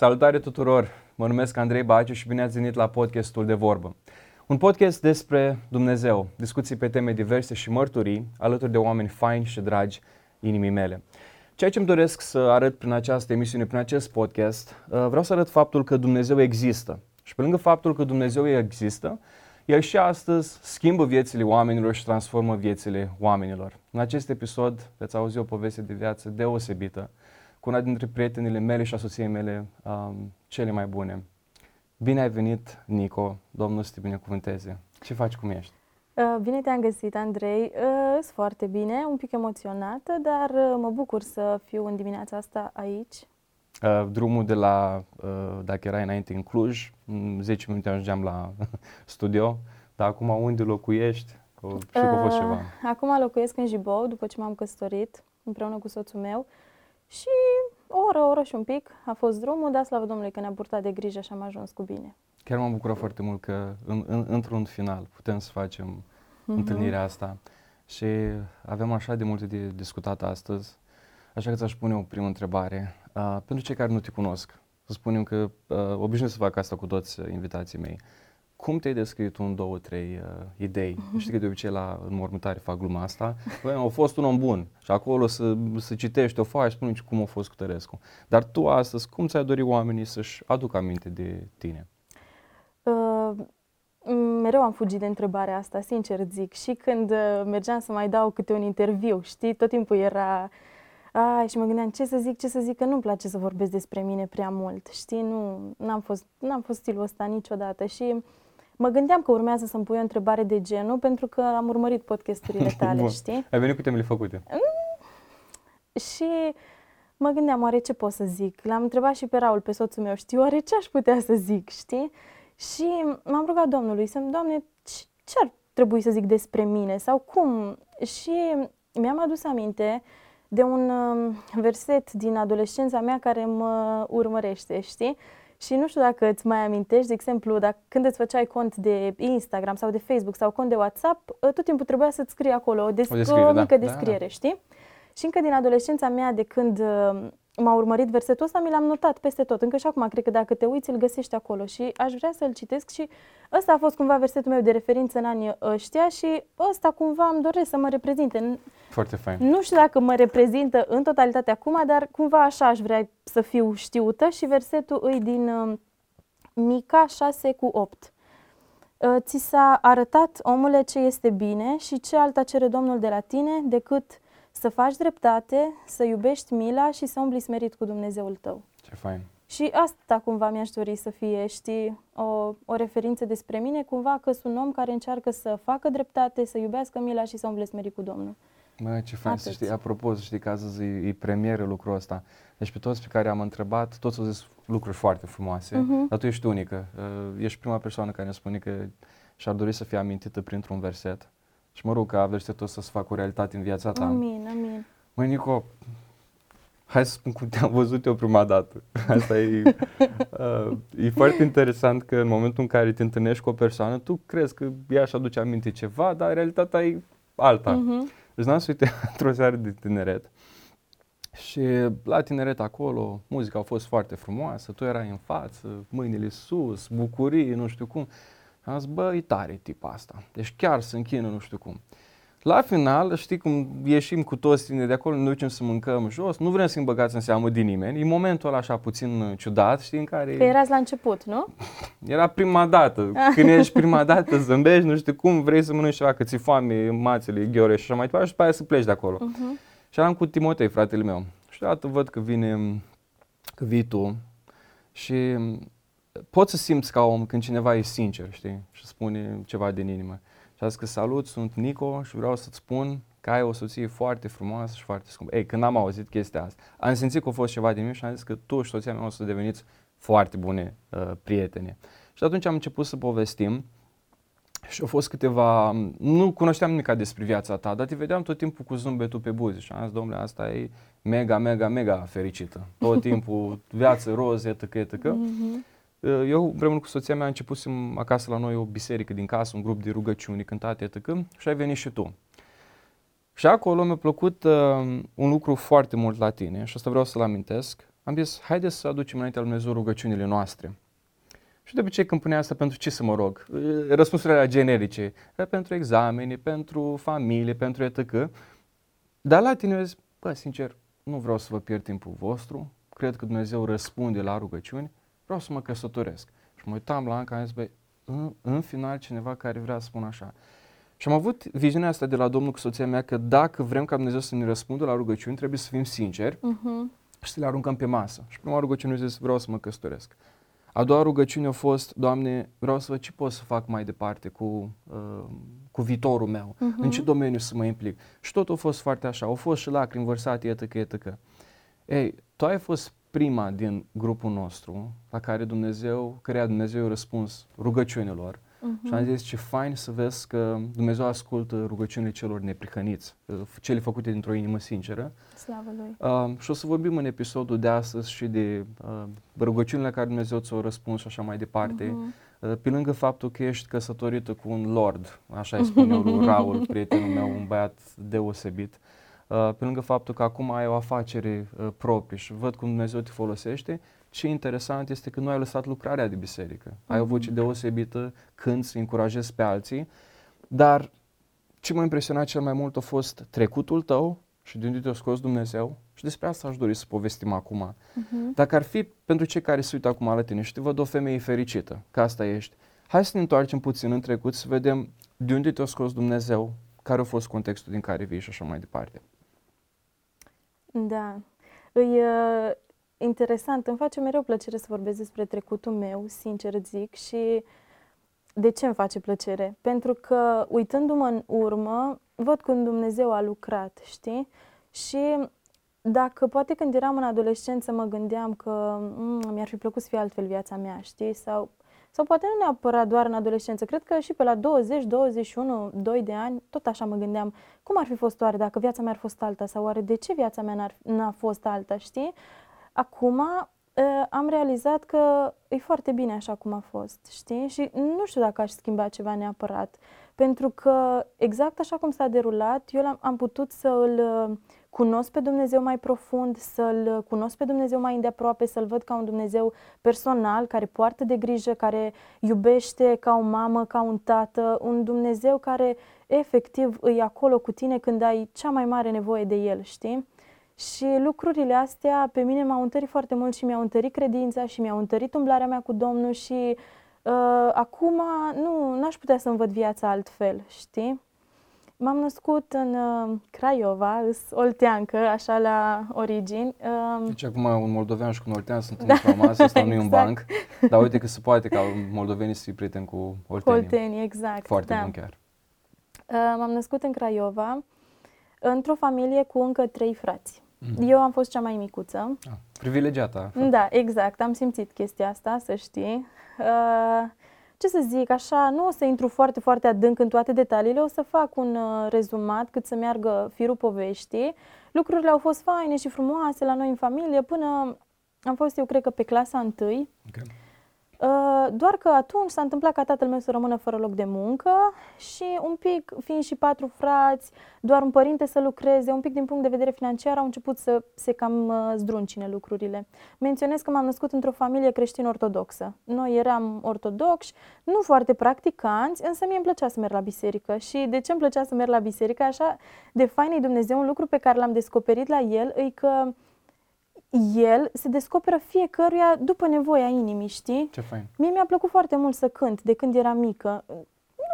Salutare tuturor! Mă numesc Andrei Baciu și bine ați venit la podcastul de vorbă. Un podcast despre Dumnezeu, discuții pe teme diverse și mărturii alături de oameni faini și dragi inimii mele. Ceea ce îmi doresc să arăt prin această emisiune, prin acest podcast, uh, vreau să arăt faptul că Dumnezeu există. Și pe lângă faptul că Dumnezeu există, El și astăzi schimbă viețile oamenilor și transformă viețile oamenilor. În acest episod veți auzi o poveste de viață deosebită cu una dintre prietenile mele și asociei mele um, cele mai bune. Bine ai venit, Nico, Domnul să te binecuvânteze. Ce faci, cum ești? Uh, bine te-am găsit, Andrei. Uh, sunt foarte bine, un pic emoționată, dar uh, mă bucur să fiu în dimineața asta aici. Drumul de la, dacă era înainte în Cluj, în 10 minute ajungeam la studio, dar acum unde locuiești? Știu că a fost ceva. Acum locuiesc în Jibou, după ce m-am căsătorit, împreună cu soțul meu. Și o oră, o oră și un pic a fost drumul, dar slavă Domnului că ne-a purtat de grijă și am ajuns cu bine. Chiar m-am bucurat foarte mult că în, în, într-un final putem să facem uh-huh. întâlnirea asta și avem așa de multe de discutat astăzi, așa că ți-aș pune o primă întrebare. Uh, pentru cei care nu te cunosc, să spunem că uh, obișnuiesc să fac asta cu toți invitații mei. Cum te-ai descris un, două, trei uh, idei? Uh-huh. Știi că de obicei la înmormântare fac gluma asta. Băi, a fost un om bun și acolo să, să citești o foaie și spune cum a fost cu Tărescu. Dar tu astăzi, cum ți-ai dori oamenii să-și aducă aminte de tine? Uh, mereu am fugit de întrebarea asta, sincer zic. Și când uh, mergeam să mai dau câte un interviu, știi, tot timpul era... Ai, și mă gândeam ce să zic, ce să zic, că nu-mi place să vorbesc despre mine prea mult, știi, nu, n-am fost, n-am fost stilul ăsta niciodată și Mă gândeam că urmează să-mi pui o întrebare de genul pentru că am urmărit podcasturile tale, știi? Ai venit cu temele făcute. Mm, și mă gândeam, oare ce pot să zic? L-am întrebat și pe Raul, pe soțul meu, știi, oare ce aș putea să zic, știi? Și m-am rugat Domnului să-mi, Doamne, ce ar trebui să zic despre mine sau cum? Și mi-am adus aminte de un um, verset din adolescența mea care mă urmărește, știi? Și nu știu dacă îți mai amintești, de exemplu, dacă când îți făceai cont de Instagram sau de Facebook sau cont de WhatsApp, ă, tot timpul trebuia să-ți scrii acolo o, desc- o, descriere, o mică da. descriere, da, da. știi? Și încă din adolescența mea, de când ă, m-a urmărit versetul ăsta, mi l-am notat peste tot. Încă și acum, cred că dacă te uiți, îl găsești acolo și aș vrea să-l citesc și ăsta a fost cumva versetul meu de referință în anii ăștia și ăsta cumva îmi doresc să mă reprezinte. Foarte fain. Nu știu dacă mă reprezintă în totalitate acum, dar cumva așa aș vrea să fiu știută și versetul îi din uh, Mica 6 cu 8. Uh, ți s-a arătat, omule, ce este bine și ce alta cere Domnul de la tine decât să faci dreptate, să iubești mila și să umbli smerit cu Dumnezeul tău. Ce fain. Și asta cumva mi-aș dori să fie, știi, o, o referință despre mine, cumva că sunt un om care încearcă să facă dreptate, să iubească mila și să umble smerit cu Domnul. Mă, ce fain să știi, apropo, să știi că astăzi e, e premieră lucrul ăsta. Deci pe toți pe care am întrebat, toți au zis lucruri foarte frumoase, uh-huh. dar tu ești unică. Uh, ești prima persoană care ne spune că și-ar dori să fie amintită printr-un verset. Și mă rog ca versetul ăsta să facă o realitate în viața ta. Amin, amin. Măi, Nico, hai să spun cum te-am văzut eu prima dată. Asta e, uh, e foarte interesant că în momentul în care te întâlnești cu o persoană, tu crezi că ea și aduce aminte ceva, dar realitatea e alta. Uh-huh. Deci n-am să uite într-o seară de tineret și la tineret acolo, muzica a fost foarte frumoasă, tu erai în față, mâinile sus, bucurie, nu știu cum. Am zis, bă, e tare tip asta. Deci chiar se închină, nu știu cum. La final, știi cum ieșim cu toți tine de acolo, ne ducem să mâncăm jos, nu vrem să-i băgați în seamă din nimeni. E momentul ăla așa puțin ciudat, știi, în care... Că erați la început, nu? Era prima dată. Când ești prima dată, zâmbești, nu știu cum, vrei să mănânci ceva, că ți foame, mațele, ghiore și așa mai departe și după aia să pleci de acolo. Uh-huh. Și eram cu Timotei, fratele meu. Și deodată văd că vine, că vii tu și poți să simți ca om când cineva e sincer, știi, și spune ceva din inimă. Și a zis că salut, sunt Nico și vreau să-ți spun că ai o soție foarte frumoasă și foarte scumpă. Ei, când am auzit chestia asta, am simțit că a fost ceva din mine și am zis că tu și soția mea o să deveniți foarte bune uh, prietene. Și atunci am început să povestim și au fost câteva, nu cunoșteam nimic despre viața ta, dar te vedeam tot timpul cu zâmbetul pe buze și am zis, domnule, asta e mega, mega, mega fericită. Tot timpul viață roz, etc., etc. Mm-hmm. Eu împreună cu soția mea am început acasă la noi o biserică din casă, un grup de rugăciuni cântate, etc. Și ai venit și tu. Și acolo mi-a plăcut uh, un lucru foarte mult la tine și asta vreau să-l amintesc. am zis, haideți să aducem înainte al Dumnezeu rugăciunile noastre. Și de obicei când punea asta, pentru ce să mă rog? Răspunsurile era generice. Era pentru examene, pentru familie, pentru etc. Dar la tine eu zic, bă, sincer, nu vreau să vă pierd timpul vostru, cred că Dumnezeu răspunde la rugăciuni, vreau să mă căsătoresc. Și mă uitam la Anca, am zis, băi, în, în final cineva care vrea să spună așa. Și am avut viziunea asta de la Domnul cu soția mea că dacă vrem ca Dumnezeu să ne răspundă la rugăciuni, trebuie să fim sinceri uh-huh. și să le aruncăm pe masă. Și prima rugăciune zis, vreau să mă căsătoresc. A doua rugăciune a fost, Doamne, vreau să văd ce pot să fac mai departe cu, uh, cu viitorul meu, uh-huh. în ce domeniu să mă implic. Și totul a fost foarte așa, au fost și lacrimi vărsate, etc., etc. Ei, tu ai fost prima din grupul nostru la care Dumnezeu, căreia Dumnezeu a răspuns rugăciunilor. Uh-huh. Și am zis ce fain să vezi că Dumnezeu ascultă rugăciunile celor neprihăniți, cele făcute dintr-o inimă sinceră. Slavă Lui! Uh, și o să vorbim în episodul de astăzi și de uh, rugăciunile la care Dumnezeu ți-a răspuns și așa mai departe. Uh-huh. Uh, pe lângă faptul că ești căsătorită cu un lord, așa îi spune lui Raul, prietenul meu, un băiat deosebit. Uh, pe lângă faptul că acum ai o afacere uh, proprie și văd cum Dumnezeu te folosește, ce interesant este că nu ai lăsat lucrarea de biserică. Mm-hmm. Ai o voce mhm. deosebită când să încurajezi pe alții, dar ce m-a impresionat cel mai mult a fost trecutul tău și de unde te-a scos Dumnezeu și despre asta aș dori să povestim acum. Uh-huh. Dacă ar fi pentru cei care se uită acum la tine și te văd o femeie fericită, că asta ești, hai să ne întoarcem puțin în trecut să vedem de unde te-a scos Dumnezeu, care a fost contextul din care vii și așa mai departe. Da. Îi, uh, interesant, îmi face mereu plăcere să vorbesc despre trecutul meu, sincer zic, și de ce îmi face plăcere? Pentru că uitându-mă în urmă, văd cum Dumnezeu a lucrat, știi? Și dacă poate când eram în adolescență mă gândeam că mm, mi-ar fi plăcut să fie altfel viața mea, știi? Sau, sau poate nu neapărat doar în adolescență, cred că și pe la 20, 21, 2 de ani, tot așa mă gândeam, cum ar fi fost oare dacă viața mea ar fost alta sau oare de ce viața mea n-ar, n-a fost alta, știi? Acum am realizat că e foarte bine așa cum a fost, știi? Și nu știu dacă aș schimba ceva neapărat, pentru că exact așa cum s-a derulat, eu am, am putut să îl cunosc pe Dumnezeu mai profund, să-L cunosc pe Dumnezeu mai îndeaproape, să-L văd ca un Dumnezeu personal, care poartă de grijă, care iubește ca o mamă, ca un tată, un Dumnezeu care efectiv îi acolo cu tine când ai cea mai mare nevoie de El, știi? Și lucrurile astea pe mine m-au întărit foarte mult și mi-au întărit credința și mi-au întărit umblarea mea cu Domnul și uh, acum nu n-aș putea să-mi văd viața altfel, știi? M-am născut în uh, Craiova, îs olteancă, așa la origini. Uh, deci acum un moldovean și cu un oltean sunt da. într-o masă, stau exact. în banc, dar uite că se poate ca moldovenii să fie prieteni cu oltenii. Oltenii, exact. Foarte da. bun chiar. Uh, m-am născut în Craiova, într-o familie cu încă trei frați. Mm. Eu am fost cea mai micuță. Ah, privilegiată. Da, exact. Am simțit chestia asta, să știi. Uh, ce să zic, așa, nu o să intru foarte, foarte adânc în toate detaliile, o să fac un uh, rezumat cât să meargă firul poveștii. Lucrurile au fost faine și frumoase la noi în familie până am fost, eu cred că, pe clasa întâi. Okay. Uh, doar că atunci s-a întâmplat ca tatăl meu să rămână fără loc de muncă și un pic, fiind și patru frați, doar un părinte să lucreze, un pic din punct de vedere financiar au început să se cam uh, zdruncine lucrurile. Menționez că m-am născut într-o familie creștin-ortodoxă. Noi eram ortodoxi, nu foarte practicanți, însă mie îmi plăcea să merg la biserică. Și de ce îmi plăcea să merg la biserică? Așa de fain Dumnezeu, un lucru pe care l-am descoperit la el, e că el se descoperă fiecăruia după nevoia inimii, știi? Ce fain. Mie mi-a plăcut foarte mult să cânt de când eram mică.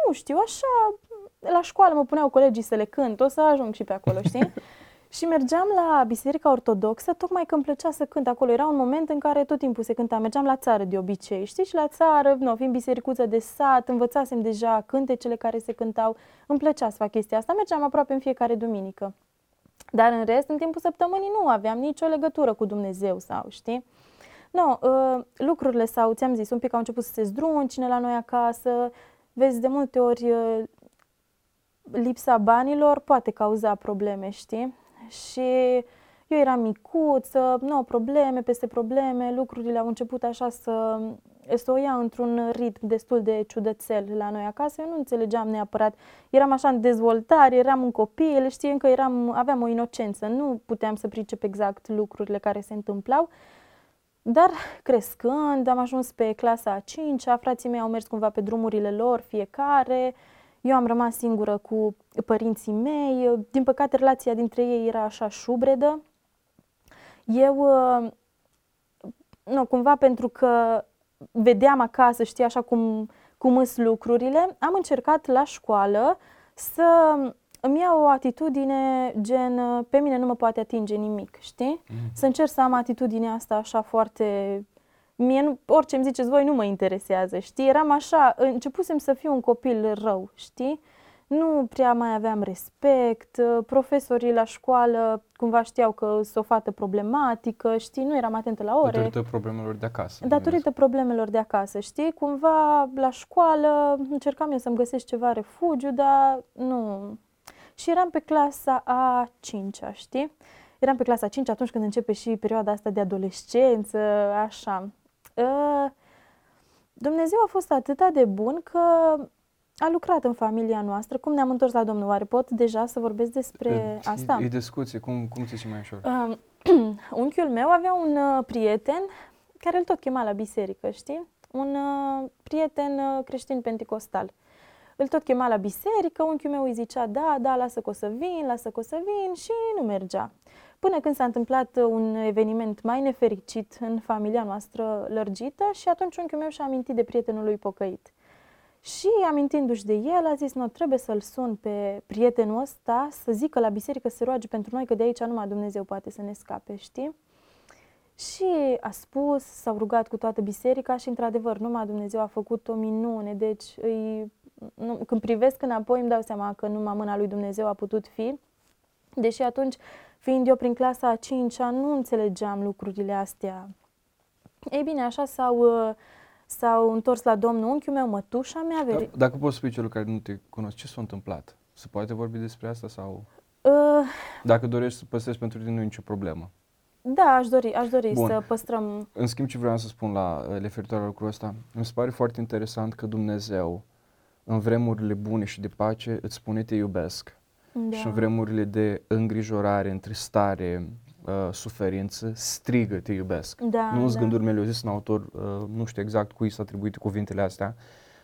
Nu știu, așa, la școală mă puneau colegii să le cânt, o să ajung și pe acolo, știi? și mergeam la biserica ortodoxă, tocmai că îmi plăcea să cânt acolo. Era un moment în care tot timpul se cânta. Mergeam la țară de obicei, știi? Și la țară, nu, fiind bisericuță de sat, învățasem deja cântecele care se cântau. Îmi plăcea să fac chestia asta. Mergeam aproape în fiecare duminică. Dar în rest, în timpul săptămânii nu aveam nicio legătură cu Dumnezeu sau, știi? Nu, uh, lucrurile sau, ți-am zis, un pic au început să se zdruncine la noi acasă. Vezi, de multe ori uh, lipsa banilor poate cauza probleme, știi? Și eu eram micuță, nu probleme peste probleme, lucrurile au început așa să să o ia într-un ritm destul de ciudățel la noi acasă. Eu nu înțelegeam neapărat. Eram așa în dezvoltare, eram un copil, știi, încă eram, aveam o inocență. Nu puteam să pricep exact lucrurile care se întâmplau. Dar crescând, am ajuns pe clasa a 5 frații mei au mers cumva pe drumurile lor fiecare, eu am rămas singură cu părinții mei, din păcate relația dintre ei era așa șubredă. Eu, uh, nu, cumva pentru că vedeam acasă, știi, așa cum, cum îs lucrurile, am încercat la școală să îmi iau o atitudine gen pe mine nu mă poate atinge nimic, știi? Mm. Să încerc să am atitudinea asta așa foarte... Mie nu, orice îmi ziceți voi nu mă interesează, știi? Eram așa, începusem să fiu un copil rău, știi? Nu prea mai aveam respect, profesorii la școală cumva știau că sunt o fată problematică, știi, nu eram atentă la ore. Datorită problemelor de acasă. Datorită problemelor de acasă, știi, cumva la școală încercam eu să-mi găsesc ceva refugiu, dar nu, și eram pe clasa a 5 știi? Eram pe clasa a 5 atunci când începe și perioada asta de adolescență, așa. Ă, Dumnezeu a fost atât de bun că a lucrat în familia noastră. Cum ne-am întors la Domnul? Oare pot deja să vorbesc despre e, asta? E discuție. Cum, cum ți mai ușor? Uh, unchiul meu avea un uh, prieten care îl tot chema la biserică, știi? Un uh, prieten uh, creștin pentecostal. Uh, îl tot chema la biserică, unchiul meu îi zicea, da, da, lasă că o să vin, lasă că o să vin și nu mergea. Până când s-a întâmplat un eveniment mai nefericit în familia noastră lărgită și atunci unchiul meu și-a amintit de prietenul lui pocăit. Și amintindu-și de el, a zis, nu, trebuie să-l sun pe prietenul ăsta să zică la biserică să se roage pentru noi, că de aici numai Dumnezeu poate să ne scape, știi? Și a spus, s-au rugat cu toată biserica și, într-adevăr, numai Dumnezeu a făcut o minune. Deci, îi nu, când privesc înapoi îmi dau seama că numai mâna lui Dumnezeu a putut fi, deși atunci, fiind eu prin clasa a 5 nu înțelegeam lucrurile astea. Ei bine, așa s-au, s-au întors la Domnul unchiul meu, mătușa mea. Veri... Da, dacă poți spui celor care nu te cunosc, ce s-a întâmplat? Se poate vorbi despre asta sau... Uh, dacă dorești să păstrezi pentru tine, nu e nicio problemă. Da, aș dori, aș dori Bun. să păstrăm... În schimb, ce vreau să spun la referitor la lucrul ăsta, mi se pare foarte interesant că Dumnezeu în vremurile bune și de pace îți spune te iubesc. Da. Și în vremurile de îngrijorare, întristare, uh, suferință, strigă te iubesc. Da, nu sunt da. gânduri mele, eu zis un autor, uh, nu știu exact cui s-a atribuit cuvintele astea,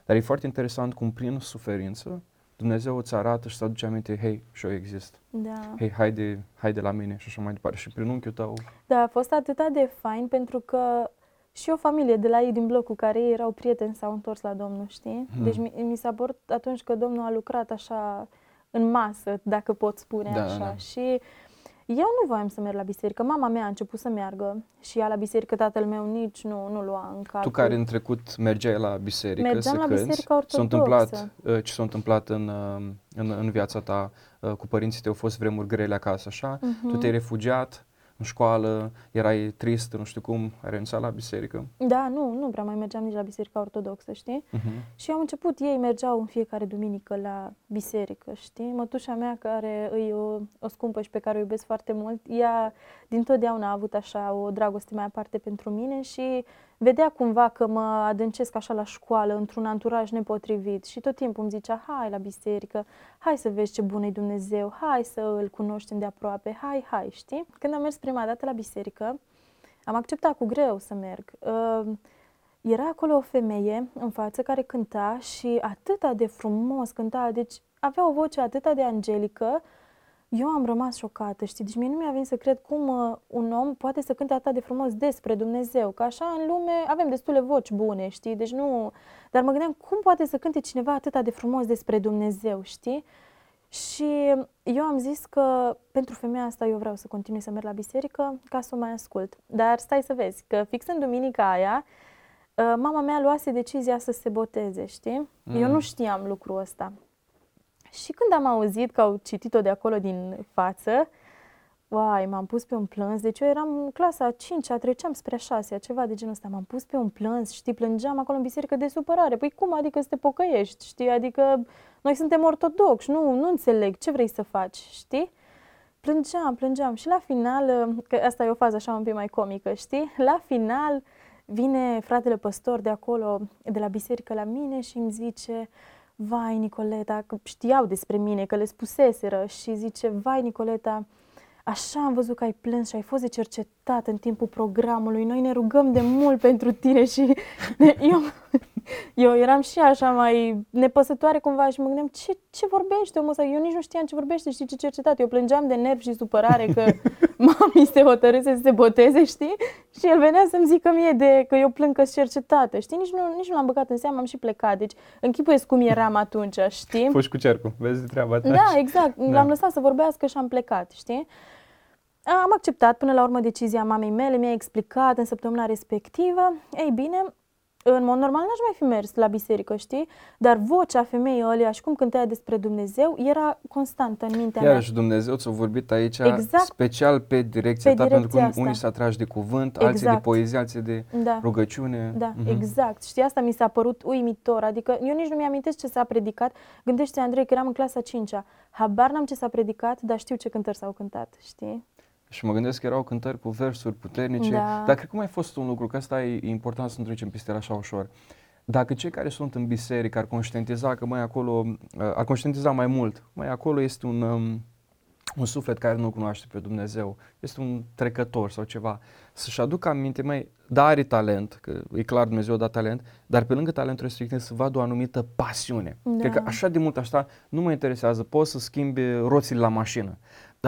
dar e foarte interesant cum prin suferință Dumnezeu îți arată și să aduce aminte, hei, și eu exist. Da. Hei, haide, haide la mine și așa mai departe. Și prin unchiul tău. Da, a fost atât de fain pentru că și o familie de la ei din bloc cu care ei erau prieteni s-au întors la Domnul, știi? Hmm. Deci mi, mi s-a părut atunci că Domnul a lucrat așa în masă, dacă pot spune da, așa. Da. Și eu nu voiam să merg la biserică. Mama mea a început să meargă și ea la biserică, tatăl meu nici nu, nu lua în calcul. Tu care în trecut mergeai la biserică Mergeam să la cânti, biserică ortodoxă. S-a întâmplat, uh, ce s-a întâmplat în, uh, în, în viața ta uh, cu părinții tăi, au fost vremuri grele acasă, așa? Uh-huh. Tu te-ai refugiat, în școală, erai trist, nu știu cum, ai renunțat la biserică? Da, nu, nu prea mai mergeam nici la biserica ortodoxă, știi? Uh-huh. Și au început, ei mergeau în fiecare duminică la biserică, știi? Mătușa mea, care îi o, o scumpă și pe care o iubesc foarte mult, ea din totdeauna a avut așa o dragoste mai aparte pentru mine și vedea cumva că mă adâncesc așa la școală, într-un anturaj nepotrivit și tot timpul îmi zicea, hai la biserică, hai să vezi ce bun e Dumnezeu, hai să îl cunoștem de aproape, hai, hai, știi? Când am mers prima dată la biserică, am acceptat cu greu să merg. Uh, era acolo o femeie în față care cânta și atâta de frumos cânta, deci avea o voce atâta de angelică, eu am rămas șocată, știi? Deci mie nu mi-a venit să cred cum uh, un om poate să cânte atât de frumos despre Dumnezeu, că așa în lume avem destule voci bune, știi? Deci nu... Dar mă gândeam cum poate să cânte cineva atât de frumos despre Dumnezeu, știi? Și eu am zis că pentru femeia asta eu vreau să continui să merg la biserică ca să o mai ascult. Dar stai să vezi că fix în duminica aia, uh, mama mea luase decizia să se boteze, știi? Mm. Eu nu știam lucrul ăsta. Și când am auzit că au citit-o de acolo din față, Uai, m-am pus pe un plâns, deci eu eram în clasa a 5 treceam spre a 6 ceva de genul ăsta, m-am pus pe un plâns, știi, plângeam acolo în biserică de supărare. Păi cum adică să te pocăiești, știi, adică noi suntem ortodoxi, nu, nu înțeleg, ce vrei să faci, știi? Plângeam, plângeam și la final, că asta e o fază așa un pic mai comică, știi? La final vine fratele păstor de acolo, de la biserică la mine și îmi zice, vai Nicoleta, că știau despre mine, că le spuseseră. Și zice, vai Nicoleta, așa am văzut că ai plâns și ai fost de cercetat în timpul programului, noi ne rugăm de mult pentru tine și eu, eu eram și așa mai nepăsătoare cumva și mă gândeam ce, ce vorbește omul ăsta? Eu nici nu știam ce vorbește, știi ce cercetat. Eu plângeam de nervi și supărare că mami se hotărâse să se boteze, știi? Și el venea să-mi zică mie de că eu plâng că cercetată, știi? Nici nu, nici nu l-am băgat în seamă, am și plecat. Deci închipuiesc cum eram atunci, știi? Fugi cu cercul, vezi treaba ta. Da, exact. Da. L-am lăsat să vorbească și am plecat, știi? Am acceptat până la urmă decizia mamei mele, mi-a explicat în săptămâna respectivă. Ei bine, în mod normal n-aș mai fi mers la biserică, știi? Dar vocea femeii ălea și cum cântea despre Dumnezeu era constantă în mintea Iar mea. și Dumnezeu ți-a vorbit aici Exact. special pe direcția Pe ta, pentru că direcția asta. unii se atragi de cuvânt, alții de Exact. poezie, alții de Da. rugăciune. Da, Mhm. exact. Știi, asta mi s-a părut uimitor. Adică eu nici nu mi-amintesc ce s-a predicat. Gândește, Andrei, că eram în clasa 5-a. Habar n-am ce s-a predicat, dar știu ce cântări s-au cântat, știi? Și mă gândesc că erau cântări cu versuri puternice, Da. dar cred că mai fost un lucru, că asta e important să nu trecem peste el așa ușor. Dacă cei care sunt în biserică ar conștientiza că mai acolo, uh, ar conștientiza mai mult, mai acolo este un, um, un suflet care nu cunoaște pe Dumnezeu, este un trecător sau ceva, să-și aducă aminte, mai, da, are talent, că e clar Dumnezeu a dat talent, dar pe lângă talentul respectiv să vadă o anumită pasiune. Da. Cred că așa de mult așa nu mă interesează, poți să schimbi roțile la mașină,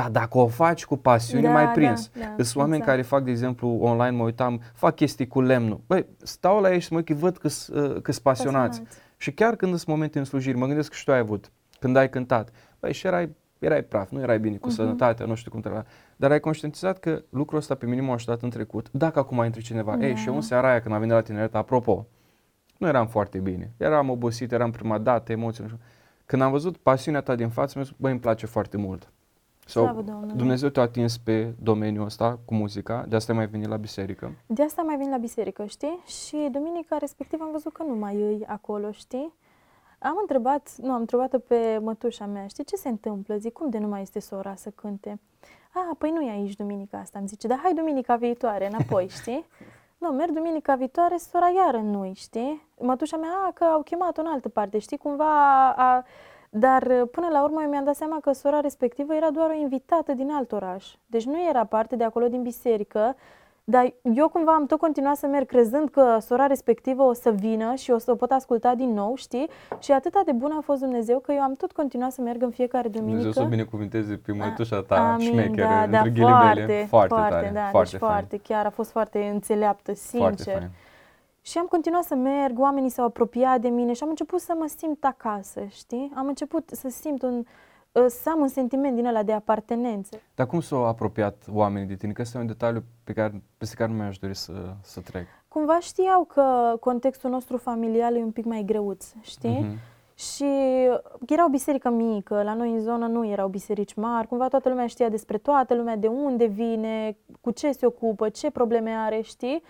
dar dacă o faci cu pasiune, Da, mai da, prins. da, Sunt oameni exact. care fac, de exemplu, online, mă uitam, fac chestii cu lemnul. Băi, stau la ei și mă uit că văd că sunt pasionați. Pasionați. Și chiar când sunt momente în slujiri, mă gândesc că și tu ai avut, când ai cântat, băi, și erai, erai praf, nu erai bine cu Mhm. sănătatea, nu știu cum trebuie. Dar ai conștientizat că lucrul ăsta pe mine m-a ajutat în trecut. Dacă acum intre cineva, ei, Da. și eu în seara aia când am venit la tineret, apropo, nu eram foarte bine. Eram obosit, eram prima dată, emoții, nu știu. Când am văzut pasiunea ta din față, mi-a zis, băi, îmi place foarte mult. Slavă Domnului. Dumnezeu te-a atins pe domeniul ăsta cu muzica, de asta ai mai venit la biserică. De asta mai vin la biserică, știi? Și duminica respectivă am văzut că nu mai e acolo, știi? Am întrebat, nu, am întrebat pe mătușa mea, știi ce se întâmplă? Zic, cum de nu mai este sora să cânte? A, păi nu e aici duminica asta, îmi zice, dar hai duminica viitoare, înapoi, știi? Nu, merg duminica viitoare, sora iară nu știi? Mătușa mea, a, că au chemat-o în altă parte, știi? Cumva a, dar până la urmă eu mi-am dat seama că sora respectivă era doar o invitată din alt oraș. Deci nu era parte de acolo din biserică, dar eu cumva am tot continuat să merg crezând că sora respectivă o să vină și o să o pot asculta din nou, știi? Și atâta de bun a fost Dumnezeu că eu am tot continuat să merg în fiecare duminică. Dumnezeu să o binecuvânteze pe mătușa ta Amin, șmecheră, da, între da, ghilimele. foarte, foarte, foarte, tare, da, foarte deci fain. foarte, chiar a fost foarte înțeleaptă, Foarte sincer. fain. Și am continuat să merg, oamenii s-au apropiat de mine și am început să mă simt acasă, știi? Am început să simt un, ă, să am un sentiment din ăla de apartenență. Dar cum s-au apropiat oamenii de tine? Că ăsta e un detaliu pe care, peste care nu mi-aș dori să, să trec. Cumva știau că contextul nostru familial e un pic mai greuț, știi? Mhm. Și era o biserică mică, la noi în zonă nu erau biserici mari, cumva toată lumea știa despre toată lumea, de unde vine, cu ce se ocupă, ce probleme are, știi?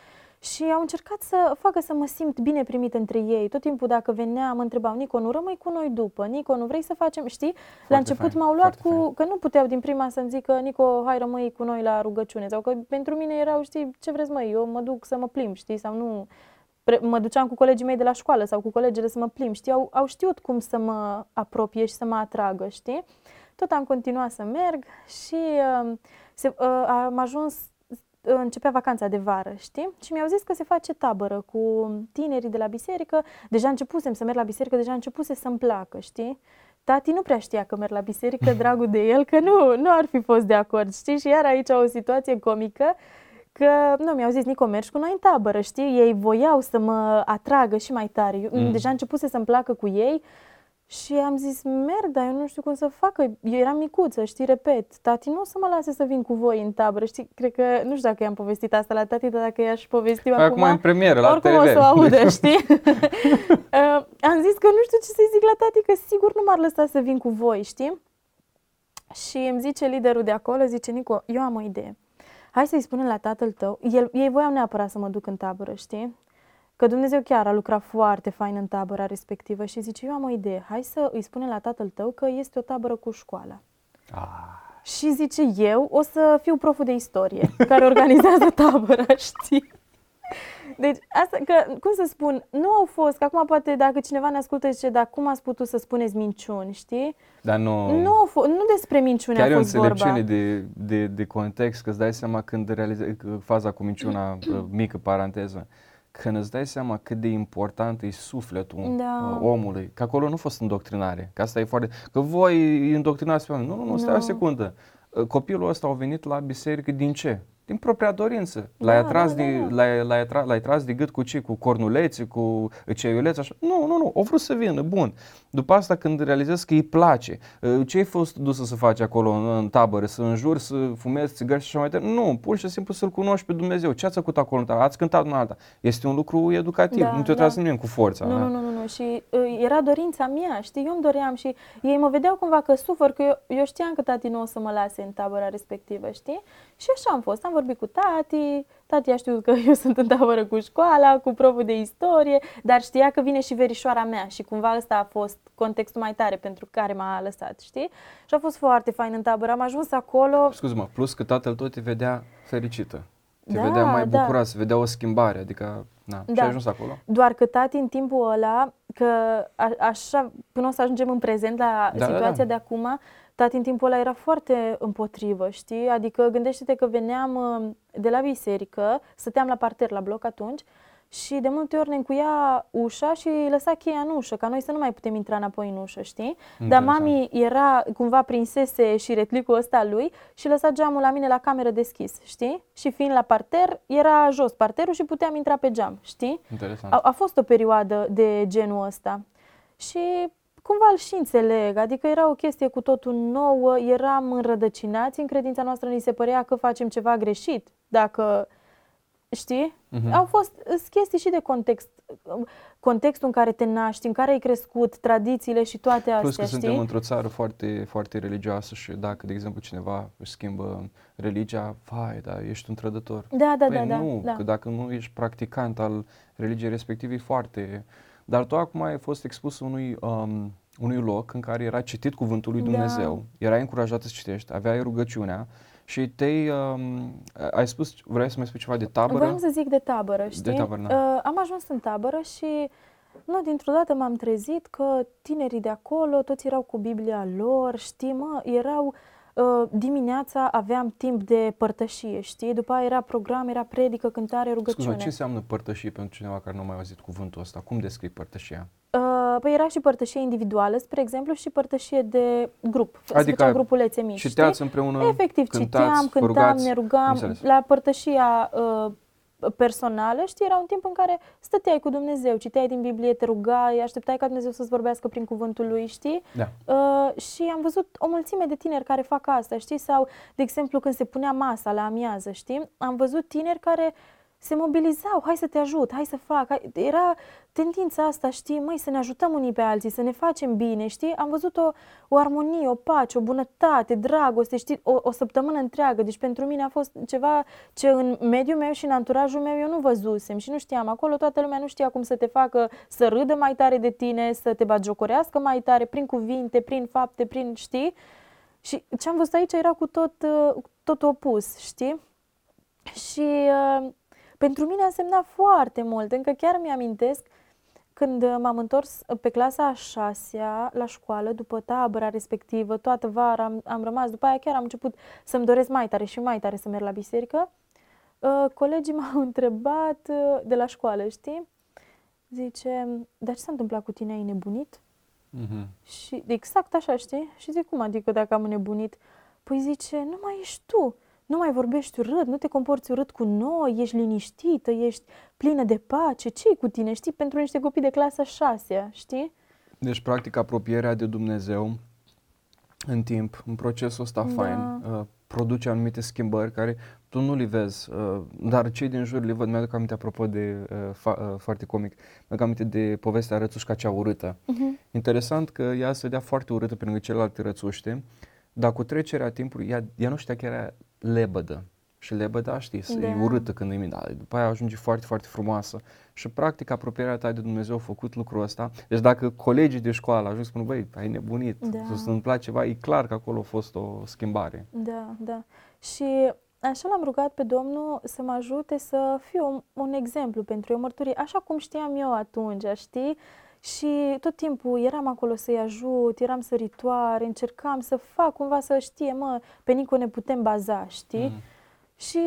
Și au încercat să facă să mă simt bine primit între ei. Tot timpul dacă veneam, mă întrebau, Nico, nu rămâi cu noi după? Nico, nu vrei să facem, știi? la început fain, m-au luat foarte cu, fain. că nu puteau din prima să-mi zică, Nico, hai rămâi cu noi la rugăciune. Sau că pentru mine erau, știi, ce vreți măi, eu mă duc să mă plimb, știi, sau nu pre- mă duceam cu colegii mei de la școală sau cu colegele să mă plimb, știi, au, au știut cum să mă apropie și să mă atragă, știi? Tot am continuat să merg și uh, se, uh, am ajuns, uh, începea vacanța de vară, știi? Și mi-au zis că se face tabără cu tinerii de la biserică. Deja începusem să merg la biserică, deja începuse să-mi placă, știi? Tati nu prea știa că merg la biserică, dragul de el, că nu, nu ar fi fost de acord, știi? Și iar aici o situație comică, că nu, mi-au zis, Nico, mergi cu noi în tabără, știi? Ei voiau să mă atragă și mai tare. Eu, Mm. Deja începuse să-mi placă cu ei și am zis, merg, dar eu nu știu cum să facă. Eu eram micuță, știi, repet, tati nu o să mă lase să vin cu voi în tabără, știi? Cred că, nu știu dacă i-am povestit asta la tati, dar dacă i-aș povesti eu Păi acum, acum e în premieră, la oricum TV. o să o audă, știi? uh, am zis că nu știu ce să-i zic la tati, că sigur nu m-ar lăsa să vin cu voi, știi? Și îmi zice liderul de acolo, zice, Nico, eu am o idee. Hai să-i spunem la tatăl tău. El, ei voiau neapărat să mă duc în tabără, știi? Că Dumnezeu chiar a lucrat foarte fain în tabăra respectivă și zice, eu am o idee. Hai să îi spunem la tatăl tău că este o tabără cu școala. Ah, Și zice, eu o să fiu proful de istorie care organizează tabăra, știi? Deci, asta, că, cum să spun, nu au fost, că acum poate dacă cineva ne ascultă zice, dar cum ați putut să spuneți minciuni, știi? Dar nu... Nu, au fost, nu despre minciuni Chiar a e o fost vorba. înțelepciune de, de, de context, că îți dai seama când realizezi faza cu minciuna, uh, mică paranteză, când îți dai seama cât de important e sufletul Da. uh, omului, că acolo nu a fost îndoctrinare, că asta e foarte... Că voi îi îndoctrinați pe oameni. Nu, nu, nu, stai o Nu. secundă. Uh, Copilul ăsta a venit la biserică din ce? Din propria dorință. L-ai, Da, atras da, da, de, da. L-ai, l-ai, atra, l-ai tras de gât cu ce? Cu cornulețe, cu ceiulețe, așa? Nu, nu, nu, au vrut să vină, bun. După asta când realizezi că îi place, uh, ce ai fost dusă să faci acolo în, în tabără? Să înjuri, să fumezi țigări și așa mai departe? Nu, pur și simplu să-L cunoști pe Dumnezeu. Ce ați făcut acolo în tabără? Ați cântat una alta. Este un lucru educativ, Da, nu te-o da. tras nimeni cu forța. Nu, da? nu, nu, nu, nu. Și uh, era dorința mea, știi, eu îmi doream și ei mă vedeau cumva că sufăr, că eu, eu știam că tati nu o să mă lase în tabăra respectivă, știi? Și așa am fost, am vorbit cu tati, tati a știut că eu sunt în tabără cu școala, cu proful de istorie, dar știa că vine și verișoara mea și cumva ăsta a fost contextul mai tare pentru care m-a lăsat, știi? Și a fost foarte fain în tabără, am ajuns acolo, Scuze-mă, plus că tatăl tot te vedea fericită. Te Da, vedea mai da. bucurat, se vedea o schimbare, adică, na, și Da. ai ajuns acolo. Doar că tati în timpul ăla, că a, așa, până o să ajungem în prezent la Da, da, situația da. de acum, tati în timpul ăla era foarte împotrivă, știi? Adică gândește-te că veneam uh, de la biserică, stăteam la parter la bloc atunci și de multe ori ne încuia ușa și lăsa cheia în ușă, ca noi să nu mai putem intra înapoi în ușă, știi? Dar Interesant. mami era, cumva prinsese și retlicul ăsta al lui și lăsa geamul la mine la cameră deschis, știi? Și fiind la parter, era jos parterul și puteam intra pe geam, știi? Interesant. A, a fost o perioadă de genul ăsta. Și cumva îl și înțeleg, adică era o chestie cu totul nouă, eram înrădăcinați în credința noastră, ni se părea că facem ceva greșit, dacă știi? Mhm. Au fost îs chestii și de context, contextul în care te naști, în care ai crescut, tradițiile și toate astea, Plus că știi? suntem într-o țară foarte, foarte religioasă și dacă, de exemplu, cineva își schimbă religia, vai, da, ești un trădător. Da, da, Păi da, da, nu, da. că dacă nu ești practicant al religiei respective, e foarte... Dar tu acum ai fost expus unui, um, unui loc în care era citit cuvântul lui Da. Dumnezeu, erai încurajat să citești, aveai rugăciunea și te-ai, um, ai spus, vrei să mai spui ceva de tabără? Voiam să zic de tabără, știi? tabără, da. Uh, am ajuns în tabără și nu, dintr-o dată m-am trezit că tinerii de acolo, toți erau cu Biblia lor, știi, mă, erau uh, dimineața aveam timp de părtășie, știi? După aia era program, era predică, cântare, Scuze, rugăciune. ce înseamnă părtășie pentru cineva care nu a mai auzit cuvântul ăsta? Cum descrii părtășia? Uh, păi era și părtășie individuală, spre exemplu, și părtășie de grup. Se Adică făceau grupulețe mici, Citeați știi? împreună, Efectiv, cântați, citeam, vă cântam, rugați? ne rugam. Înțeles. La părtășia uh, personală, știi, era un timp în care stăteai cu Dumnezeu, citeai din Biblie, te rugai, așteptai ca Dumnezeu să-ți vorbească prin cuvântul lui, știi? Da. Uh, și am văzut o mulțime de tineri care fac asta, știi? Sau, de exemplu, când se punea masa la amiază, știi? Am văzut tineri care se mobilizau, hai să te ajut, hai să fac. Hai... Era tendința asta, știi, măi, să ne ajutăm unii pe alții, să ne facem bine, știi? Am văzut o, o armonie, o pace, o bunătate, dragoste, știi, o, o săptămână întreagă. Deci pentru mine a fost ceva ce în mediul meu și în anturajul meu eu nu văzusem și nu știam. Acolo toată lumea nu știa cum să te facă să râdă mai tare de tine, să te bagiocorească mai tare, prin cuvinte, prin fapte, prin, știi? Și ce am văzut aici era cu tot, uh, tot opus, știi? Și uh, pentru mine a însemnat foarte mult. Încă chiar mi-amintesc când uh, m-am întors pe clasa a șasea la școală, după tabăra respectivă, toată vara am, am rămas, după aia chiar am început să-mi doresc mai tare și mai tare să merg la biserică. Uh, colegii m-au întrebat uh, de la școală, știi? Zice, dar ce s-a întâmplat cu tine? Ai nebunit? Mhm. Și exact așa, știi? Și zic, cum adică dacă am înnebunit? Păi zice, nu mai ești tu, nu mai vorbești urât, nu te comporți urât cu noi, ești liniștită, ești plină de pace, ce cu tine, știi? Pentru niște copii de clasa șasea, știi? Deci, practic, apropierea de Dumnezeu în timp, în procesul ăsta Da. fain, uh, produce anumite schimbări care tu nu le vezi, uh, dar cei din jur le văd. Mi-aduc aminte, apropo de, uh, fa- uh, foarte comic, mi-aduc aminte de povestea rățușca cea urâtă. Uh-huh. Interesant că ea se vedea foarte urâtă pe lângă celelalte rățuște, dar cu trecerea timpului, ea, ea nu știa că era lebădă. Și lebăda, știi, da. e Da. urâtă când e da, după aia ajunge foarte, foarte frumoasă. Și practic apropierea ta de Dumnezeu a făcut lucrul ăsta. Deci dacă colegii de școală ajung să spună, băi, ai nebunit, Da. să se întâmple ceva, e clar că acolo a fost o schimbare. Da, da. Și așa l-am rugat pe Domnul să mă ajute să fiu un, un exemplu pentru o mărturie, așa cum știam eu atunci, știi? Și tot timpul eram acolo să-i ajut, eram săritoare, încercam să fac cumva să știe, mă, pe Nico ne putem baza, știi? Mm. Și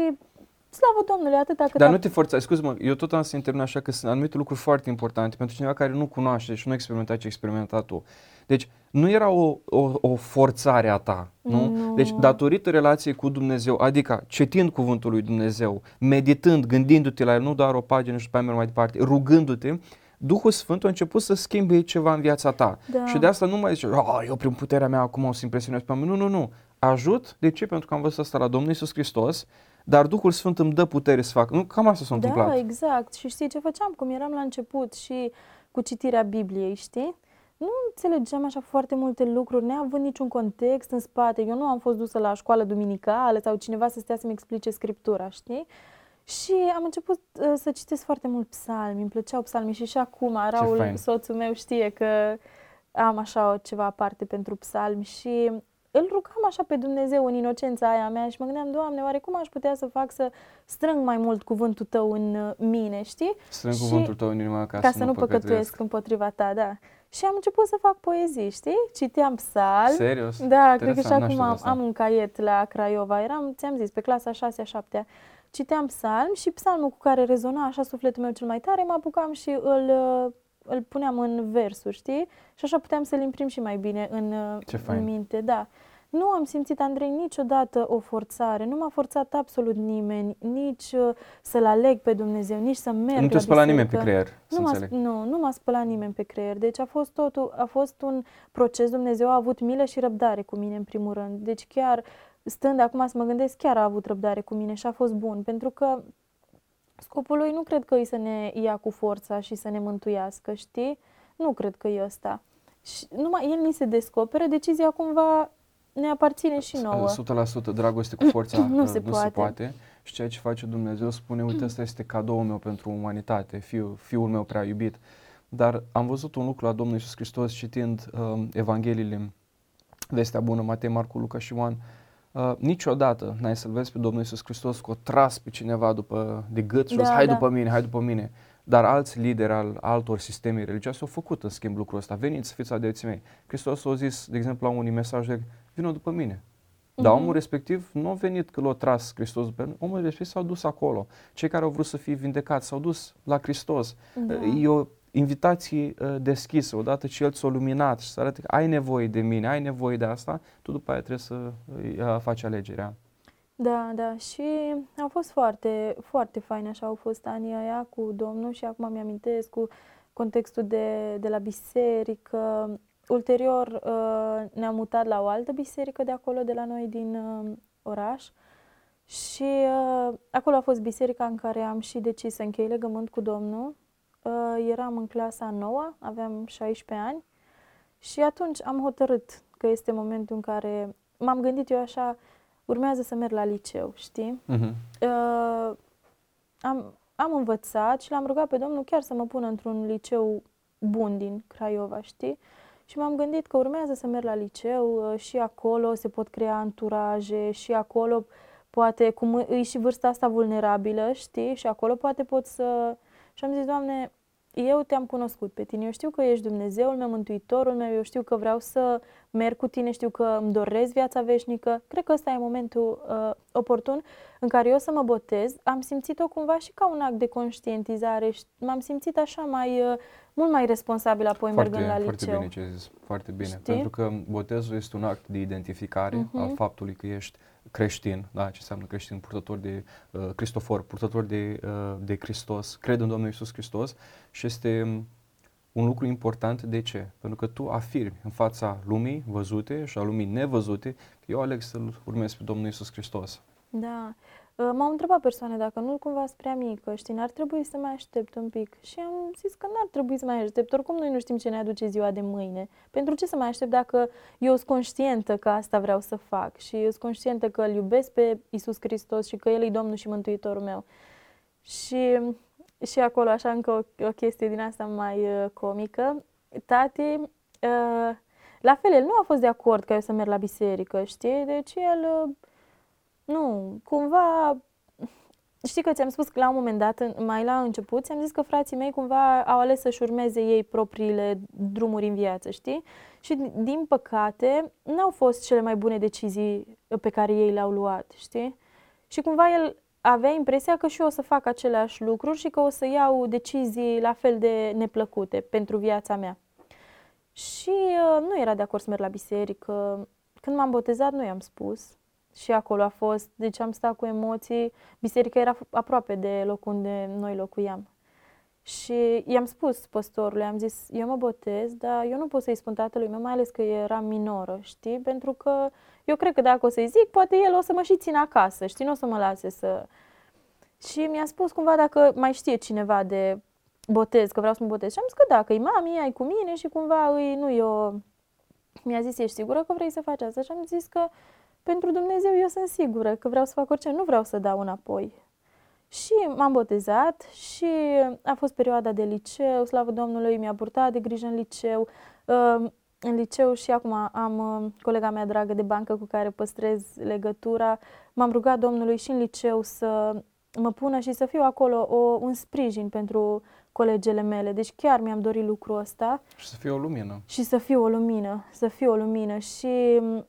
slavă Domnului, atâta cât... Dar nu te forța, scuze-mă, eu tot am să intervin așa că sunt anumite lucruri foarte importante pentru cineva care nu cunoaște și nu a experimentat ce ai experimentat tu. Deci nu era o, o, o forțare a ta, nu? Nu. Deci datorită relației cu Dumnezeu, adică citind cuvântul lui Dumnezeu, meditând, gândindu-te la el, nu doar o pagină și pe mai mai departe, rugându-te, Duhul Sfânt a început să schimbe ceva în viața ta. Da. Și de asta nu mai zice, oh, eu prin puterea mea acum o să impresionez pe oameni. Nu, nu, nu. Ajut. De ce? Pentru că am văzut asta la Domnul Isus Hristos, dar Duhul Sfânt îmi dă putere să fac. Nu, cam asta s-a întâmplat. Da, exact. Și știi ce făceam? Cum eram la început și cu citirea Bibliei, știi? Nu înțelegeam așa foarte multe lucruri, neavând niciun context în spate. Eu nu am fost dusă la școală duminicală sau cineva să stea să-mi explice scriptura, știi? Și am început uh, să citesc foarte mult psalmi, îmi plăceau psalmii și și acum Raul, fain. soțul meu, știe că am așa o ceva aparte pentru psalmi și îl rugam așa pe Dumnezeu în inocența aia mea și mă gândeam, Doamne, oare cum aș putea să fac să strâng mai mult cuvântul Tău în uh, mine, știi? Strâng Și- cuvântul tău în inima ca, ca să nu păcătuiesc împotriva ta, da. Și am început să fac poezii, știi? Citeam psalmi. Serios? Da, cred că și Interesant, n-am acum știut am, asta. am un caiet la Craiova. Eram, ți-am zis, pe clasa 6-a, 7 Citeam psalmi și psalmul cu care rezona așa sufletul meu cel mai tare, mă apucam și îl, uh, îl puneam în versuri, știi? Și așa puteam să-l imprim și mai bine în, uh, Ce fain. în minte, da. Nu am simțit, Andrei, niciodată o forțare. Nu m-a forțat absolut nimeni, nici uh, să-L aleg pe Dumnezeu, nici să merg Nu te la spăla nimeni pe biserică. creier, să Nu m-a, înțeleg. nu, nu m-a spălat nimeni pe creier. Deci a fost totul, a fost un proces. Dumnezeu a avut milă și răbdare cu mine în primul rând. Deci chiar, stând acum să mă gândesc, chiar a avut răbdare cu mine și a fost bun. Pentru că scopul lui nu cred că e să ne ia cu forța și să ne mântuiască, știi? Nu cred că e ăsta. Și numai el ni se descoperă, decizia cumva ne aparține și nouă. 100% dragoste cu forța Nu uh, se nu poate. se poate. Și ceea ce face Dumnezeu spune, uite, ăsta este cadoul meu pentru umanitate, fiul, fiul meu prea iubit. Dar am văzut un lucru la Domnul Iisus Hristos citind uh, Evangheliile, Vestea Bună, Matei, Marcu, Luca și Ioan. Uh, niciodată n-ai să-L vezi pe Domnul Iisus Hristos că o tras pe cineva după, de gât și Da, da, hai da. după mine, hai după mine. Dar alți lideri al altor sisteme religioase au făcut în schimb lucrul ăsta. Veniți, fiți adeții mei. Hristos a zis, de exemplu, la unii mesaje, vină după mine. Dar Mhm. omul respectiv nu a venit că l-a tras Hristos după el, omul respectiv s-au dus acolo. Cei care au vrut să fie vindecați s-au dus la Hristos. Da. E o invitație uh, deschisă, odată ce El ți-a luminat și să arate că ai nevoie de mine, ai nevoie de asta, tu după aia trebuie să uh, faci alegerea. Da, da, și au fost foarte, foarte faine, așa au fost anii aia cu Domnul și acum mi-amintesc cu contextul de, de la biserică. Ulterior uh, ne-am mutat la o altă biserică de acolo, de la noi din uh, oraș și uh, acolo a fost biserica în care am și decis să închei legământ cu Domnul. Uh, eram în clasa 9, aveam 16 ani și atunci am hotărât că este momentul în care m-am gândit eu așa, urmează să merg la liceu, știi? Uh-huh. Uh, am, am învățat și l-am rugat pe Domnul chiar să mă pună într-un liceu bun din Craiova, știi? Și m-am gândit că urmează să merg la liceu uh, și acolo se pot crea anturaje și acolo poate, cum e și vârsta asta vulnerabilă, știi? Și acolo poate pot să... Și am zis, Doamne, eu te-am cunoscut pe tine, eu știu că ești Dumnezeul meu, Mântuitorul meu, eu știu că vreau să merg cu tine, știu că îmi doresc viața veșnică. Cred că ăsta e momentul uh, oportun în care eu să mă botez. Am simțit-o cumva și ca un act de conștientizare și m-am simțit așa mai, uh, mult mai responsabil apoi Foarte, mergând la foarte liceu. bine ce ai zis, foarte bine. Știi? Pentru că botezul este un act de identificare Mhm. al faptului că ești creștin, da, ce înseamnă creștin, purtător de uh, Cristofor, purtător de, uh, de Hristos, cred în Domnul Isus Hristos și este um, un lucru important. De ce? Pentru că tu afirmi în fața lumii văzute și a lumii nevăzute că eu aleg să-L urmez pe Domnul Isus Hristos. Da. Uh, M-au întrebat persoane dacă nu cumva sunt prea mică, știi, n-ar trebui să mai aștept un pic. Și am zis că n-ar trebui să mai aștept, oricum noi nu știm ce ne aduce ziua de mâine. Pentru ce să mai aștept dacă eu sunt conștientă că asta vreau să fac și eu sunt conștientă că îl iubesc pe Isus Hristos și că El e Domnul și Mântuitorul meu. Și, și acolo, așa, încă o, o chestie din asta mai uh, comică. Tati, uh, la fel, el nu a fost de acord ca eu să merg la biserică, știi? Deci el... Uh, nu, cumva, știi că ți-am spus că la un moment dat, mai la început, ți-am zis că frații mei cumva au ales să-și urmeze ei propriile drumuri în viață, știi? Și din păcate, n-au fost cele mai bune decizii pe care ei le-au luat, știi? Și cumva el avea impresia că și eu o să fac aceleași lucruri și că o să iau decizii la fel de neplăcute pentru viața mea. Și uh, nu era de acord să merg la biserică. Când m-am botezat, nu i-am spus. Și acolo a fost, deci am stat cu emoții. Biserica era aproape de locul unde noi locuiam. Și i-am spus păstorului, am zis, eu mă botez, dar eu nu pot să-i spun tatălui meu, mai ales că era minoră, știi? Pentru că eu cred că dacă o să-i zic, poate el o să mă și țină acasă, știi? Nu o să mă lase să... Și mi-a spus cumva dacă mai știe cineva de botez, că vreau să mă botez. Și am zis că da, că e mami, ai cu mine și cumva îi, nu eu... Mi-a zis, ești sigură că vrei să faci asta? Și am zis că pentru Dumnezeu eu sunt sigură că vreau să fac orice, nu vreau să dau înapoi. Și m-am botezat și a fost perioada de liceu, slavă Domnului, mi-a purtat de grijă în liceu. Ă, în liceu și acum am ă, colega mea dragă de bancă cu care păstrez legătura. M-am rugat Domnului și în liceu să mă pună și să fiu acolo o, un sprijin pentru colegele mele. Deci chiar mi-am dorit lucrul ăsta. Și să fie o lumină. Și să fiu o lumină, să fiu o lumină. Și uh,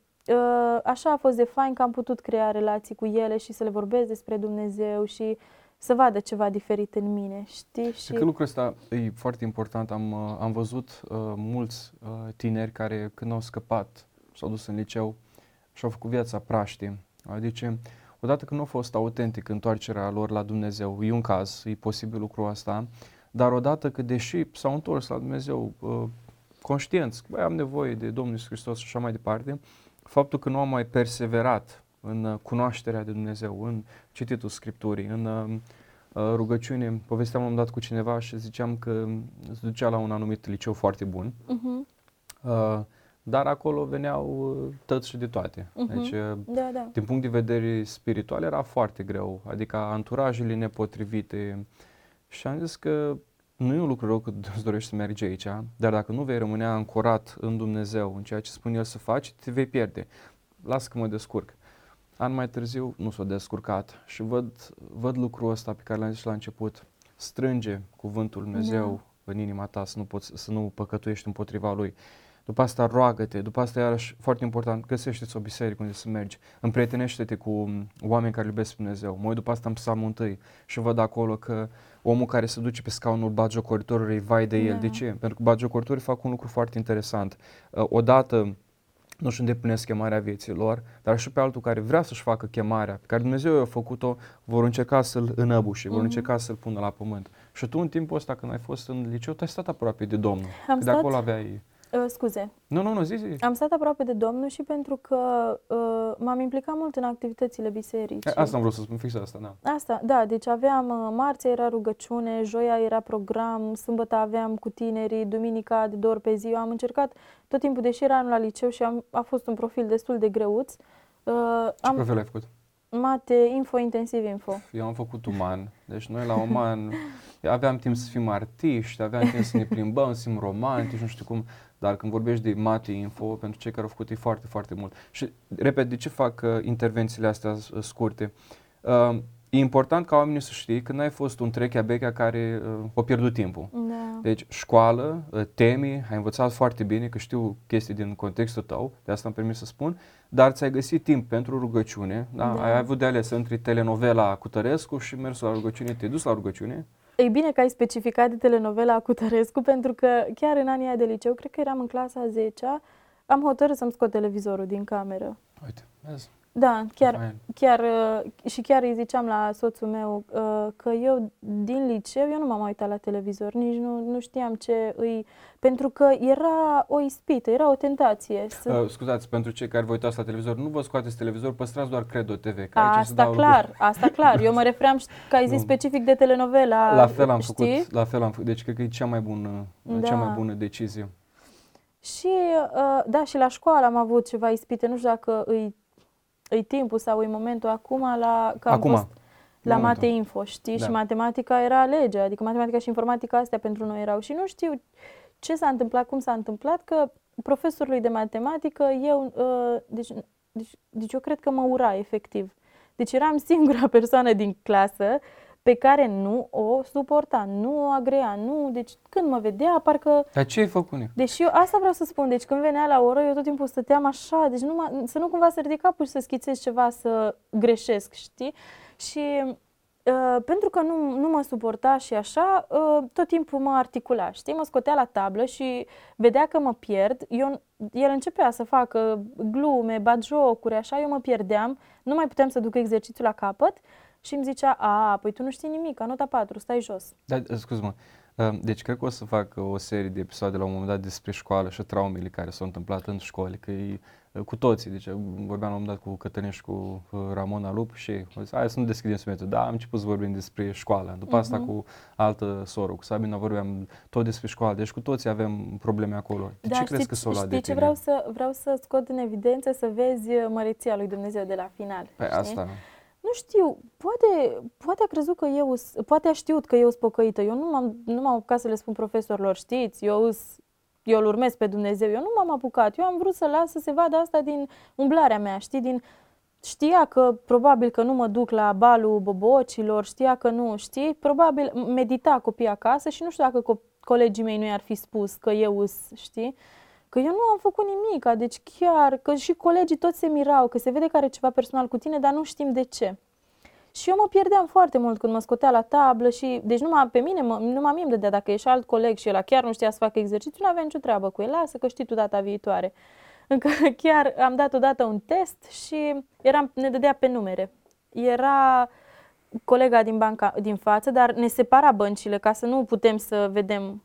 așa a fost de fain că am putut crea relații cu ele și să le vorbesc despre Dumnezeu și să vadă ceva diferit în mine, știi? Și că lucrul ăsta e foarte important. Am, uh, am văzut uh, mulți uh, tineri care când au scăpat, s-au dus în liceu și au făcut viața praștie. Adică, odată când nu a fost autentic întoarcerea lor la Dumnezeu, e un caz, e posibil lucrul ăsta, dar odată că deși s-au întors la Dumnezeu uh, conștienți, că am nevoie de Domnul Iisus Hristos și așa mai departe, faptul că nu am mai perseverat în uh, cunoașterea de Dumnezeu, în cititul Scripturii, în uh, uh, rugăciune. Povesteam un dat cu cineva și ziceam că se ducea la un anumit liceu foarte bun, uh-huh. uh, dar acolo veneau uh, tăți și de toate. Uh-huh. Deci, uh, da, da. din punct de vedere spiritual, era foarte greu, adică anturajele nepotrivite. Și am zis că nu e un lucru rău că îți dorești să mergi aici, dar dacă nu vei rămâne ancorat în Dumnezeu, în ceea ce spune El să faci, te vei pierde. Lasă că mă descurc. An mai târziu nu s-a descurcat și văd, văd lucrul ăsta pe care l-am zis la început. Strânge cuvântul Dumnezeu da. în inima ta să nu, poți, să nu păcătuiești împotriva Lui. După asta roagă-te, după asta iarăși foarte important, găsește-ți o biserică unde să mergi, împrietenește-te cu oameni care iubesc Dumnezeu. Mă după asta în psalmul întâi și văd acolo că omul care se duce pe scaunul bagiocoritorului, vai de el. Da. De ce? Pentru că bagiocoritorii fac un lucru foarte interesant. Uh, odată nu-și îndeplinesc chemarea vieții lor, dar și pe altul care vrea să-și facă chemarea, pe care Dumnezeu i-a făcut-o, vor încerca să-l înăbușe, mm-hmm. vor mhm. încerca să-l pună la pământ. Și tu în timpul ăsta când ai fost în liceu, tu ai stat aproape de Domnul. Am stat... De acolo aveai Uh, scuze. Nu, nu, nu, zi, zi. Am stat aproape de Domnul și pentru că uh, m-am implicat mult în activitățile bisericii. Asta am vrut să spun, fix asta, da. Asta, da, deci aveam, uh, marțea era rugăciune, joia era program, sâmbătă aveam cu tinerii, duminica de două ori pe zi. Eu am încercat tot timpul, deși era anul la liceu și am, a fost un profil destul de greuț. Uh, Ce am, profil ai făcut? Mate, info, intensiv info. Eu am făcut uman, deci noi la uman aveam timp să fim artiști, aveam timp să ne plimbăm, să fim romantici, nu știu cum. Dar când vorbești de mate info, pentru cei care au făcut e foarte, foarte mult. Și, repet, de ce fac uh, intervențiile astea uh, scurte? Uh, e important ca oamenii să știe că n-ai fost un trechea bechea care uh, a pierdut timpul. Da. Deci, școală, uh, temi, ai învățat foarte bine, că știu chestii din contextul tău, de asta am permis să spun, dar ți-ai găsit timp pentru rugăciune, da? da. ai avut de ales între telenovela cu Tărescu și mersul la rugăciune, te-ai dus la rugăciune, E bine că ai specificat de telenovela cu Tărescu, pentru că chiar în anii de liceu, cred că eram în clasa 10 am hotărât să-mi scot televizorul din cameră. Uite, vezi? Da, chiar, chiar uh, și chiar îi ziceam la soțul meu uh, că eu din liceu eu nu m-am uitat la televizor, nici nu, nu știam ce îi... Pentru că era o ispită, era o tentație. Să... Uh, scuzați, pentru cei care vă uitați la televizor, nu vă scoateți televizor, păstrați doar Credo TV. Că asta aici clar, lucruri. asta clar. Eu mă refeream că ai zis specific de telenovela, La fel am știi? făcut, la fel am făcut. Deci cred că e cea mai bună, da. cea mai bună decizie. Și, uh, da, și la școală am avut ceva ispite, nu știu dacă îi e timpul sau e momentul acum la că am fost la Mate Info, știi? Da. Și matematica era legea, adică matematica și informatica astea pentru noi erau. Și nu știu ce s-a întâmplat, cum s-a întâmplat, că profesorului de matematică, eu, uh, deci, deci, deci eu cred că mă ura efectiv. Deci eram singura persoană din clasă pe care nu o suporta, nu o agrea, nu, deci când mă vedea, parcă... Dar ce ai făcut, Nicu? Deci eu asta vreau să spun, deci când venea la oră, eu tot timpul stăteam așa, deci nu să nu cumva să ridic capul și să schițez ceva, să greșesc, știi? Și uh, pentru că nu, nu mă suporta și așa, uh, tot timpul mă articula, știi? Mă scotea la tablă și vedea că mă pierd, eu, el începea să facă glume, batjocuri, așa, eu mă pierdeam, nu mai puteam să duc exercițiul la capăt și îmi zicea, a, păi tu nu știi nimic, nota 4, stai jos. Da, scuz-mă, deci cred că o să fac o serie de episoade la un moment dat despre școală și traumele care s-au întâmplat în școli, că e cu toții, deci vorbeam la un moment dat cu Cătălin și cu Ramona Lup și zis, hai să nu deschidem subiectul. Da, am început să vorbim despre școală. După uh-huh. asta mhm. cu altă soră, cu Sabina vorbeam tot despre școală. Deci cu toții avem probleme acolo. De da, ce știi, crezi că s-o luat de ce vreau să, vreau să scot în evidență, să vezi măreția lui Dumnezeu de la final. Păi știi? asta. Nu știu, poate, poate a crezut că eu, poate a știut că eu sunt pocăită. Eu nu m-am, nu m-am apucat să le spun profesorilor, știți, eu, eu îl urmez pe Dumnezeu. Eu nu m-am apucat. Eu am vrut să las să se vadă asta din umblarea mea, știi, din... Știa că probabil că nu mă duc la balul bobocilor, știa că nu, știi, probabil medita copii acasă și nu știu dacă co- colegii mei nu i-ar fi spus că eu, știi, Că eu nu am făcut nimic, deci chiar, că și colegii toți se mirau, că se vede că are ceva personal cu tine, dar nu știm de ce. Și eu mă pierdeam foarte mult când mă scotea la tablă și, deci numai pe mine, mă, numai mie îmi dădea, dacă e și alt coleg și el chiar nu știa să facă exercițiu, nu avea nicio treabă cu el, lasă că știi tu data viitoare. Încă chiar am dat odată un test și eram, ne dădea pe numere. Era colega din banca din față, dar ne separa băncile ca să nu putem să vedem.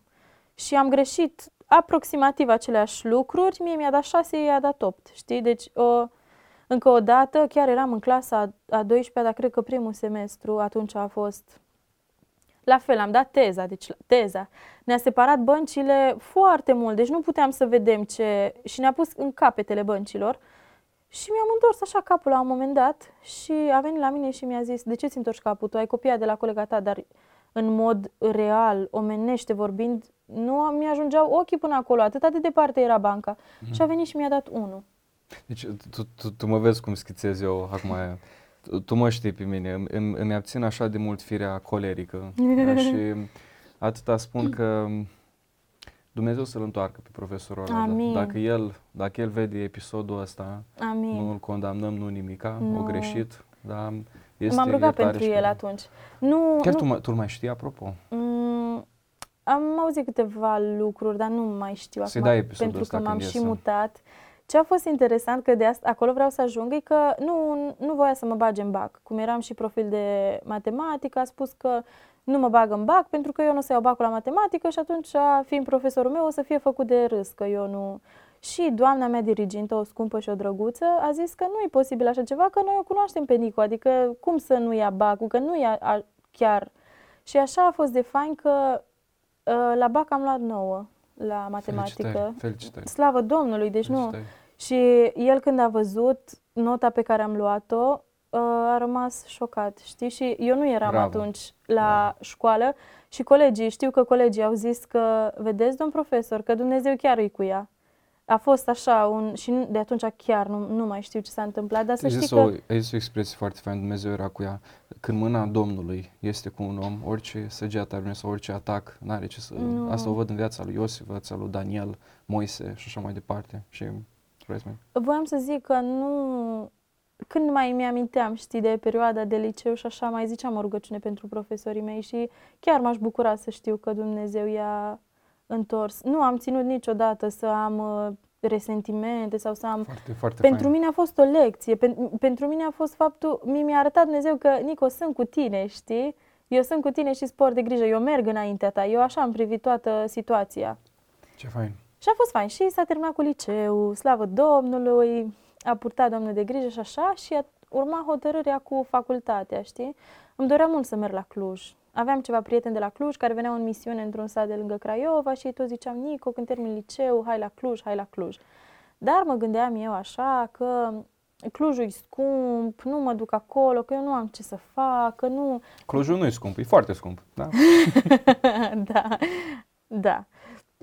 Și am greșit aproximativ aceleași lucruri, mie mi-a dat 6, i-a dat 8, știi? Deci, o, încă o dată, chiar eram în clasa a 12-a, dar cred că primul semestru atunci a fost la fel, am dat teza, deci teza. Ne-a separat băncile foarte mult, deci nu puteam să vedem ce... Și ne-a pus în capetele băncilor. Și mi-am întors așa capul la un moment dat și a venit la mine și mi-a zis, de ce ți întorci capul? Tu ai copiat de la colega ta, dar în mod real, omenește vorbind, nu mi-ajungeau ochii până acolo, atât de departe era banca. Mm-hmm. Și a venit și mi-a dat unul. Deci tu, tu, tu mă vezi cum schițez eu acum aia. Tu, tu mă știi pe mine, îmi, îmi abțin așa de mult firea colerică și atâta spun că Dumnezeu să-l întoarcă pe profesorul ăla. Amin. Dacă el, dacă el vede episodul ăsta, Amin. nu îl condamnăm, nu nimica, nu. o greșit, dar este M-am rugat pentru el atunci. Nu, Chiar nu, tu, tu mai știi, apropo? Mm, am auzit câteva lucruri, dar nu mai știu Să acum, pentru că m-am și mutat. Ce a fost interesant, că de asta, acolo vreau să ajung, e că nu, nu voia să mă bage în bac. Cum eram și profil de matematică, a spus că nu mă bag în bac pentru că eu nu o să iau bacul la matematică și atunci, fiind profesorul meu, o să fie făcut de râs, că eu nu... Și doamna mea dirigintă, o scumpă și o drăguță, a zis că nu e posibil așa ceva, că noi o cunoaștem pe Nico, adică cum să nu ia bacul, că nu ia a, chiar. Și așa a fost de fain că uh, la bac am luat nouă la matematică. Felicitări, felicitări. Slavă Domnului, deci felicitări. nu. Și el când a văzut nota pe care am luat-o, uh, a rămas șocat, știi? Și eu nu eram Bravo. atunci la Bravo. școală și colegii, știu că colegii au zis că, vedeți, domn profesor, că Dumnezeu chiar îi cu ea a fost așa un, și de atunci chiar nu, nu mai știu ce s-a întâmplat, dar să știi că... O, ai zis o expresie foarte faină, Dumnezeu era cu ea. Când mâna Domnului este cu un om, orice săgeată ar sau orice atac, n-are ce să... Nu. Asta o văd în viața lui Iosif, viața lui Daniel, Moise și așa mai departe. Și Voiam să zic că nu... Când mai mi-aminteam, știi, de perioada de liceu și așa, mai ziceam o rugăciune pentru profesorii mei și chiar m-aș bucura să știu că Dumnezeu i-a întors. Nu am ținut niciodată să am uh, resentimente sau să am... Foarte, foarte Pentru fain. mine a fost o lecție. Pen, pentru mine a fost faptul... Mie mi-a arătat Dumnezeu că, Nico, sunt cu tine, știi? Eu sunt cu tine și spor de grijă. Eu merg înaintea ta. Eu așa am privit toată situația. Ce fain. Și a fost fain. Și s-a terminat cu liceu, slavă Domnului, a purtat Domnul de grijă și așa și a urma hotărârea cu facultatea, știi? Îmi dorea mult să merg la Cluj. Aveam ceva prieteni de la Cluj care veneau în misiune într-un sat de lângă Craiova și ei toți ziceam, Nico, când termin liceu, hai la Cluj, hai la Cluj. Dar mă gândeam eu așa că Clujul e scump, nu mă duc acolo, că eu nu am ce să fac, că nu... Clujul nu e scump, e foarte scump, da? da, da.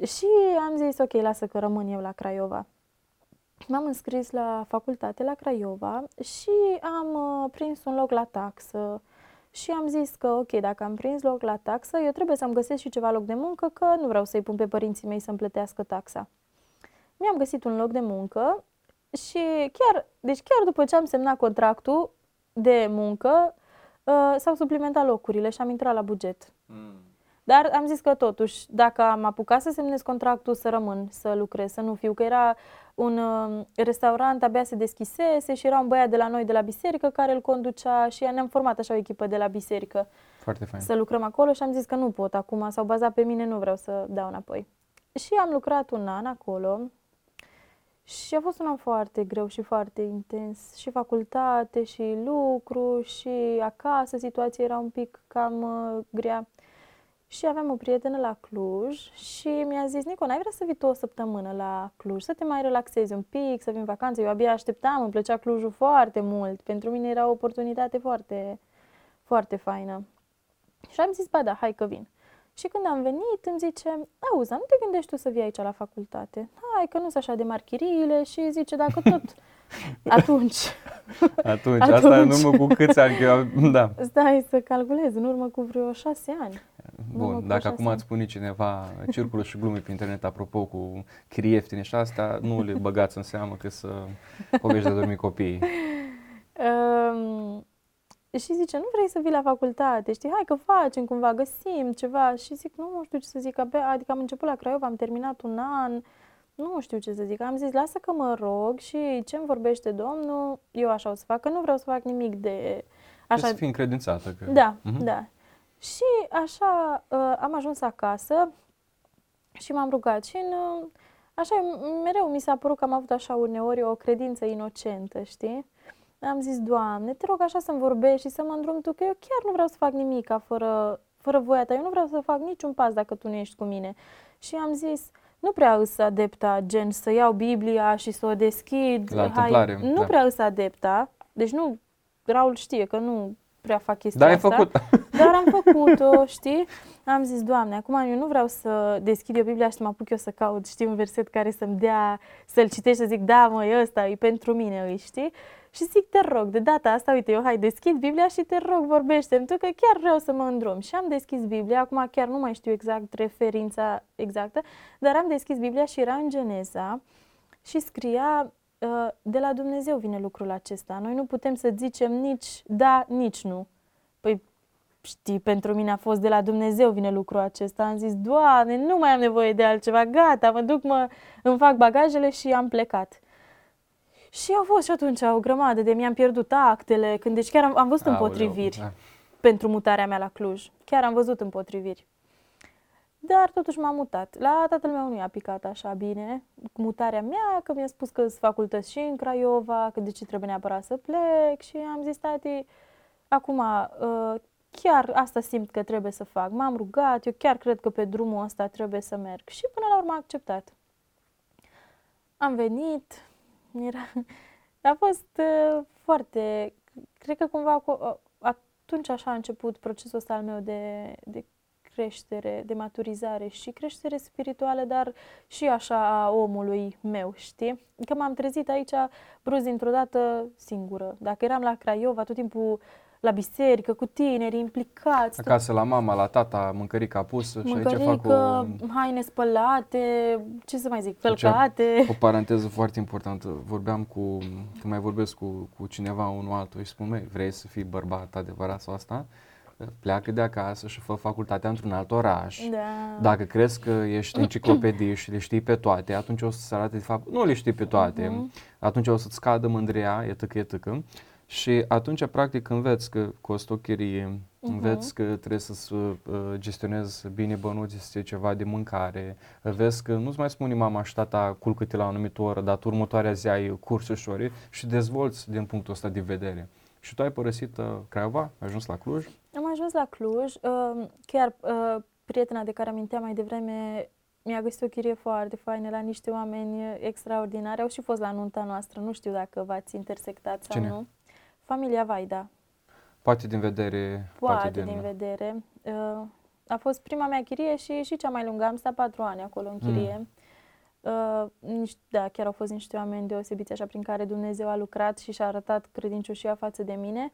Și am zis, ok, lasă că rămân eu la Craiova. Și m-am înscris la facultate la Craiova și am uh, prins un loc la taxă. Și am zis că, ok, dacă am prins loc la taxă, eu trebuie să-mi găsesc și ceva loc de muncă, că nu vreau să-i pun pe părinții mei să-mi plătească taxa. Mi-am găsit un loc de muncă și chiar, deci chiar după ce am semnat contractul de muncă, uh, s-au suplimentat locurile și am intrat la buget. Mm. Dar am zis că totuși, dacă am apucat să semnez contractul, să rămân, să lucrez, să nu fiu, că era un uh, restaurant, abia se deschisese și era un băiat de la noi de la biserică care îl conducea și ne-am format așa o echipă de la biserică. Foarte fain. Să lucrăm acolo și am zis că nu pot acum, s-au bazat pe mine, nu vreau să dau înapoi. Și am lucrat un an acolo și a fost un an foarte greu și foarte intens. Și facultate, și lucru, și acasă situația era un pic cam uh, grea. Și aveam o prietenă la Cluj și mi-a zis, Nico, n-ai vrea să vii tu o săptămână la Cluj, să te mai relaxezi un pic, să vin vacanță. Eu abia așteptam, îmi plăcea Clujul foarte mult. Pentru mine era o oportunitate foarte, foarte faină. Și am zis, ba da, hai că vin. Și când am venit, îmi zice, auzi, nu te gândești tu să vii aici la facultate? Hai, că nu sunt așa de mari chiriile și zice, dacă tot, atunci. atunci, atunci. asta în urmă cu câți ani? Că eu, da. Stai să calculez, în urmă cu vreo șase ani. Bun, dacă acum îți spune cineva circulă și glume pe internet apropo cu chirii ieftine și astea, nu le băgați în seamă că să povești de dormi copiii. Um, și zice, nu vrei să vii la facultate, știi, hai că facem cumva, găsim ceva. Și zic, nu știu ce să zic, abia, adică am început la Craiova, am terminat un an, nu știu ce să zic. Am zis, lasă că mă rog și ce-mi vorbește Domnul, eu așa o să fac, că nu vreau să fac nimic de... Așa... Să fii încredințată. Că... Da, uh-huh. da. Și așa uh, am ajuns acasă și m-am rugat și în, uh, așa mereu mi s-a părut că am avut așa uneori o credință inocentă, știi? Am zis, Doamne, te rog așa să-mi vorbești și să mă îndrum Tu, că eu chiar nu vreau să fac nimic fără, fără voia Ta. Eu nu vreau să fac niciun pas dacă Tu nu ești cu mine. Și am zis, nu prea îs adepta, gen să iau Biblia și să o deschid. La Hai, nu da. prea îs adepta. Deci nu, Raul știe că nu prea fac chestia da, asta. ai făcut. Dar am făcut-o, știi? Am zis, Doamne, acum eu nu vreau să deschid eu Biblia și să mă apuc eu să caut, știi, un verset care să-mi dea, să-l citești, să zic, da, măi, ăsta e pentru mine, îi, știi? Și zic, te rog, de data asta, uite, eu hai, deschid Biblia și te rog, vorbește-mi tu, că chiar vreau să mă îndrum. Și am deschis Biblia, acum chiar nu mai știu exact referința exactă, dar am deschis Biblia și era în Geneza și scria, uh, de la Dumnezeu vine lucrul acesta. Noi nu putem să zicem nici da, nici nu. Păi știi, pentru mine a fost de la Dumnezeu vine lucrul acesta. Am zis, Doamne, nu mai am nevoie de altceva, gata, mă duc, mă, îmi fac bagajele și am plecat. Și au fost și atunci o grămadă de mi-am pierdut actele, când deci chiar am, am văzut Aoleu, împotriviri da. pentru mutarea mea la Cluj. Chiar am văzut împotriviri. Dar totuși m-am mutat. La tatăl meu nu i-a picat așa bine cu mutarea mea, că mi-a spus că sunt facultăți și în Craiova, că de ce trebuie neapărat să plec și am zis, tati, acum uh, chiar asta simt că trebuie să fac. M-am rugat, eu chiar cred că pe drumul ăsta trebuie să merg. Și până la urmă a acceptat. Am venit, era, a fost uh, foarte, cred că cumva cu, atunci așa a început procesul ăsta al meu de, de creștere, de maturizare și creștere spirituală, dar și așa a omului meu, știi? Că m-am trezit aici bruz dintr-o dată singură. Dacă eram la Craiova, tot timpul la biserică, cu tineri implicați. Acasă la mama, la tata, mâncărica pusă mâncărică, și aici fac o... haine spălate, ce să mai zic, felcate. O paranteză foarte importantă. Vorbeam cu, când mai vorbesc cu, cu cineva, unul altul, și spun, măi, vrei să fii bărbat adevărat sau asta? Pleacă de acasă și fă facultatea într-un alt oraș. Da. Dacă crezi că ești enciclopedie și le știi pe toate, atunci o să-ți arate de fapt, nu le știi pe toate, uh-huh. atunci o să-ți scadă mândria, e tăcă, e tăcă. Și atunci, practic, înveți că costă o chirie, uh-huh. înveți că trebuie să uh, gestionezi bine bănuții, să ceva de mâncare, vezi că nu-ți mai spune mama și tata culcă-te la o anumită oră, dar tu următoarea zi ai cursuri și ore și dezvolți din punctul ăsta de vedere. Și tu ai părăsit uh, Craiova, ai ajuns la Cluj? Am ajuns la Cluj, uh, chiar uh, prietena de care aminteam mai devreme mi-a găsit o chirie foarte faină la niște oameni extraordinari. Au și fost la nunta noastră, nu știu dacă v-ați intersectat sau Cine? nu. Familia Vaida. Poate din vedere. Poate, poate din, din vedere. Uh, a fost prima mea chirie și, și cea mai lungă. Am stat patru ani acolo în chirie. Mm. Uh, nici, da, chiar au fost niște oameni deosebiți așa prin care Dumnezeu a lucrat și și-a arătat credincioșia față de mine.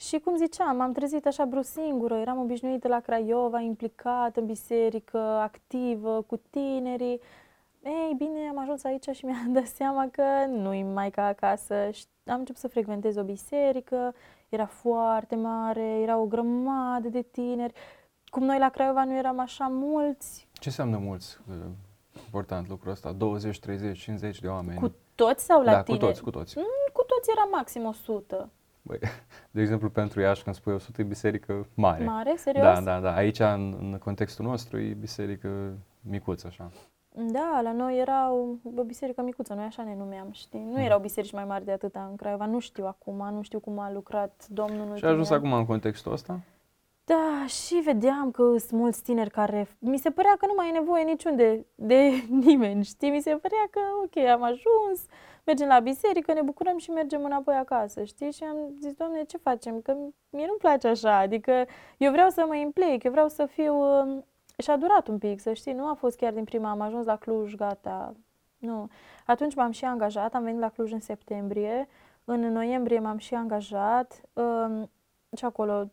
Și cum ziceam, m-am trezit așa brusc singură, eram obișnuită la Craiova, implicată în biserică, activă, cu tinerii. Ei, bine, am ajuns aici și mi-am dat seama că nu-i mai ca acasă. Am început să frecventez o biserică, era foarte mare, era o grămadă de tineri. Cum noi la Craiova nu eram așa mulți. Ce înseamnă mulți? Important lucrul ăsta, 20, 30, 50 de oameni. Cu toți sau la da, tineri? cu toți, cu toți. Mm, cu toți era maxim 100. Băi, de exemplu, pentru Iași, când spui 100, e biserică mare. Mare? Serios? Da, da, da. Aici, în, în contextul nostru, e biserică micuță, așa. Da, la noi era o, o biserică micuță, noi așa ne numeam, știi? Nu erau biserici mai mari de atâta în Craiova, nu știu acum, nu știu cum a lucrat Domnul în Și a ajuns ani. acum în contextul ăsta? Da, și vedeam că sunt mulți tineri care... Mi se părea că nu mai e nevoie niciun de, de nimeni, știi? Mi se părea că, ok, am ajuns, mergem la biserică, ne bucurăm și mergem înapoi acasă, știi? Și am zis, Doamne, ce facem? Că mie nu-mi place așa, adică eu vreau să mă implic, eu vreau să fiu... um, Și a durat un pic, să știi, nu a fost chiar din prima, am ajuns la Cluj, gata, nu. Atunci m-am și angajat, am venit la Cluj în septembrie, în noiembrie m-am și angajat um, și acolo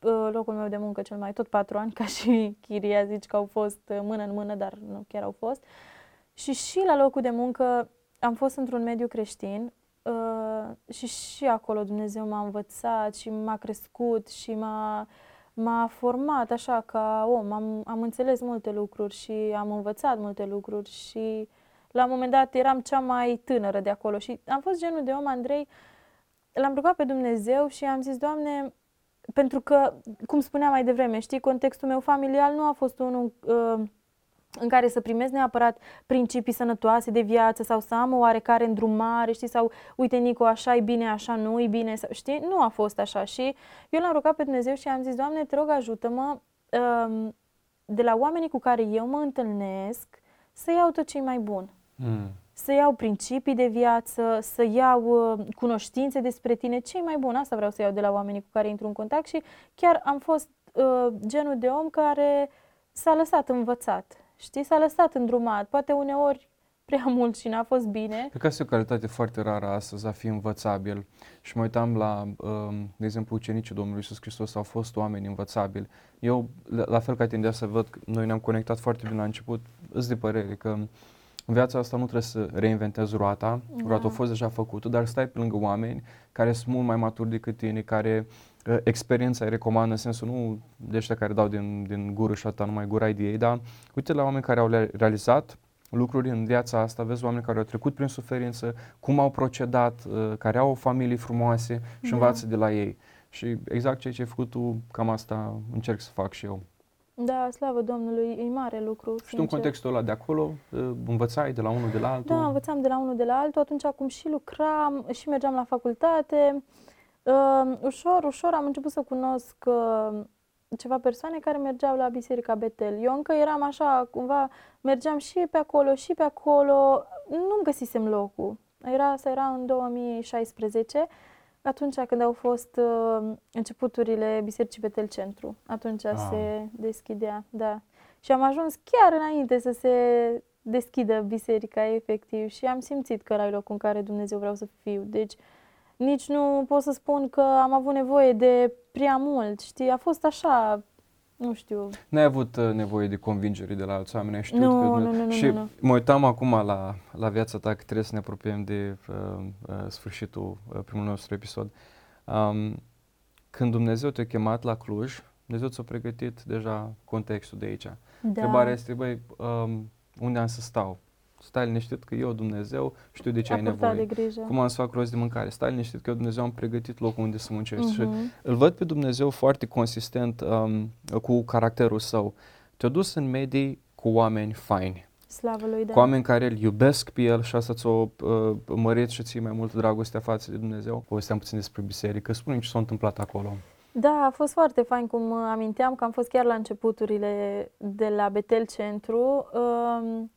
uh, locul meu de muncă cel mai tot patru ani, ca și chiria, zici că au fost uh, mână în mână, dar nu chiar au fost. Și și la locul de muncă am fost într-un mediu creștin uh, și și acolo Dumnezeu m-a învățat și m-a crescut și m-a, m-a format așa ca om. Am, am înțeles multe lucruri și am învățat multe lucruri și la un moment dat eram cea mai tânără de acolo și am fost genul de om, Andrei, l-am rugat pe Dumnezeu și am zis, Doamne, pentru că, cum spuneam mai devreme, știi, contextul meu familial nu a fost unul uh, în care să primesc neapărat principii sănătoase de viață sau să am o oarecare îndrumare, știi, sau uite Nico, așa e bine, așa nu e bine, sau, știi, nu a fost așa și eu l-am rugat pe Dumnezeu și am zis, Doamne, te rog ajută-mă um, de la oamenii cu care eu mă întâlnesc să iau tot ce e mai bun. Mm. să iau principii de viață, să iau uh, cunoștințe despre tine, ce mai bun, asta vreau să iau de la oamenii cu care intru în contact și chiar am fost uh, genul de om care s-a lăsat învățat, știi, s-a lăsat îndrumat, poate uneori prea mult și n-a fost bine. Cred că asta e o calitate foarte rară astăzi, a fi învățabil. Și mă uitam la, um, de exemplu, ucenicii Domnului Iisus Hristos au fost oameni învățabili. Eu, la la fel ca tine, de să văd că noi ne-am conectat foarte bine la început, îți de părere că în viața asta nu trebuie să reinventezi roata, roata a fost deja făcută, dar stai pe lângă oameni care sunt mult mai maturi decât tine, care uh, experiența îi recomandă, în sensul nu de ăștia care dau din, din gură și atâta numai gura de ei, dar uite la oameni care au le- realizat lucruri în viața asta, vezi oameni care au trecut prin suferință, cum au procedat, uh, care au familii frumoase și Da. învață de la ei. Și exact ceea ce ai făcut tu, cam asta încerc să fac și eu. Da, slavă Domnului, e mare lucru, Și tu în contextul ăla de acolo, uh, învățai de la unul de la altul? Da, învățam de la unul de la altul, atunci acum și lucram, și mergeam la facultate. Uh, ușor, ușor am început să cunosc uh, ceva persoane care mergeau la Biserica Betel. Eu încă eram așa, cumva, mergeam și pe acolo, și pe acolo, nu-mi găsisem locul. Era, asta era în 2016, atunci când au fost uh, începuturile Bisericii Betel Centru. Atunci Ah. se deschidea, da. Și am ajuns chiar înainte să se deschidă biserica efectiv și am simțit că era locul în care Dumnezeu vreau să fiu. Deci nici nu pot să spun că am avut nevoie de prea mult, știi? A fost așa, nu știu. N-ai avut uh, nevoie de convingere de la alți oameni, ai știut Nu, că... nu, nu, nu, și nu, nu. mă uitam acum la, la viața ta, că trebuie să ne apropiem de uh, uh, sfârșitul uh, primului nostru episod. Um, când Dumnezeu te-a chemat la Cluj, Dumnezeu ți-a pregătit deja contextul de aici. Da. Întrebarea este, băi, um, unde am să stau? Stai liniștit că eu, Dumnezeu, știu de ce a ai purtat nevoie. de grijă. Cum am să fac rost de mâncare? Stai liniștit că eu, Dumnezeu, am pregătit locul unde să muncești. Și Mhm. îl văd pe Dumnezeu foarte consistent um, cu caracterul său. Te-a dus în medii cu oameni faini, Slavă lui, da. cu oameni care îl iubesc pe el și asta ți-o uh, mărit și ție mai mult dragostea față de Dumnezeu. Povesteam puțin despre biserică. Spune ce s-a întâmplat acolo. Da, a fost foarte fain, cum uh, aminteam că am fost chiar la începuturile de la Betel Centru. Um,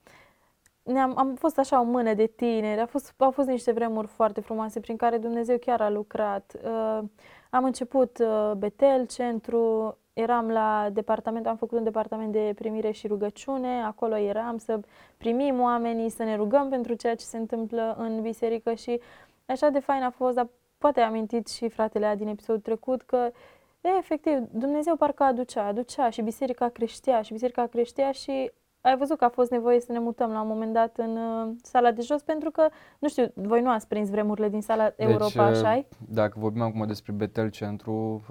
ne-am, am fost așa o mână de tineri, a fost, au fost niște vremuri foarte frumoase prin care Dumnezeu chiar a lucrat. Uh, am început uh, Betel Centru, eram la departament, am făcut un departament de primire și rugăciune, acolo eram să primim oamenii, să ne rugăm pentru ceea ce se întâmplă în biserică și așa de fain a fost, dar poate a amintit și fratele din episodul trecut că e, efectiv, Dumnezeu parcă aducea, aducea și biserica creștea și biserica creștea și ai văzut că a fost nevoie să ne mutăm la un moment dat în uh, sala de jos pentru că, nu știu, voi nu ați prins vremurile din sala deci, Europa, așa uh, Dacă vorbim acum despre Betel Centru,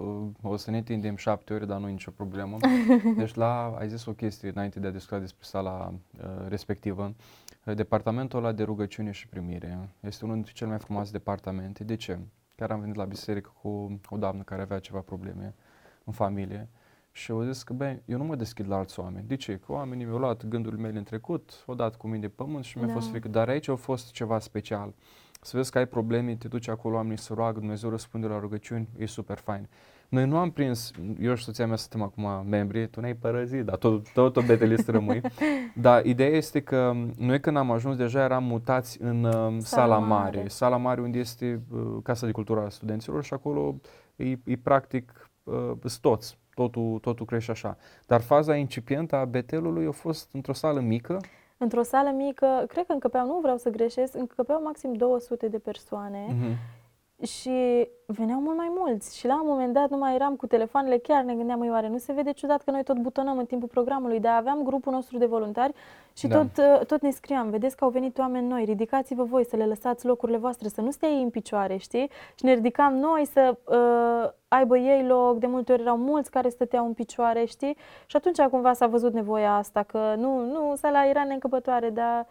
uh, o să ne tindem șapte ore, dar nu e nicio problemă. Deci la, ai zis o chestie înainte de a discuta despre sala uh, respectivă. Departamentul ăla de rugăciune și primire este unul dintre cele mai frumoase departamente. De ce? Chiar am venit la biserică cu o doamnă care avea ceva probleme în familie și au zis că, bă, eu nu mă deschid la alți oameni. De ce? Că oamenii mi-au luat gândurile mele în trecut, au dat cu mine de pământ și mi-a da. fost frică. Dar aici a fost ceva special. Să vezi că ai probleme, te duci acolo, oamenii să roagă, Dumnezeu răspunde la rugăciuni, e super fain. Noi nu am prins, eu și soția mea suntem acum membri, tu ne-ai părăzit, dar tot, tot o betelist rămâi. dar ideea este că noi când am ajuns deja eram mutați în uh, sala, sala mare. mare. Sala mare unde este uh, Casa de Cultură a Studenților și acolo e, e practic uh, toți totul, totul crește așa. Dar faza incipientă a betelului a fost într-o sală mică. Într-o sală mică, cred că încăpeau, nu vreau să greșesc, încăpeau maxim 200 de persoane. Mm-hmm și veneau mult mai mulți și la un moment dat nu mai eram cu telefoanele, chiar ne gândeam, oare nu se vede ciudat că noi tot butonăm în timpul programului, dar aveam grupul nostru de voluntari și da. tot, uh, tot ne scriam, vedeți că au venit oameni noi, ridicați-vă voi să le lăsați locurile voastre, să nu stea ei în picioare, știi? Și ne ridicam noi să uh, aibă ei loc, de multe ori erau mulți care stăteau în picioare, știi? Și atunci cumva s-a văzut nevoia asta, că nu, nu, sala era neîncăpătoare, dar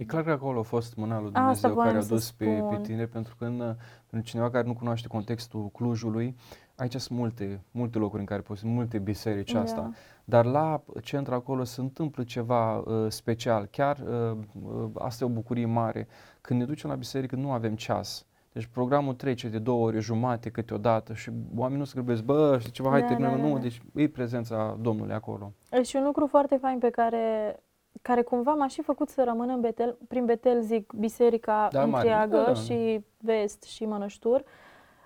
E clar că acolo a fost mâna lui Dumnezeu care a dus pe, pe tine, pentru că în, în cineva care nu cunoaște contextul Clujului, aici sunt multe, multe locuri în care poți, multe biserici yeah. asta, dar la centru acolo se întâmplă ceva uh, special, chiar uh, uh, asta e o bucurie mare. Când ne ducem la biserică nu avem ceas. Deci programul trece de două ore jumate câteodată și oamenii nu se grăbesc, bă, știi ceva, hai da, terminăm, da, da, nu, da. deci e prezența Domnului acolo. Și un lucru foarte fain pe care care cumva m-a și făcut să rămân în Betel, prin Betel zic biserica da, întreagă da, da. și vest și mănăștur,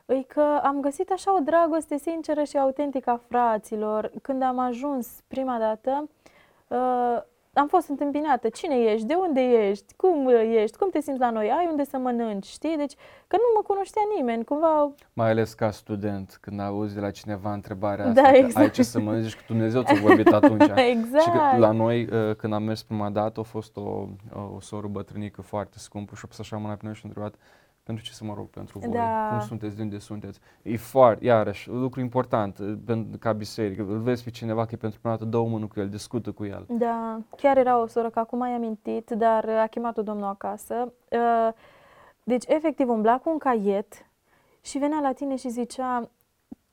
e că am găsit așa o dragoste sinceră și autentică a fraților. Când am ajuns prima dată, uh, am fost întâmpinată. Cine ești? De unde ești? Cum ești? Cum te simți la noi? Ai unde să mănânci? Știi? Deci că nu mă cunoștea nimeni. Cumva... Mai ales ca student, când auzi de la cineva întrebarea asta, da, exact. ai ce să mănânci, că Dumnezeu ți-a vorbit atunci. exact. Și că la noi, uh, când am mers prima dată, a fost o, o soră bătrânică foarte scumpă și a pus așa mâna pe noi și a întrebat pentru ce să mă rog pentru voi? Da. Cum sunteți? De unde sunteți? E foarte, iarăși, un lucru important ca biserică. Îl vezi pe cineva că e pentru prima dată, două mână cu el, discută cu el. Da, chiar era o soră, că acum ai amintit, dar a chemat-o domnul acasă. Uh, deci, efectiv, umbla cu un caiet și venea la tine și zicea,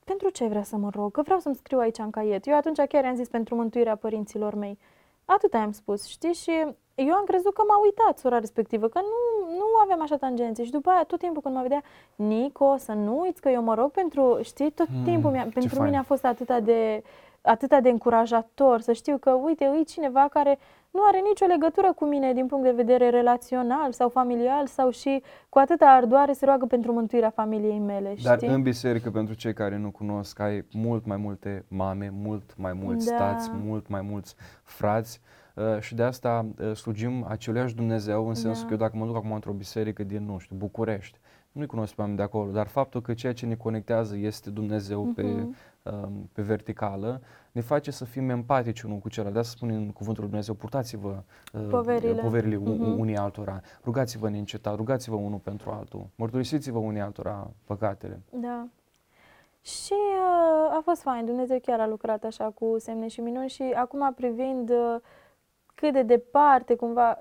pentru ce vrea să mă rog? Că vreau să-mi scriu aici în caiet. Eu atunci chiar i-am zis pentru mântuirea părinților mei. Atât am spus, știi? Și eu am crezut că m-a uitat sora respectivă, că nu, nu aveam așa tangențe. Și după aia, tot timpul când mă vedea, Nico, să nu uiți că eu mă rog pentru, știi, tot hmm, timpul, mi-a, pentru fain. mine a fost atâta de, atâta de încurajator să știu că, uite, e cineva care nu are nicio legătură cu mine din punct de vedere relațional sau familial sau și cu atâta ardoare se roagă pentru mântuirea familiei mele, Dar în biserică, pentru cei care nu cunosc, ai mult mai multe mame, mult mai mulți da. tați, mult mai mulți frați Uh, și de asta uh, slujim aceluiași Dumnezeu în sensul da. că eu dacă mă duc acum într-o biserică din, nu știu, București, nu-i cunosc pe oameni de acolo, dar faptul că ceea ce ne conectează este Dumnezeu uh-huh. pe, mhm. um, pe verticală, ne face să fim empatici unul cu celălalt. De asta spune în cuvântul lui Dumnezeu, purtați-vă uh, poverile, poverile uh-huh. unii altora, rugați-vă neîncetat, rugați-vă unul pentru altul, mărturisiți-vă unii altora păcatele. Da. Și uh, a fost fain, Dumnezeu chiar a lucrat așa cu semne și minuni și acum privind uh, cât de departe cumva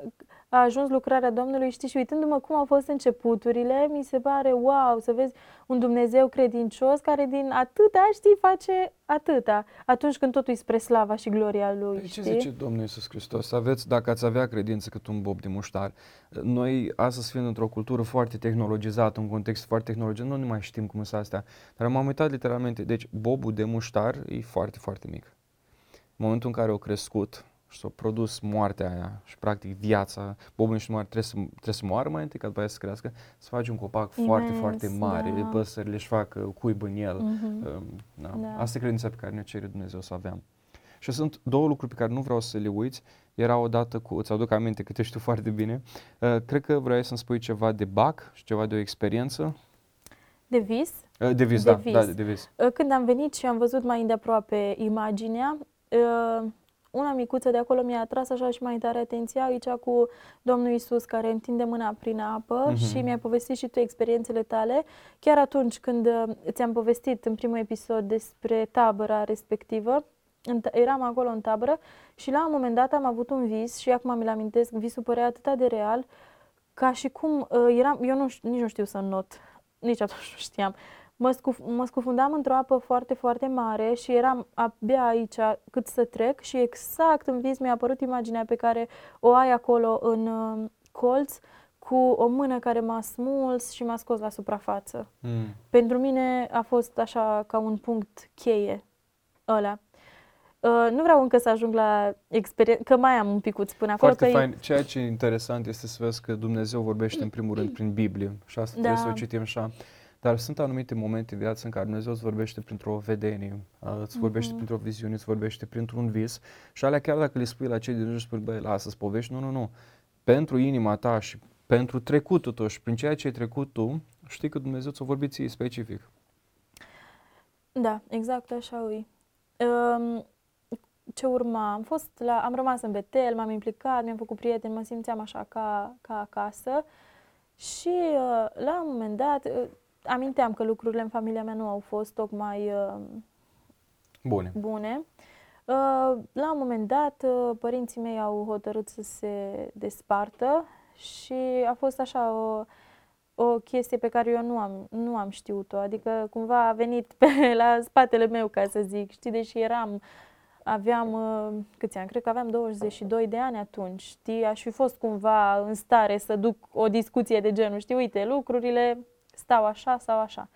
a ajuns lucrarea Domnului, știți, și uitându-mă cum au fost începuturile, mi se pare wow să vezi un Dumnezeu credincios care din atâta, știi, face atâta, atunci când totul e spre slava și gloria Lui, păi știi? Ce zice Domnul Iisus Hristos? Aveți, dacă ați avea credință cât un bob de muștar, noi astăzi fiind într-o cultură foarte tehnologizată, un context foarte tehnologic, nu, nu mai știm cum sunt astea, dar m-am uitat literalmente, deci bobul de muștar e foarte, foarte mic. În momentul în care au crescut, și s-a produs moartea aia și practic viața, bobul și moare trebuie să, trebuie să moară mai întâi ca după aia să crească, să faci un copac Imens, foarte, foarte mare, da. păsările își fac uh, cuib în el. Mhm. Uh, da. Da. Asta e credința pe care ne cere Dumnezeu să avem. Și sunt două lucruri pe care nu vreau să le uiți. Era odată cu, îți aduc aminte că te știu foarte bine. Uh, cred că vrei să-mi spui ceva de BAC și ceva de o experiență. De vis, Uh, de vis, De da, vis. da, de vis. Uh, Când am venit și am văzut mai îndeaproape imaginea, uh, una micuță de acolo mi-a atras așa și mai tare atenția aici cu Domnul Isus care întinde mâna prin apă Mhm. și mi-ai povestit și tu experiențele tale. Chiar atunci când uh, ți-am povestit în primul episod despre tabăra respectivă, în ta- eram acolo în tabără și la un moment dat am avut un vis și acum mi-l amintesc, visul părea atât de real ca și cum uh, eram, eu nu, ș- nici nu știu să not, nici atunci nu știam. Mă, scuf, mă scufundam într-o apă foarte, foarte mare și eram abia aici cât să trec și exact în vis mi-a apărut imaginea pe care o ai acolo în uh, colț cu o mână care m-a smuls și m-a scos la suprafață. Mm. Pentru mine a fost așa ca un punct cheie ăla. Uh, nu vreau încă să ajung la experiență, că mai am un picuț până acolo. Foarte că e- fain. Ceea ce e interesant este să vezi că Dumnezeu vorbește în primul rând prin Biblie și asta trebuie să o Da. citim așa. Dar sunt anumite momente în viață în care Dumnezeu îți vorbește printr-o vedenie, uh, îți vorbește Mhm. printr-o viziune, îți vorbește printr-un vis și alea chiar dacă le spui la cei din jur, spui, băi, lasă-ți povești, nu, nu, nu. Pentru inima ta și pentru trecutul tău și prin ceea ce ai trecut tu, știi că Dumnezeu ți-a vorbit ție specific. Da, exact așa e. Um, ce urma? Am fost la, am rămas în Betel, m-am implicat, mi-am făcut prieteni, mă simțeam așa ca, ca acasă și uh, la un moment dat uh, aminteam că lucrurile în familia mea nu au fost tocmai uh, Bune. bune. Uh, la un moment dat, uh, părinții mei au hotărât să se despartă și a fost așa o, o chestie pe care eu nu am, nu am știut-o. Adică cumva a venit pe la spatele meu, ca să zic, știi, deși eram, aveam, uh, câți ani? Cred că aveam 22 de ani atunci, știi? Aș fi fost cumva în stare să duc o discuție de genul, știi, uite, lucrurile stau așa sau așa.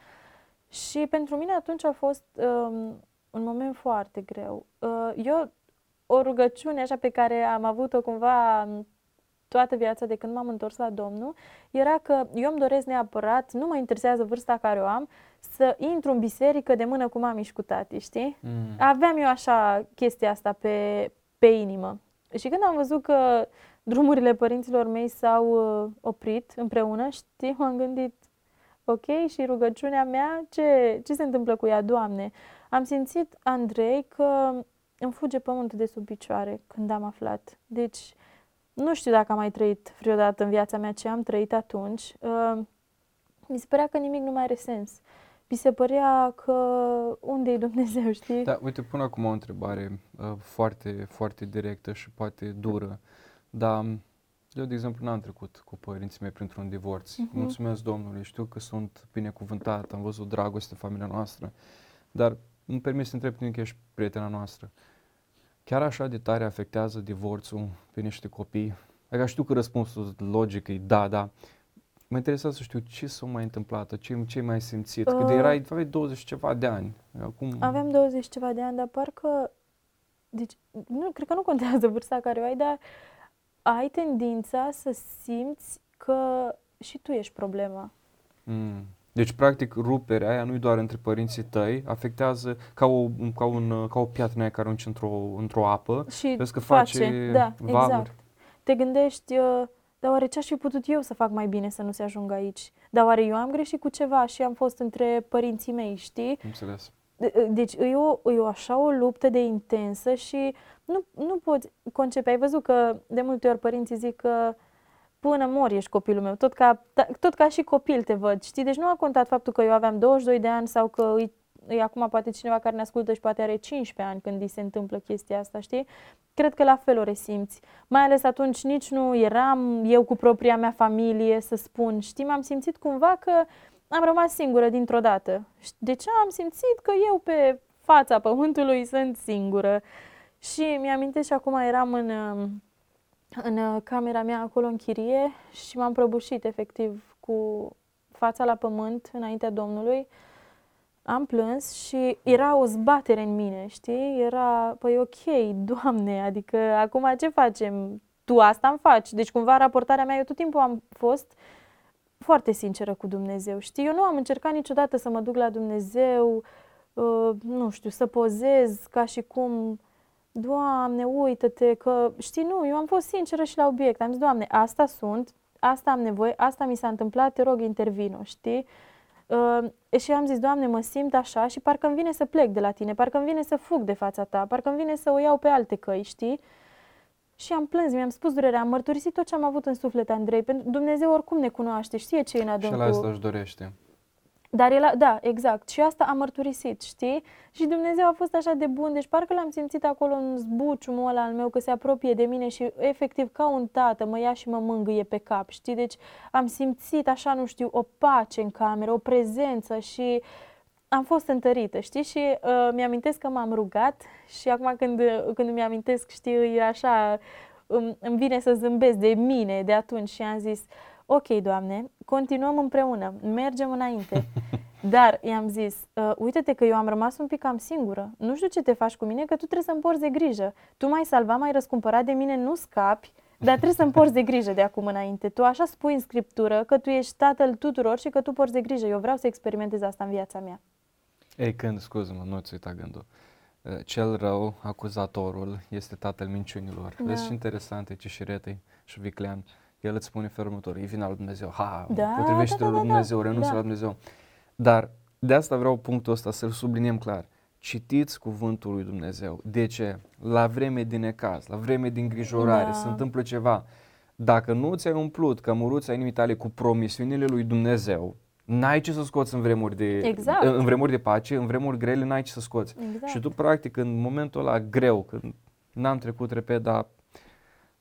Și pentru mine atunci a fost um, un moment foarte greu. Uh, eu, o rugăciune așa pe care am avut-o cumva în toată viața de când m-am întors la Domnul, era că eu îmi doresc neapărat, nu mă interesează vârsta care o am, să intru în biserică de mână cu mami și cu tati, știi? Mm. Aveam eu așa chestia asta pe, pe inimă. Și când am văzut că drumurile părinților mei s-au uh, oprit împreună, știi, m-am gândit, ok, și rugăciunea mea, ce, ce se întâmplă cu ea, Doamne? Am simțit, Andrei, că îmi fuge pământul de sub picioare când am aflat. Deci, nu știu dacă am mai trăit vreodată în viața mea ce am trăit atunci. Uh, mi se părea că nimic nu mai are sens. Mi se părea că unde e Dumnezeu, știi? Da, uite, pun acum o întrebare uh, foarte, foarte directă și poate dură, dar eu, de exemplu, n-am trecut cu părinții mei printr-un divorț. Mhm. Mulțumesc Domnului, știu că sunt binecuvântat, am văzut dragoste în familia noastră, dar îmi permis să întreb tine că ești prietena noastră. Chiar așa de tare afectează divorțul pe niște copii? Adică știu că răspunsul logic e da, da. Mă interesează să știu ce s-a mai întâmplat, ce, ce ai mai simțit, că de Uh. erai, aveai 20 și ceva de ani. Acum... Aveam 20 și ceva de ani, dar parcă... Deci, nu, cred că nu contează vârsta care o ai, dar ai tendința să simți că și tu ești problema. Mm. Deci, practic, ruperea aia nu-i doar între părinții tăi, afectează ca o, ca un, ca o piatră aia care arunci într-o, într-o apă. Și Vezi că face, face da, valuri. exact. Te gândești, uh, dar oare ce aș fi putut eu să fac mai bine să nu se ajungă aici? Dar oare eu am greșit cu ceva și am fost între părinții mei, știi? Înțeles. De- Deci e o, e o așa o luptă de intensă și nu, nu poți concepe. Ai văzut că de multe ori părinții zic că până mor ești copilul meu, tot ca, ta- tot ca și copil te văd, știi? Deci nu a contat faptul că eu aveam 22 de ani sau că îi, îi acum poate cineva care ne ascultă și poate are 15 ani când îi se întâmplă chestia asta, știi? Cred că la fel o resimți. Mai ales atunci nici nu eram eu cu propria mea familie să spun, știi? M-am simțit cumva că am rămas singură dintr-o dată. Și De ce am simțit că eu pe fața pământului sunt singură? Și mi-amintesc și acum eram în, um, în uh, camera mea acolo în chirie și m-am prăbușit efectiv cu fața la pământ înaintea Domnului. am plâns și era o zbatere în mine, știi? Era, păi ok, Doamne, adică acum ce facem? Tu asta îmi faci. Deci cumva raportarea mea, eu tot timpul am fost foarte sinceră cu Dumnezeu, știi? Eu nu am încercat niciodată să mă duc la Dumnezeu, uh, nu știu, să pozez ca și cum, Doamne, uită-te că, știi, nu, eu am fost sinceră și la obiect. Am zis, Doamne, asta sunt, asta am nevoie, asta mi s-a întâmplat, te rog, intervino, știi? Uh, și am zis, Doamne, mă simt așa și parcă îmi vine să plec de la tine, parcă îmi vine să fug de fața ta, parcă îmi vine să o iau pe alte căi, știi? Și am plâns, mi-am spus durerea, am mărturisit tot ce am avut în suflet, Andrei, pentru Dumnezeu oricum ne cunoaște, știe ce e în adâncul. Și la asta își dorește. Dar el, a, da, exact. Și asta am mărturisit, știi? Și Dumnezeu a fost așa de bun, deci parcă l-am simțit acolo în zbuciumul ăla al meu, că se apropie de mine și efectiv ca un tată mă ia și mă mângâie pe cap, știi? Deci am simțit așa, nu știu, o pace în cameră, o prezență și am fost întărită, știi? Și uh, mi-amintesc că m-am rugat și acum când, când mi-amintesc, știi, e așa, îmi, îmi vine să zâmbesc de mine de atunci și am zis, ok, Doamne, continuăm împreună, mergem înainte. Dar i-am zis, uh, uite-te că eu am rămas un pic cam singură. Nu știu ce te faci cu mine, că tu trebuie să-mi porți de grijă. Tu m-ai salvat, m-ai răscumpărat de mine, nu scapi, dar trebuie să-mi porți de grijă de acum înainte. Tu așa spui în scriptură că tu ești tatăl tuturor și că tu porți de grijă. Eu vreau să experimentez asta în viața mea. Ei, când, scuză-mă, nu-ți uita gândul. Uh, cel rău, acuzatorul, este tatăl minciunilor. Da. Vezi ce interesant e Cișiretei și Viclean. El îți spune felul următor, e vina lui Dumnezeu, ha, Da, potrivește-te da, da, lui da, Dumnezeu, da. renunță Da. la Dumnezeu. Dar de asta vreau punctul ăsta să-l subliniem clar. Citiți cuvântul lui Dumnezeu. De ce? La vreme din necaz, la vreme din îngrijorare, Da. se întâmplă ceva. Dacă nu ți-ai umplut cămuruța inimii tale cu promisiunile lui Dumnezeu, n-ai ce să scoți în vremuri de, Exact. în vremuri de pace, în vremuri grele n-ai ce să scoți. Exact. Și tu, practic, în momentul ăla greu, când n-am trecut repede, dar,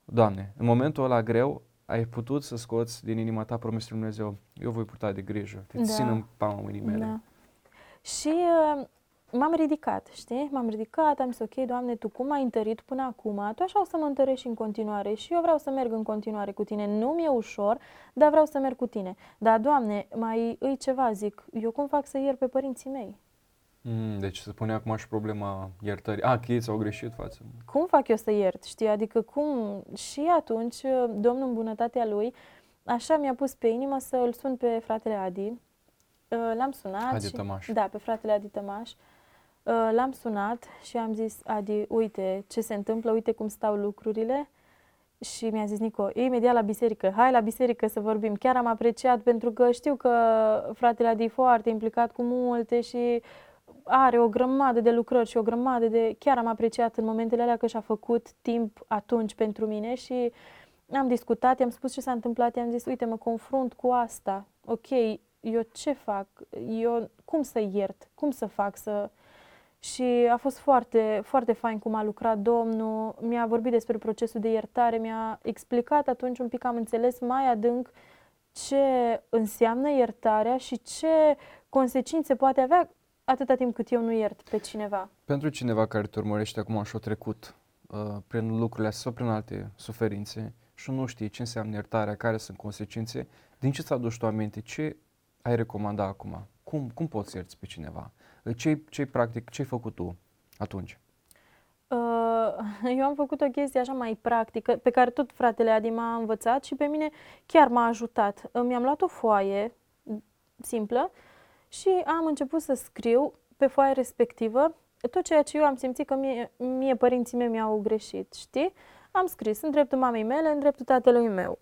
Doamne, în momentul ăla greu, ai putut să scoți din inima ta promisiunea lui Dumnezeu. Eu voi purta de grijă, te Da. țin în palma mâinii mele. Da. Și uh, m-am ridicat, știi? M-am ridicat, am zis, ok, Doamne, Tu cum ai întărit până acum, Tu așa o să mă întărești și în continuare și eu vreau să merg în continuare cu Tine. Nu mi-e ușor, dar vreau să merg cu Tine. Dar, Doamne, mai îi ceva, zic, eu cum fac să iert pe părinții mei? Mm, deci se pune acum și problema iertării. A, că ei ți-au greșit față. cum fac eu să iert, știi? Adică cum... Și atunci, Domnul în bunătatea Lui, așa mi-a pus pe inimă să îl sun pe fratele Adi. Uh, L-am sunat Adi și, Tămaș. Da, pe fratele Adi Tămaș. Uh, L-am sunat și am zis, Adi, uite ce se întâmplă, uite cum stau lucrurile. Și mi-a zis Nico, imediat la biserică, hai la biserică să vorbim. Chiar am apreciat pentru că știu că fratele Adi e foarte implicat cu multe și are o grămadă de lucrări și o grămadă de... Chiar am apreciat în momentele alea că și-a făcut timp atunci pentru mine și am discutat, i-am spus ce s-a întâmplat, i-am zis, uite, mă confrunt cu asta. Ok, eu ce fac? Eu cum să iert? Cum să fac să... Și a fost foarte, foarte fain cum a lucrat Domnul, mi-a vorbit despre procesul de iertare, mi-a explicat atunci un pic, am înțeles mai adânc ce înseamnă iertarea și ce consecințe poate avea atâta timp cât eu nu iert pe cineva. Pentru cineva care te urmărește acum și-a trecut uh, prin lucrurile astea sau prin alte suferințe și nu știe ce înseamnă iertarea, care sunt consecințe, din ce ți aduci tu aminte, ce ai recomanda acum? Cum, cum poți să ierți pe cineva? Ce, ce practic, ce ai făcut tu atunci? Uh, Eu am făcut o chestie așa mai practică, pe care tot fratele Adi m-a învățat și pe mine chiar m-a ajutat. Uh, Mi-am luat o foaie simplă și am început să scriu pe foaia respectivă tot ceea ce eu am simțit că mie, mie părinții mei mi-au greșit, știi? Am scris în dreptul mamei mele, în dreptul tatălui meu.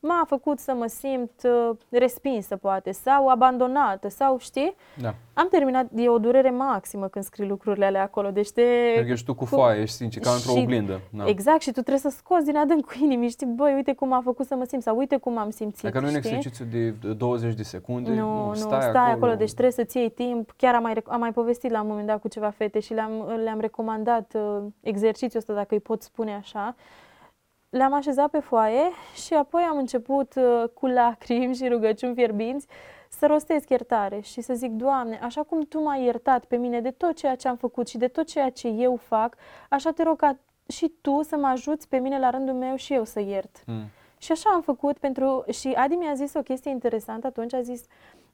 M-a făcut să mă simt uh, respinsă, poate, sau abandonată, sau, știi? Da. Am terminat, e o durere maximă când scrii lucrurile alea acolo, deci te... Pentru că ești tu cu foaie, ești sincer, ca într-o Și- oglindă. Da. Exact, și tu trebuie să scoți din adâncul inimii, știi, băi, uite cum a făcut să mă simt, sau uite cum am simțit, Dacă nu e un știi? exercițiu de 20 de secunde, Nu, nu, stai, stai, stai acolo. deci trebuie să-ți iei timp. Chiar am mai, rec- am mai povestit la un moment dat cu ceva fete și le-am, le-am recomandat uh, exercițiul ăsta, dacă îi pot spune așa. Le-am așezat pe foaie și apoi am început uh, cu lacrimi și rugăciuni fierbinți să rostesc iertare și să zic, Doamne, așa cum Tu m-ai iertat pe mine de tot ceea ce am făcut și de tot ceea ce eu fac, așa te rog ca și Tu să mă ajuți pe mine la rândul meu și eu să iert. Mm. Și așa am făcut pentru... Și Adi mi-a zis o chestie interesantă atunci, a zis,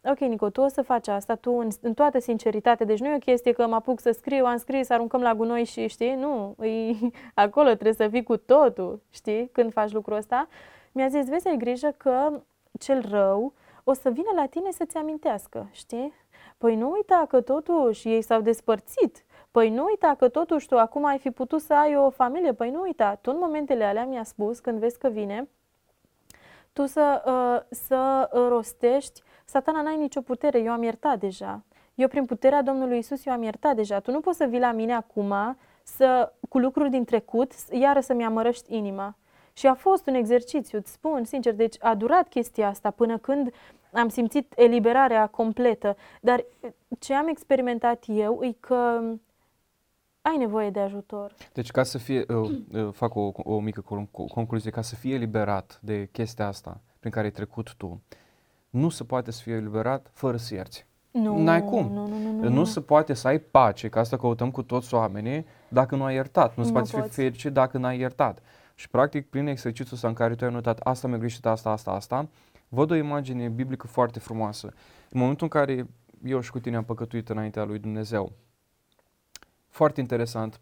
ok, Nico, tu o să faci asta, tu în, în toată sinceritate, deci nu e o chestie că mă apuc să scriu, am scris, aruncăm la gunoi și știi, nu, e, acolo trebuie să fii cu totul, știi, când faci lucrul ăsta. Mi-a zis, vezi, ai grijă că cel rău o să vină la tine să-ți amintească, știi? Păi nu uita că totuși ei s-au despărțit, Păi nu uita că totuși tu acum ai fi putut să ai o familie, păi nu uita, tu în momentele alea mi-a spus, când vezi că vine, tu să, uh, să rostești, satana n-ai nicio putere, eu am iertat deja. Eu prin puterea Domnului Isus eu am iertat deja. Tu nu poți să vii la mine acum să, cu lucruri din trecut, iară să-mi amărăști inima. Și a fost un exercițiu, îți spun sincer, deci a durat chestia asta până când am simțit eliberarea completă. Dar ce am experimentat eu e că ai nevoie de ajutor. Deci ca să fie, uh, uh, fac o, o mică concluzie, ca să fie eliberat de chestia asta prin care ai trecut tu, nu se poate să fie eliberat fără să ierți. Nu, N-ai cum. Nu, nu, nu, nu, nu se poate să ai pace, că asta căutăm cu toți oamenii, dacă nu ai iertat. Nu se poate fi fericit dacă n-ai iertat. Și practic, prin exercițiul ăsta în care tu ai notat asta mi-a greșit, asta, asta, asta, văd o imagine biblică foarte frumoasă. În momentul în care eu și cu tine am păcătuit înaintea lui Dumnezeu, foarte interesant,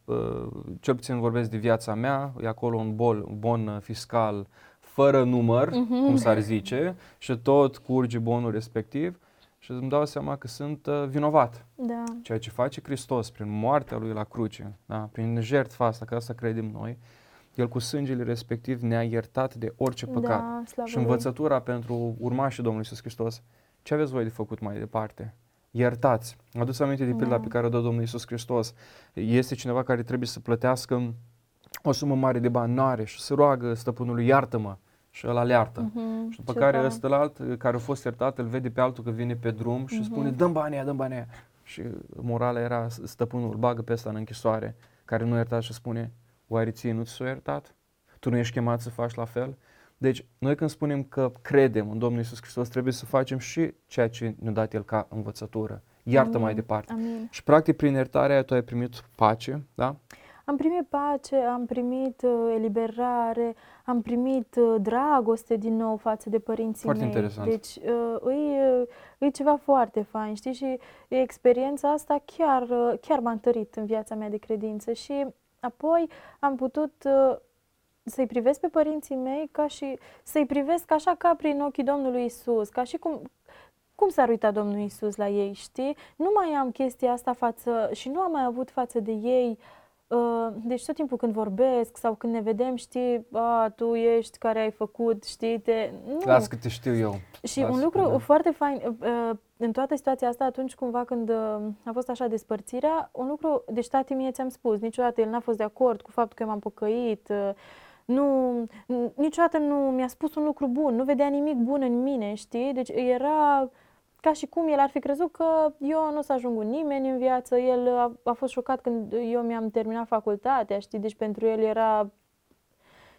cel puțin vorbesc de viața mea, e acolo un bol, un bon fiscal fără număr, uh-huh. cum s-ar zice, și tot curge bonul respectiv și îmi dau seama că sunt uh, vinovat. Da. Ceea ce face Hristos prin moartea Lui la cruce, da? prin jertfa asta, că asta credem noi, El cu sângele respectiv ne-a iertat de orice da, păcat. Da, și învățătura lui. pentru urmașii Domnului Iisus Hristos, ce aveți voi de făcut mai departe? iertați. Adus aminte de pilda da. pe care o dă Domnul Iisus Hristos. Este cineva care trebuie să plătească o sumă mare de bani, n-are și se roagă stăpânului, iartă-mă și ăla le iartă. Uh-huh, și după care ăsta alt, care a fost iertat, îl vede pe altul că vine pe drum și uh-huh. spune, dăm banii aia, dăm banii aia. Și morala era, stăpânul îl bagă pe ăsta în închisoare, care nu iertat și spune, oare ție nu ți s-a iertat? Tu nu ești chemat să faci la fel? Deci, noi când spunem că credem în Domnul Isus Hristos, trebuie să facem și ceea ce ne-a dat El ca învățătură. Iartă Amin. mai departe. Amin. Și, practic, prin iertarea tu ai primit pace, da? Am primit pace, am primit uh, eliberare, am primit uh, dragoste din nou față de părinții foarte mei. Interesant. Deci uh, e, e ceva foarte fain, știi? Și experiența asta chiar, uh, chiar m-a întărit în viața mea de credință și apoi am putut uh, să-i privesc pe părinții mei ca și să-i privesc așa ca prin ochii Domnului Isus, ca și cum, cum s-ar uita Domnul Isus la ei, știi? Nu mai am chestia asta față și nu am mai avut față de ei uh, deci tot timpul când vorbesc sau când ne vedem, știi, a, tu ești care ai făcut, știi, te... Nu. Las că te știu eu. Și Las un lucru da. foarte fain, uh, în toată situația asta, atunci cumva când uh, a fost așa despărțirea, un lucru, deci tati mie ți-am spus, niciodată el n-a fost de acord cu faptul că eu m-am păcăit, nu, niciodată nu mi-a spus un lucru bun, nu vedea nimic bun în mine, știi? Deci era ca și cum el ar fi crezut că eu nu o să ajung nimeni în viață. El a, a fost șocat când eu mi-am terminat facultatea, știi? Deci pentru el era...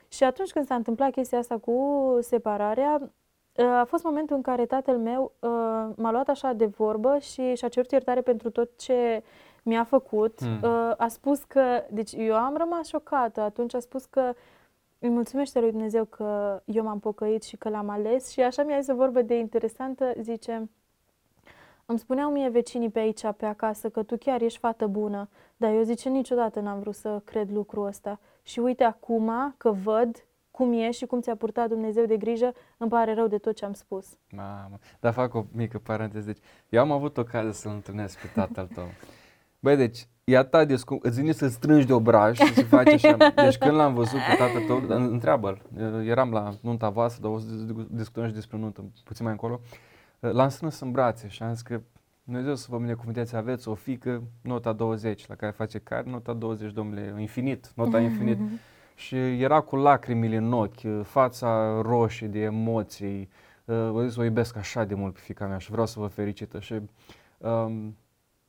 Și atunci când s-a întâmplat chestia asta cu separarea, a fost momentul în care tatăl meu m-a luat așa de vorbă și și-a cerut iertare pentru tot ce mi-a făcut. Mm. A spus că, deci eu am rămas șocată, atunci a spus că îi mulțumește lui Dumnezeu că eu m-am pocăit și că l-am ales și așa mi-a zis o vorbă de interesantă, zice, îmi spuneau mie vecinii pe aici, pe acasă, că tu chiar ești fată bună, dar eu zice, niciodată n-am vrut să cred lucrul ăsta. Și uite acum că văd cum e și cum ți-a purtat Dumnezeu de grijă, îmi pare rău de tot ce am spus. Mamă, dar fac o mică paranteză. Deci, eu am avut ocazia să-l întâlnesc pe tatăl tău. Băi, deci, e atât de scump, îți vine să strângi de obraj și să faci așa. Deci când l-am văzut pe tatăl tău, întreabă-l, eram la nunta voastră, dar o să discutăm și despre nuntă puțin mai încolo, l-am strâns în brațe și am zis că Dumnezeu să vă binecuvânteți, aveți o fică, nota 20, la care face care, nota 20, domnule, infinit, nota infinit. și era cu lacrimile în ochi, fața roșie de emoții, vă zis, o iubesc așa de mult pe fica mea și vreau să vă fericită. Și um,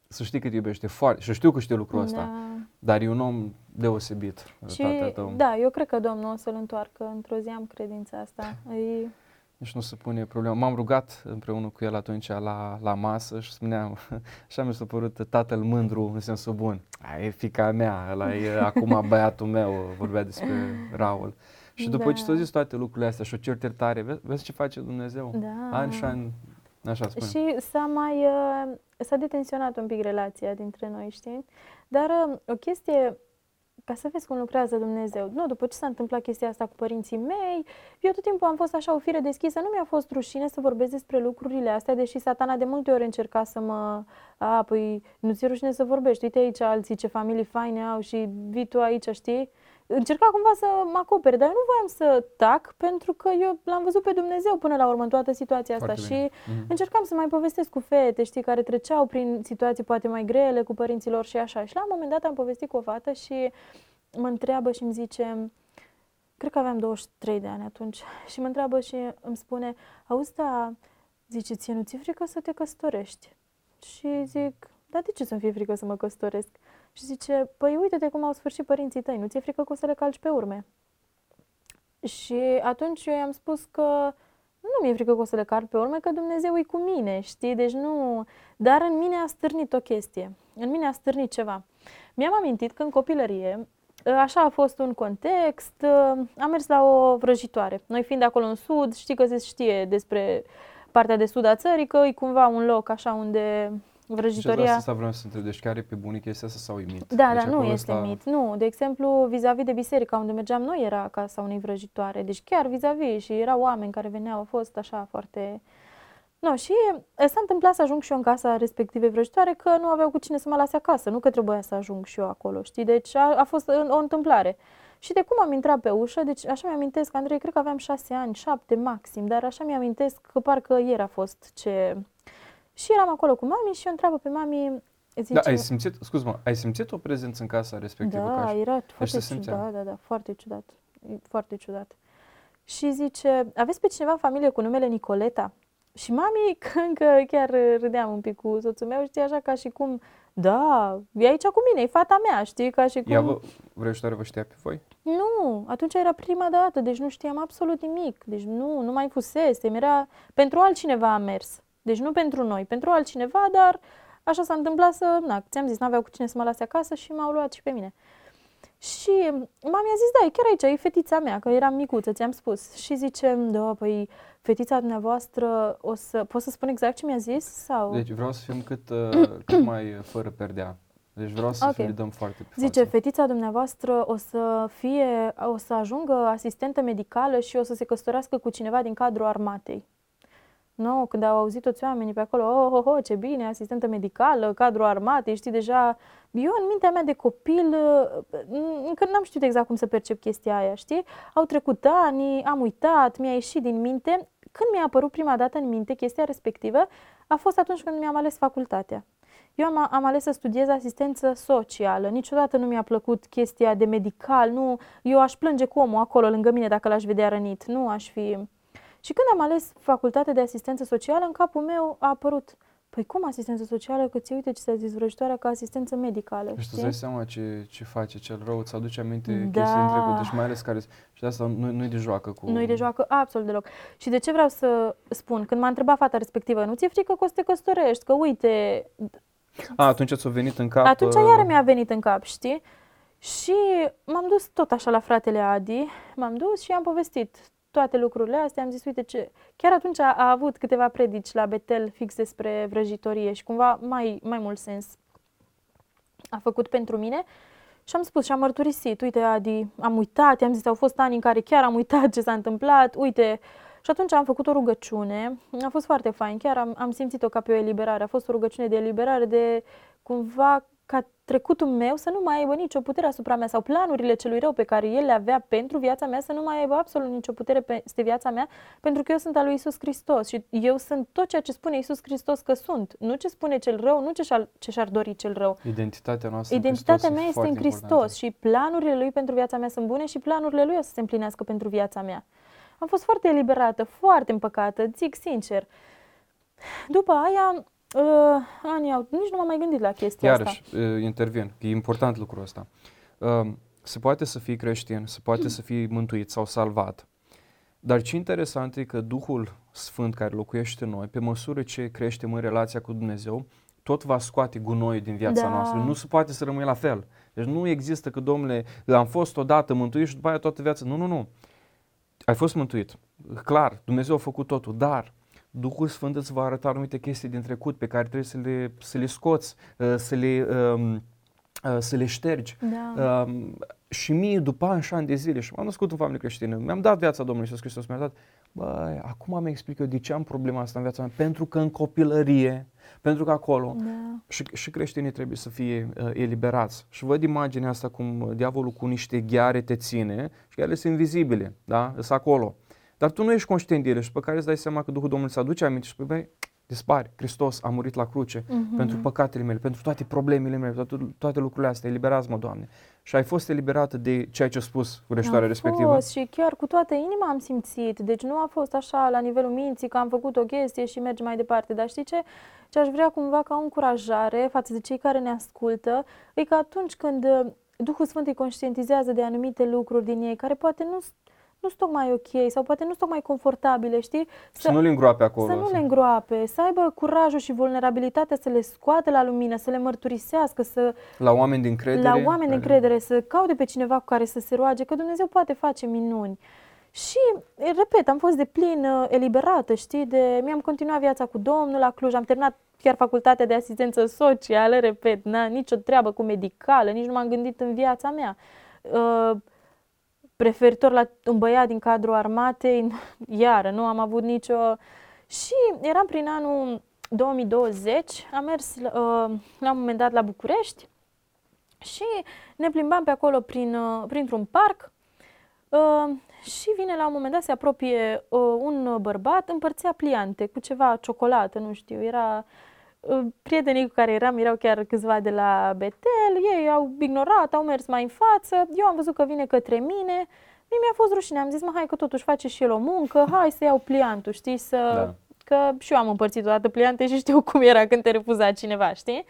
să știi că te iubește foarte și știu că știu lucrul ăsta, da. dar e un om deosebit, și, tău. Da, eu cred că Domnul o să-l întoarcă într-o zi, am credința asta. E... Nici nu se pune problema. M-am rugat împreună cu el atunci la, la masă și spuneam, așa mi s-a părut tatăl mândru în sensul bun. Aia e fica mea, ăla e acum băiatul meu, vorbea despre Raul. Și după da. ce ți-au zis toate lucrurile astea și o certitare, vezi, vezi ce face Dumnezeu? Da. Ani și ani Așa spune. Și s-a mai, uh, s-a detenționat un pic relația dintre noi, știi? Dar uh, o chestie, ca să vezi cum lucrează Dumnezeu, nu, după ce s-a întâmplat chestia asta cu părinții mei, eu tot timpul am fost așa o fire deschisă, nu mi-a fost rușine să vorbesc despre lucrurile astea, deși satana de multe ori încerca să mă, a, păi nu ți-e rușine să vorbești, uite aici alții ce familii faine au și vii tu aici, știi? Încerca cumva să mă acopere, dar eu nu voiam să tac pentru că eu l-am văzut pe Dumnezeu până la urmă în toată situația asta Foarte și bine. Mhm. încercam să mai povestesc cu fete, știi, care treceau prin situații poate mai grele cu părinților și așa. Și la un moment dat am povestit cu o fată și mă întreabă și îmi zice, cred că aveam 23 de ani atunci, și mă întreabă și îmi spune, auzi, da, zice, ție nu ți-e frică să te căsătorești? Și zic, dar de ce să-mi fie frică să mă căsătoresc? Și zice, păi uite-te cum au sfârșit părinții tăi, nu ți-e frică că o să le calci pe urme? Și atunci eu i-am spus că nu mi-e frică că o să le calc pe urme, că Dumnezeu e cu mine, știi? Deci nu... Dar în mine a stârnit o chestie. În mine a stârnit ceva. Mi-am amintit că în copilărie, așa a fost un context, am mers la o vrăjitoare. Noi fiind acolo în sud, știi că se știe despre partea de sud a țării, că e cumva un loc așa unde vrăjitoria... Deci asta vreau să întreb, deci chiar e pe bunic chestia asta sau e mit? Da, deci da, nu acolo este ăsta- mit. Nu, de exemplu, vis-a-vis de biserica unde mergeam noi era casa unei vrăjitoare. Deci chiar vis-a-vis și erau oameni care veneau, a fost așa foarte... No, și e, s-a întâmplat să ajung și eu în casa respectivei vrăjitoare că nu aveau cu cine să mă lase acasă, nu că trebuia să ajung și eu acolo, știi? Deci a, a fost o întâmplare. Și de cum am intrat pe ușă, deci așa mi-amintesc, Andrei, cred că aveam șase ani, șapte maxim, dar așa mi-amintesc că parcă ieri a fost ce... Și eram acolo cu mami și eu întreabă pe mami, zice... Da, ai simțit, scuz-mă, ai simțit o prezență în casa respectivă? Da, ca și- era foarte se simțea. ciudat, da, da, foarte ciudat, e foarte ciudat. Și zice, aveți pe cineva în familie cu numele Nicoleta? Și mami, încă chiar râdeam un pic cu soțul meu, știi, așa ca și cum, da, e aici cu mine, e fata mea, știi, ca și cum... Ea vă, vrăjitoare vă știa pe voi? Nu, atunci era prima dată, deci nu știam absolut nimic. Deci nu, nu mai fusesem, era pentru altcineva am mers. Deci nu pentru noi, pentru altcineva, dar așa s-a întâmplat să, na, ți-am zis, n-aveau cu cine să mă lase acasă și m-au luat și pe mine. Și mama mi-a zis, da, e chiar aici, e fetița mea, că eram micuță, ți-am spus. Și zice, da, păi fetița dumneavoastră, o să, pot să spun exact ce mi-a zis? Sau? Deci vreau să fim cât, uh, cât mai uh, fără perdea. Deci vreau să Ok. okay. le dăm foarte pe Zice, față. fetița dumneavoastră o să fie, o să ajungă asistentă medicală și o să se căsătorească cu cineva din cadrul armatei. Nu, când au auzit toți oamenii pe acolo, oh, oh, oh, ce bine, asistentă medicală, cadrul armatei, știi, deja, eu în mintea mea de copil, uh, încă n-am știut exact cum să percep chestia aia, știi? Au trecut ani, am uitat, mi-a ieșit din minte. Când mi-a apărut prima dată în minte chestia respectivă, a fost atunci când mi-am ales facultatea. Eu am, am ales să studiez asistență socială. Niciodată nu mi-a plăcut chestia de medical. Nu, eu aș plânge cu omul acolo lângă mine dacă l-aș vedea rănit. Nu aș fi... Și când am ales facultatea de asistență socială, în capul meu a apărut Păi cum asistență socială? Că ți uite ce s-a zis vrăjitoarea ca asistență medicală, Deci tu știi? îți dai seama ce, ce face cel rău, îți aduce aminte Da. chestii din trecut, deci mai ales care, și de asta nu, nu-i de joacă cu... Nu-i de joacă absolut deloc. Și de ce vreau să spun? Când m-a întrebat fata respectivă, nu ți-e frică că o să te căsătorești? Că uite, A, atunci ți-a venit în cap... Atunci uh, iară mi-a venit în cap, știi? Și m-am dus tot așa la fratele Adi, m-am dus și am povestit toate lucrurile astea, am zis, uite ce... Chiar atunci a, a avut câteva predici la Betel fix despre vrăjitorie și cumva mai, mai mult sens a făcut pentru mine. Și am spus și am mărturisit, uite Adi, am uitat, i-am zis, au fost ani în care chiar am uitat ce s-a întâmplat, uite. Și atunci am făcut o rugăciune, a fost foarte fain, chiar am, am simțit-o ca pe o eliberare, a fost o rugăciune de eliberare, de cumva ca trecutul meu să nu mai aibă nicio putere asupra mea sau planurile celui rău pe care el le avea pentru viața mea să nu mai aibă absolut nicio putere peste viața mea, pentru că eu sunt al lui Isus Hristos și eu sunt tot ceea ce spune Isus Hristos că sunt, nu ce spune cel rău, nu ce și-ar, ce și-ar dori cel rău. Identitatea noastră Identitatea în mea Hristos este în e Hristos foarte și planurile lui pentru viața mea sunt bune și planurile lui o să se împlinească pentru viața mea. Am fost foarte eliberată, foarte împăcată, zic sincer. După aia, uh, anii au, nici nu m-am mai gândit la chestia Iarăși, asta. uh, intervin, că e important lucrul ăsta. Uh, Se poate să fii creștin, se poate să fii mântuit sau salvat, dar ce interesant e că Duhul Sfânt care locuiește în noi, pe măsură ce creștem în relația cu Dumnezeu, tot va scoate gunoi din viața Da. noastră. Nu se poate să rămâi la fel. Deci nu există că, domnule, am fost odată mântuit și după aia toată viața. Nu, nu, nu. Ai fost mântuit. Clar, Dumnezeu a făcut totul, dar Duhul Sfânt îți va arăta anumite chestii din trecut pe care trebuie să le, să le scoți, uh, să le, um, uh, să le ștergi. Da. Um, și mie, după ani și ani de zile, și m-am născut în familie creștină, mi-am dat viața Domnului Iisus Hristos, mi-a dat, băi, acum mi explic eu de ce am problema asta în viața mea. Pentru că în copilărie, pentru că acolo, Da. și, și creștinii trebuie să fie uh, eliberați. Și văd imaginea asta cum diavolul cu niște gheare te ține și ele sunt invizibile, da? Sunt acolo. Dar tu nu ești conștient de ele și pe care îți dai seama că Duhul Domnului îți aduce aminte și spui, băi, dispari, Hristos a murit la cruce Mhm. pentru păcatele mele, pentru toate problemele mele, toate, toate lucrurile astea, eliberați-mă, Doamne. Și ai fost eliberată de ceea ce a spus vrăjitoarea Am respectivă. fost și chiar cu toată inima am simțit. Deci nu a fost așa la nivelul minții că am făcut o chestie și merge mai departe. Dar știi ce? Ce aș vrea cumva ca o încurajare față de cei care ne ascultă, e că atunci când uh, Duhul Sfânt îi conștientizează de anumite lucruri din ei, care poate nu nu sunt tocmai ok sau poate nu sunt tocmai confortabile, știi? Să nu le îngroape acolo. Să nu le îngroape, să aibă curajul și vulnerabilitatea să le scoate la lumină, să le mărturisească, să La oameni de încredere. la oameni de care- încredere, să caute pe cineva cu care să se roage, că Dumnezeu poate face minuni. Și, e, repet, am fost de plin uh, eliberată, știi, de, mi-am continuat viața cu Domnul la Cluj, am terminat chiar facultatea de asistență socială, repet, n nicio treabă cu medicală, nici nu m-am gândit în viața mea. Uh, preferitor la un băiat din cadrul armatei, iară, nu am avut nicio... Și eram prin anul 2020, am mers uh, la un moment dat la București și ne plimbam pe acolo prin, uh, printr-un parc uh, și vine la un moment dat, se apropie uh, un bărbat, împărțea pliante cu ceva ciocolată, nu știu, era... uh, Prietenii cu care eram erau chiar câțiva de la Betel, ei au ignorat, au mers mai în față, eu am văzut că vine către mine, mie mi-a fost rușine, am zis, mă, hai că totuși face și el o muncă, hai să iau pliantul, știi, să... Da. Că și eu am împărțit odată pliante și știu cum era când te refuza cineva, știi?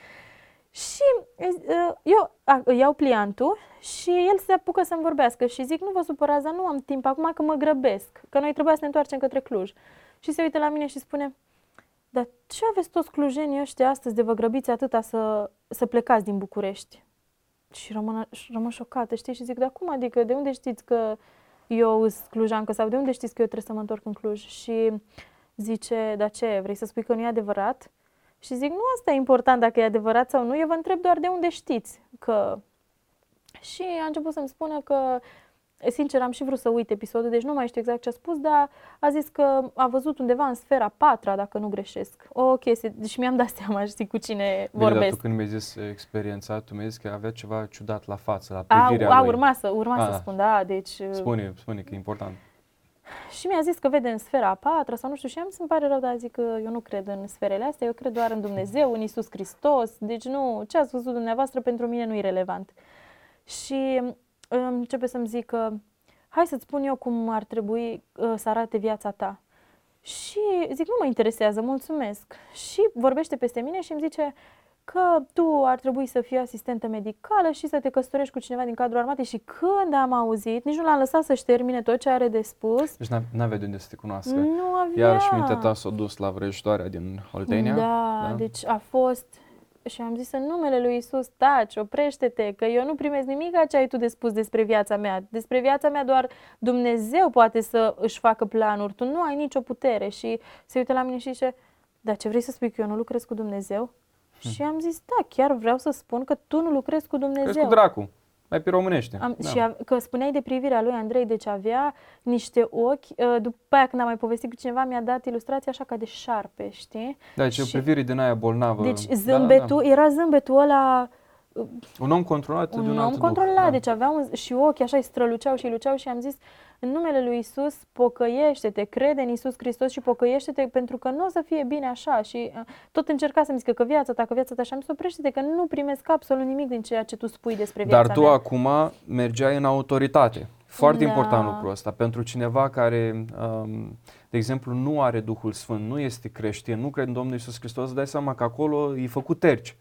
Și uh, eu a, îi iau pliantul și el se apucă să-mi vorbească și zic, nu vă supărați, dar nu am timp acum că mă grăbesc, că noi trebuia să ne întoarcem către Cluj. Și se uită la mine și spune, dar ce aveți toți clujenii ăștia astăzi de vă grăbiți atâta să, să plecați din București? Și rămân, și rămân șocată, știi? Și zic, dar cum adică, de unde știți că eu sunt clujancă sau de unde știți că eu trebuie să mă întorc în Cluj? Și zice, dar ce, vrei să spui că nu e adevărat? Și zic, nu asta e important dacă e adevărat sau nu, eu vă întreb doar de unde știți că... Și a început să-mi spună că, sincer, am și vrut să uit episodul, deci nu mai știu exact ce a spus, dar a zis că a văzut undeva în sfera patra, dacă nu greșesc, o chestie. Și mi-am dat seama, știi, cu cine Bine, dar vorbesc. tu când mi-ai zis experiența, tu mi-ai zis că avea ceva ciudat la față, la A, privirea a lui. urma să, urma să Ah. spun, da, deci... Spune, spune că e important. Și mi-a zis că vede în sfera a patra sau nu știu și am zis, îmi pare rău, dar zic că eu nu cred în sferele astea, eu cred doar în Dumnezeu, în Isus Hristos, deci nu, ce ați văzut dumneavoastră pentru mine nu e relevant. Și um, începe să-mi zică, hai să-ți spun eu cum ar trebui uh, să arate viața ta. Și zic, nu mă interesează, mulțumesc. Și vorbește peste mine și îmi zice că tu ar trebui să fii asistentă medicală și să te căsătorești cu cineva din cadrul armatei. Și când am auzit, nici nu l-am lăsat să-și termine tot ce are de spus, Deci n- n-avea de unde să te cunoască. nu avea. Iar și mintea ta s-a dus la vrăjitoarea din Oltenia. Da, da? deci a fost... Și am zis în numele lui Isus, taci, oprește-te, că eu nu primesc nimic ce ai tu de spus despre viața mea. Despre viața mea doar Dumnezeu poate să își facă planuri, tu nu ai nicio putere. Și se uită la mine și zice, da, ce vrei să spui că eu nu lucrez cu Dumnezeu? Și am zis, da, chiar vreau să spun că tu nu lucrezi cu Dumnezeu. Crezi cu dracu. Mai pe românește. Am, da. Și a, că spuneai de privirea lui Andrei, deci avea niște ochi, uh, după aia când am mai povestit cu cineva, mi-a dat ilustrația așa ca de șarpe, știi? Da, deci o și- privire din aia bolnavă. Deci Da, zâmbetul, Da, da. era zâmbetul ăla, Un om controlat de un un om alt controlat, duh. Da. deci avea un, și ochii așa îi străluceau și îi luceau și am zis, în numele lui Isus, pocăiește-te, crede în Isus Hristos și pocăiește-te pentru că nu o să fie bine așa și uh, tot încerca să-mi zică că viața ta, că viața ta și am zis, oprește-te că nu primesc absolut nimic din ceea ce tu spui despre viața Dar tu mea. acum mergeai în autoritate. Foarte Da. important lucrul ăsta. Pentru cineva care, um, de exemplu, nu are Duhul Sfânt, nu este creștin, nu crede în Domnul Isus Hristos, îți dai seama că acolo e făcut terci.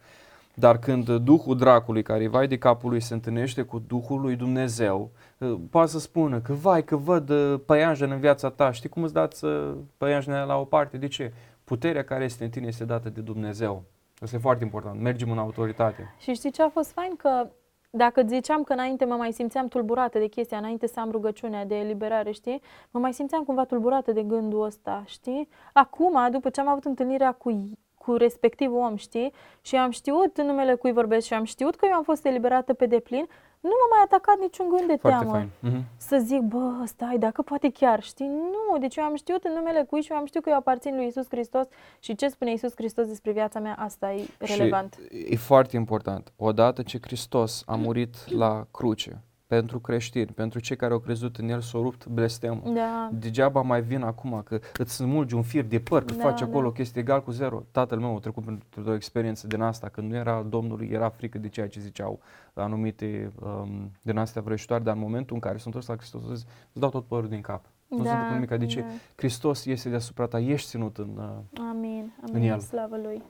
Dar când Duhul dracului, care e vai de capul lui, se întâlnește cu Duhul lui Dumnezeu, uh, poate să spună că vai că văd uh, păianjen în viața ta, știi cum îți dați uh, păianjenele la o parte? De ce? Puterea care este în tine este dată de Dumnezeu. Asta e foarte important. Mergem în autoritate. Și știi ce a fost fain? Că dacă ziceam că înainte mă mai simțeam tulburată de chestia, înainte să am rugăciunea de eliberare, știi? Mă mai simțeam cumva tulburată de gândul ăsta, știi? Acum, după ce am avut întâlnirea cu cu respectivul om, știi? Și am știut în numele cui vorbesc și am știut că eu am fost eliberată pe deplin, nu m-a mai atacat niciun gând de Foarte teamă. fain. Mhm. Să zic, bă, stai, dacă poate chiar, știi? Nu, deci eu am știut în numele cui și eu am știut că eu aparțin lui Isus Hristos și ce spune Isus Hristos despre viața mea, asta e relevant. Și e foarte important. Odată ce Hristos a murit la cruce pentru creștini, pentru cei care au crezut în El, s-a rupt blestemul. Da, Degeaba mai vin acum că îți smulgi un fir de păr, că Da, faci da. acolo o chestie egal cu zero. Tatăl meu a trecut pentru o experiență din asta, când nu era Domnului, era frică de ceea ce ziceau anumite um, din astea vrăjitoare, dar în momentul în care sunt întors la Hristos, a zis, îți dau tot părul din cap. Nu sunt da, cu nimic, de ce? da. Hristos este deasupra ta, ești ținut în... Uh, Amin, în amin, el. slavă Lui.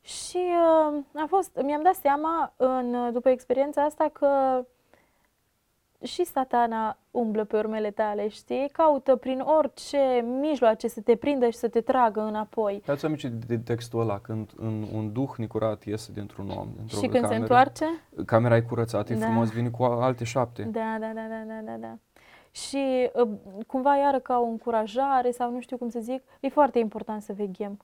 Și uh, a fost, mi-am dat seama în, după experiența asta că și satana umblă pe urmele tale, știi? Caută prin orice mijloace să te prindă și să te tragă înapoi. Dați aminte de textul ăla, când un, un duh necurat iese dintr-un om, dintr-o și când cameră, se întoarce, camera e curățată, e Da. frumos, vine cu alte șapte. Da, da, da, da, da, da, da. Și uh, cumva iară ca o încurajare sau nu știu cum să zic, e foarte important să veghem.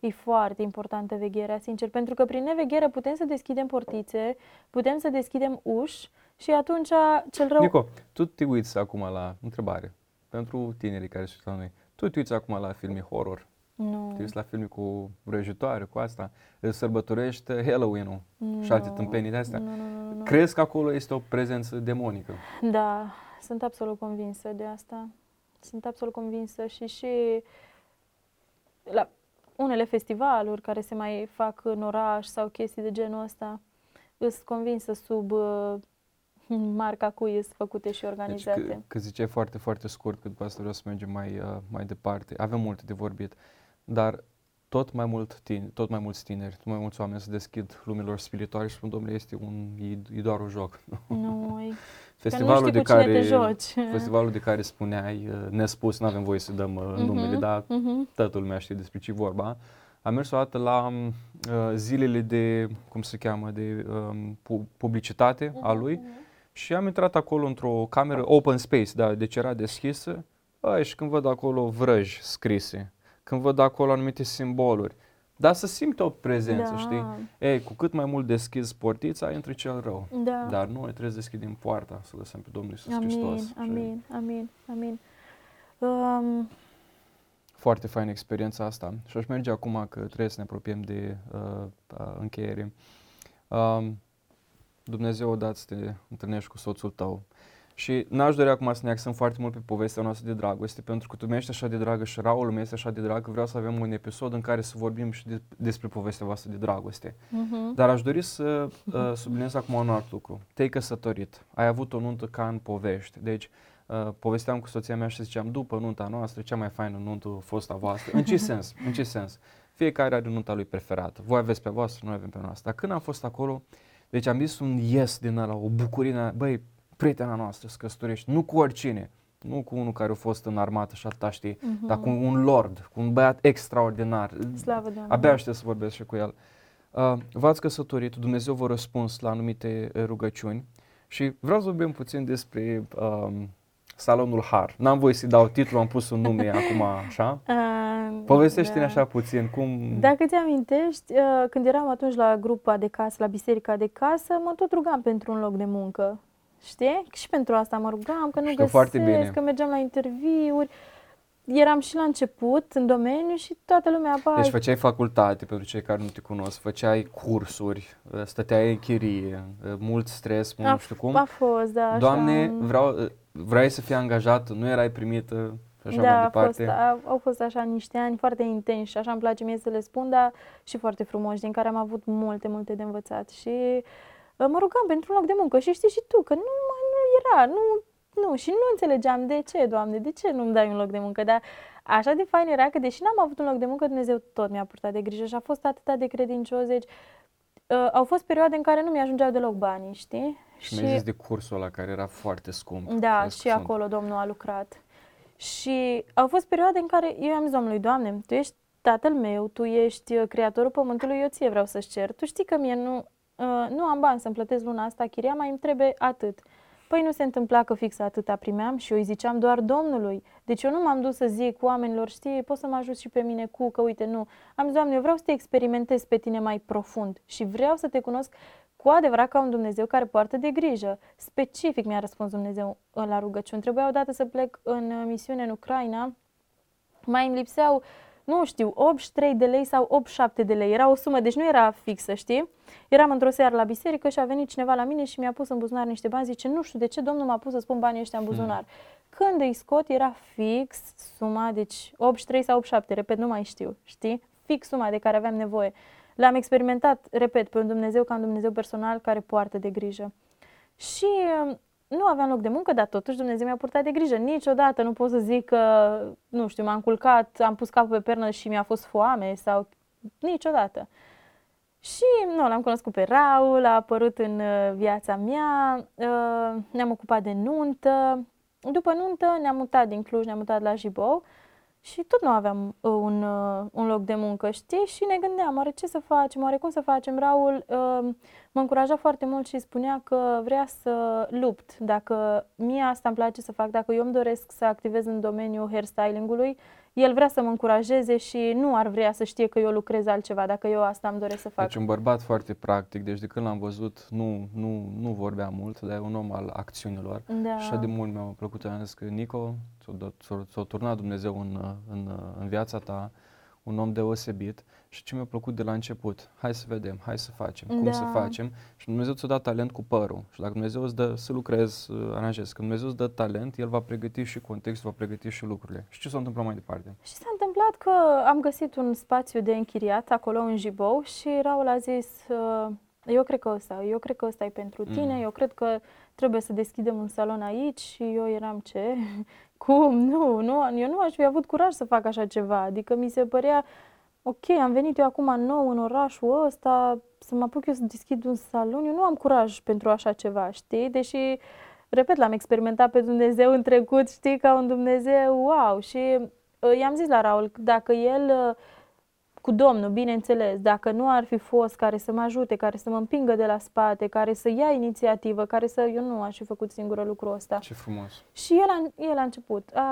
E foarte importantă vegherea, sincer, pentru că prin neveghere putem să deschidem portițe, putem să deschidem uși și atunci cel rău... Nico, tu te uiți acum la întrebare pentru tinerii care se uită la noi. Tu te uiți acum la filme horror, Nu, te uiți la filme cu vrăjitoare, cu asta, îți sărbătorești Halloween-ul și alte nu, tâmpenii de astea. Nu, nu, nu, nu. Crezi că acolo este o prezență demonică? Da, sunt absolut convinsă de asta. Sunt absolut convinsă și și la unele festivaluri care se mai fac în oraș sau chestii de genul ăsta, sunt convinsă sub uh, marca cui sunt făcute și Deci organizate. că, că ziceai foarte, foarte scurt, că după asta vreau să mergem mai, uh, mai departe. Avem multe de vorbit, dar tot mai, mult tine, tot mai mulți tineri, tot mai mulți oameni se deschid lumilor spirituale și spun, domnule, este un, e, e doar un joc. Nu, e- Festivalul știi de cu cine care, te joci. Festivalul de care spuneai, uh, nespus, nu avem voie să dăm uh, Mhm, numele, dar mhm. toată lumea știe despre ce e vorba. Am mers o dată la um, uh, zilele de, cum se cheamă, de um, pu- publicitate a Mhm, lui și am intrat acolo într-o cameră open space, da, deci era deschisă. Băi, și când văd acolo vrăji scrise, când văd acolo anumite simboluri, dar să simt o prezență, Da. știi? Ei, cu cât mai mult deschizi portița, intră cel rău. Da. Dar noi trebuie să deschidem poarta, să lăsăm pe Domnul Iisus Amin, Hristos. Și amin, amin, amin. Um, Foarte faină experiența asta. Și aș merge acum că trebuie să ne apropiem de uh, uh, încheiere. Um, Dumnezeu a dat să te întâlnești cu soțul tău. Și n-aș dori acum să ne axăm foarte mult pe povestea noastră de dragoste, pentru că tu mi-ești așa de dragă și Raul mi este așa de dragă, vreau să avem un episod în care să vorbim și de, despre povestea voastră de dragoste. mhm. Dar aș dori să uh, subliniez acum un alt lucru. Te-ai căsătorit, ai avut o nuntă ca în povești. Deci, uh, povesteam cu soția mea și ziceam, după nunta noastră, cea mai faină nuntă a fost a voastră. În ce sens? În ce sens? Fiecare are nunta lui preferată. Voi aveți pe a voastră, noi avem pe a noastră. Dar când am fost acolo, deci am zis un yes din ăla, o bucurie, din ăla, băi, prietena noastră se căsătorește, nu cu oricine, nu cu unul care a fost în armată și atâta știi, Mhm. dar cu un lord, cu un băiat extraordinar. Slavă Domnului. Abia aștept să vorbesc și cu el. Uh, v-ați căsătorit, Dumnezeu vă răspuns la anumite uh, rugăciuni și vreau să vorbim puțin despre um, Salonul Har. N-am voie să-i dau titlu, am pus un nume acum așa. Uh, Povestește-ne da. așa puțin cum... Dacă ți amintești, uh, când eram atunci la grupa de casă, la biserica de casă, mă tot rugam pentru un loc de muncă. Știi? Și pentru asta mă rugam, că nu Știu găsesc, foarte bine. că mergeam la interviuri. Eram și la început în domeniu și toată lumea ba, Deci făceai facultate, pentru cei care nu te cunosc, făceai cursuri, uh, stăteai în chirie, uh, mult stres, mult a, nu știu cum. a fost, da, așa, Doamne, vreau, uh, vrei să fii angajat, nu erai primită și așa da, mai a fost, departe. a, au fost așa niște ani foarte intensi și așa îmi place mie să le spun, dar și foarte frumoși, din care am avut multe, multe de învățat. Și uh, mă rugam pentru un loc de muncă și știi și tu că nu mai nu era, nu, nu, și nu înțelegeam de ce, Doamne, de ce nu-mi dai un loc de muncă, dar așa de fain era că deși n-am avut un loc de muncă, Dumnezeu tot mi-a purtat de grijă și a fost atât de credincios, deci uh, au fost perioade în care nu mi-ajungeau deloc banii, știi? Și mi-ai zis de cursul ăla care era foarte scump. Da, crezi și că sunt. acolo Domnul a lucrat. Și au fost perioade în care eu am zis Domnului, Doamne, Tu ești tatăl meu, Tu ești uh, creatorul pământului, eu ție vreau să-ți cer. Tu știi că mie nu, uh, nu am bani să-mi plătesc luna asta chiria, mai îmi trebuie atât. Păi nu se întâmpla că fix atâta primeam și eu îi ziceam doar Domnului. Deci eu nu m-am dus să zic oamenilor, știi, poți să mă ajut și pe mine cu, că uite, nu. Am zis, Doamne, eu vreau să te experimentez pe tine mai profund și vreau să te cunosc cu adevărat ca un Dumnezeu care poartă de grijă. Specific mi-a răspuns Dumnezeu la rugăciuni. Trebuia odată să plec în misiune în Ucraina, mai îmi lipseau nu știu, 83 de lei sau 87 de lei. Era o sumă, deci nu era fixă, știi? Eram într-o seară la biserică și a venit cineva la mine și mi-a pus în buzunar niște bani. Zice, nu știu de ce Domnul m-a pus să spun banii ăștia în buzunar. Mm. Când îi scot, era fix suma, deci 83 sau 87, repet, nu mai știu, știi? Fix suma de care aveam nevoie. L-am experimentat, repet, pe un Dumnezeu ca un Dumnezeu personal care poartă de grijă. Și nu aveam loc de muncă, dar totuși Dumnezeu mi-a purtat de grijă. Niciodată nu pot să zic că, nu știu, m-am culcat, am pus capul pe pernă și mi-a fost foame sau niciodată. Și nu, l-am cunoscut pe Raul, a apărut în uh, viața mea, uh, ne-am ocupat de nuntă. După nuntă ne-am mutat din Cluj, ne-am mutat la Jibou și tot nu aveam uh, un, uh, un loc de muncă, știi? Și ne gândeam, oare ce să facem, oare cum să facem? Raul uh, mă încuraja foarte mult și spunea că vrea să lupt. Dacă mie asta îmi place să fac, dacă eu îmi doresc să activez în domeniul hairstyling-ului, el vrea să mă încurajeze și nu ar vrea să știe că eu lucrez altceva, dacă eu asta îmi doresc să fac. Deci un bărbat foarte practic, deci de când l-am văzut nu, nu, nu vorbea mult, dar e un om al acțiunilor. Da. Așa de mult mi-a plăcut, am zis că Nico, ți-a turnat Dumnezeu în, în, în viața ta, un om deosebit și ce mi-a plăcut de la început, hai să vedem, hai să facem, cum Da. să facem și Dumnezeu ți-a dat talent cu părul și dacă Dumnezeu îți dă să lucrezi, să aranjezi, când Dumnezeu îți dă talent, El va pregăti și contextul, va pregăti și lucrurile. Și ce s-a întâmplat mai departe? Și s-a întâmplat că am găsit un spațiu de închiriat acolo în Jibou și Raul a zis, uh, eu cred că ăsta, eu cred că ăsta e pentru tine, Mm. eu cred că trebuie să deschidem un salon aici și eu eram ce? Cum? Nu, nu, eu nu aș fi avut curaj să fac așa ceva, adică mi se părea, ok, am venit eu acum nou în orașul ăsta, să mă apuc eu să deschid un salon, eu nu am curaj pentru așa ceva, știi? Deși, repet, l-am experimentat pe Dumnezeu în trecut, știi, ca un Dumnezeu, wow, și uh, i-am zis la Raul, că dacă el uh, cu Domnul, bineînțeles, dacă nu ar fi fost care să mă ajute, care să mă împingă de la spate, care să ia inițiativă, care să... Eu nu aș fi făcut singură lucrul ăsta. Ce frumos! Și el a, el a început. A,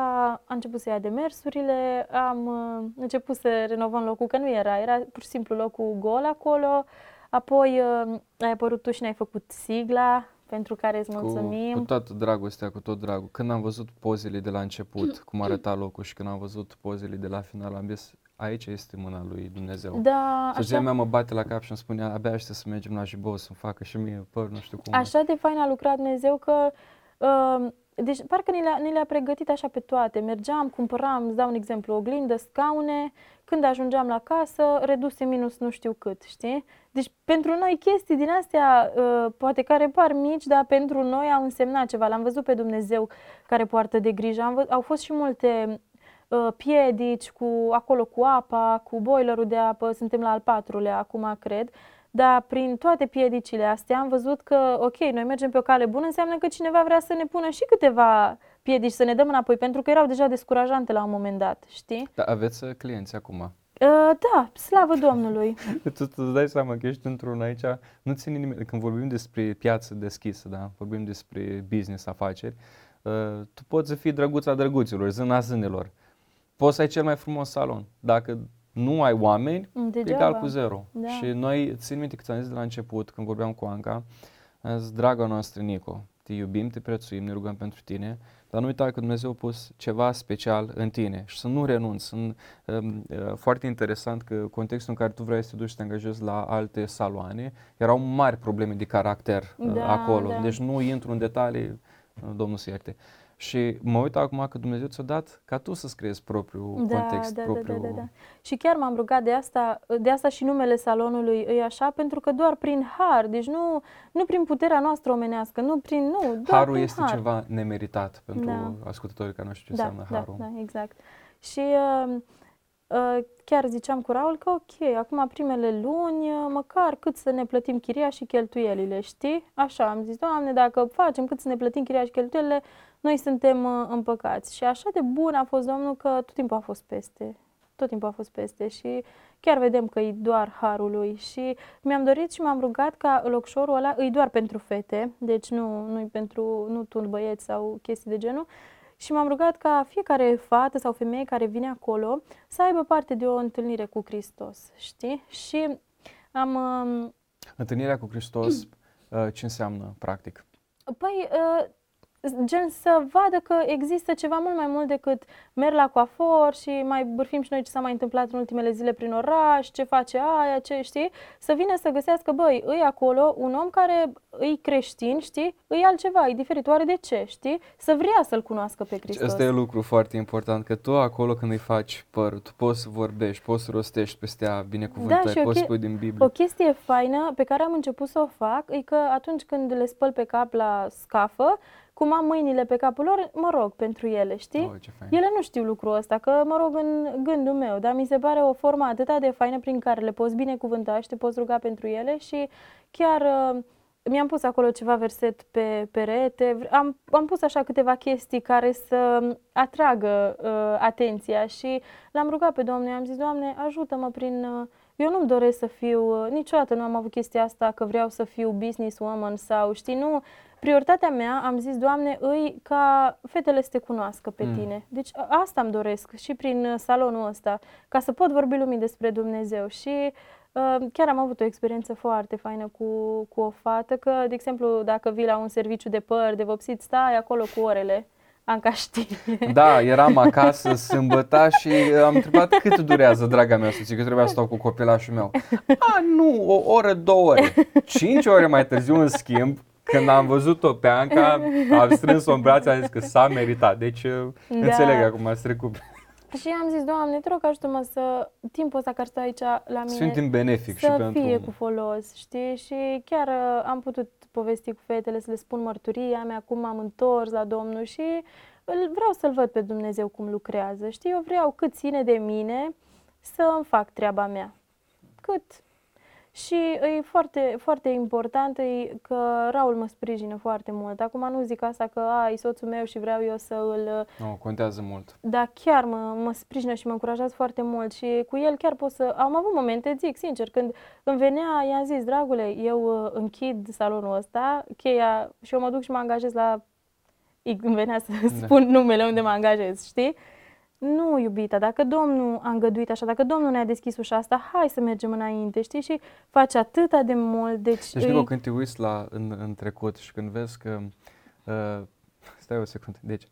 a început să ia demersurile, am uh, început să renovăm locul, că nu era, era pur și simplu locul gol acolo. Apoi uh, ai apărut tu și ne-ai făcut sigla, pentru care îți mulțumim. Cu, cu toată dragostea, cu tot dragul. Când am văzut pozele de la început, cum arăta locul și când am văzut pozele de la final, am zis, aici este mâna lui Dumnezeu. Da, Soția așa, mea mă bate la cap și îmi spunea, abia aștept să mergem la Jibou să-mi facă și mie păr, nu știu cum. așa de fain a lucrat Dumnezeu că... Uh, deci parcă ni le-a, ni le-a pregătit așa pe toate. Mergeam, cumpăram, îți dau un exemplu, oglindă, scaune, când ajungeam la casă, reduse minus nu știu cât, știi? Deci pentru noi chestii din astea, uh, poate care par mici, dar pentru noi au însemnat ceva. L-am văzut pe Dumnezeu care poartă de grijă. Am vă- au fost și multe uh, piedici cu, acolo cu apa, cu boilerul de apă, suntem la al patrulea acum, cred. Dar prin toate piedicile astea am văzut că, ok, noi mergem pe o cale bună, înseamnă că cineva vrea să ne pună și câteva piedici, să ne dăm înapoi, pentru că erau deja descurajante la un moment dat, știi? Dar aveți uh, clienți acum. Uh, da, slavă Domnului! Tu îți dai seama că ești într-un aici, nu ține nimeni, când vorbim despre piață deschisă, da? vorbim despre business, afaceri, uh, tu poți să fii drăguța drăguților, zâna zânelor. Poți să ai cel mai frumos salon. Dacă nu ai oameni, Degeaba. egal cu zero. Da. Și noi, țin minte că ți-am zis de la început, când vorbeam cu Anca, am zis, draga noastră Nico, te iubim, te prețuim, ne rugăm pentru tine, dar nu uita că Dumnezeu a pus ceva special în tine și să nu renunți. Sunt, um, uh, foarte interesant că contextul în care tu vrei să te duci să te angajezi la alte saloane, erau mari probleme de caracter uh, Da, acolo. da. Deci nu intru în detalii, uh, Domnul să ierte. Și mă uit acum că Dumnezeu ți-a dat ca tu să-ți creezi propriul context, da, propriul... da, da, da, da. Și chiar m-am rugat de asta, de asta și numele salonului e așa, pentru că doar prin har, deci nu, nu prin puterea noastră omenească, nu prin, nu, doar Harul prin este har. ceva nemeritat pentru Da. ascultătorii care nu știu ce da, înseamnă da, harul. da, exact. Și uh, uh, chiar ziceam cu Raul că ok, acum primele luni, uh, măcar cât să ne plătim chiria și cheltuielile, știi? Așa, am zis, Doamne, dacă facem cât să ne plătim chiria și cheltuielile, noi suntem uh, împăcați. Și așa de bun a fost Domnul că tot timpul a fost peste. tot timpul a fost peste și chiar vedem că e doar harul lui și mi-am dorit și m-am rugat ca locșorul ăla e doar pentru fete, deci nu nu pentru nu tu băieți sau chestii de genul. Și m-am rugat ca fiecare fată sau femeie care vine acolo să aibă parte de o întâlnire cu Hristos, știi? Și am... um, Întâlnirea cu Hristos, uh, ce înseamnă practic? Păi, uh, gen să vadă că există ceva mult mai mult decât merg la coafor și mai bârfim și noi ce s-a mai întâmplat în ultimele zile prin oraș, ce face aia, ce știi, să vină să găsească, băi, îi acolo un om care îi creștin, știi, îi altceva, e diferit, oare de ce, știi, să vrea să-L cunoască pe Hristos. Asta e un lucru foarte important, că tu acolo când îi faci părul, tu poți să vorbești, poți să rostești peste ea binecuvântări, Da, și o poți să che- spui din Biblie. O chestie faină pe care am început să o fac e că atunci când le spăl pe cap la scafă, cum am mâinile pe capul lor, mă rog pentru ele, știi? Oh, ce fain. Ele nu știu lucrul ăsta, că mă rog în gândul meu, dar mi se pare o formă atât de faină prin care le poți binecuvânta și te poți ruga pentru ele și chiar uh, mi-am pus acolo ceva verset pe perete, v- am, am pus așa câteva chestii care să atragă uh, atenția și l-am rugat pe Domnul, am zis, Doamne, ajută-mă prin... Uh, eu nu-mi doresc să fiu, uh, niciodată nu am avut chestia asta că vreau să fiu businesswoman sau, știi, nu, prioritatea mea, am zis, Doamne, îi ca fetele să te cunoască pe Mm. tine. Deci a- asta îmi doresc și prin uh, salonul ăsta, ca să pot vorbi lumii despre Dumnezeu. Și uh, chiar am avut o experiență foarte faină cu, cu o fată, că, de exemplu, dacă vii la un serviciu de păr, de vopsit, stai acolo cu orele. Anca știe. Da, eram acasă sâmbătă și am întrebat cât durează, draga mea, să zic că trebuia să stau cu copilașul meu. A, nu, o oră, două ore. Cinci ore mai târziu, în schimb, când am văzut-o pe Anca, am strâns-o în brațe, am zis că s-a meritat. Deci Da. înțeleg acum, ați trecut. Și am zis, Doamne, te rog, ajută-mă să timpul ăsta care stă aici la mine Să fim timp benefic și să pentru... fie cu folos, știi? Și chiar uh, am putut povesti cu fetele, să le spun mărturia mea, cum m-am întors la Domnul și îl, vreau să-L văd pe Dumnezeu cum lucrează, știi? Eu vreau cât ține de mine să îmi fac treaba mea. Cât. Și e foarte, foarte important e că Raul mă sprijină foarte mult. Acum nu zic asta că a, e soțul meu și vreau eu să îl Nu, contează mult. dar chiar mă, mă sprijină și mă încurajează foarte mult și cu el chiar pot să... Am avut momente, zic sincer, când îmi venea, i-am zis, dragule, eu uh, închid salonul ăsta, cheia, și eu mă duc și mă angajez la... Îmi venea să Da. spun numele unde mă angajez, știi? Nu, iubita, dacă Domnul a îngăduit așa, dacă Domnul ne-a deschis ușa asta, hai să mergem înainte, știi? Și faci atâta de mult, deci... Deci, îi- Nico, când te uiți la, în, în trecut și când vezi că... Uh, stai o secundă. Deci,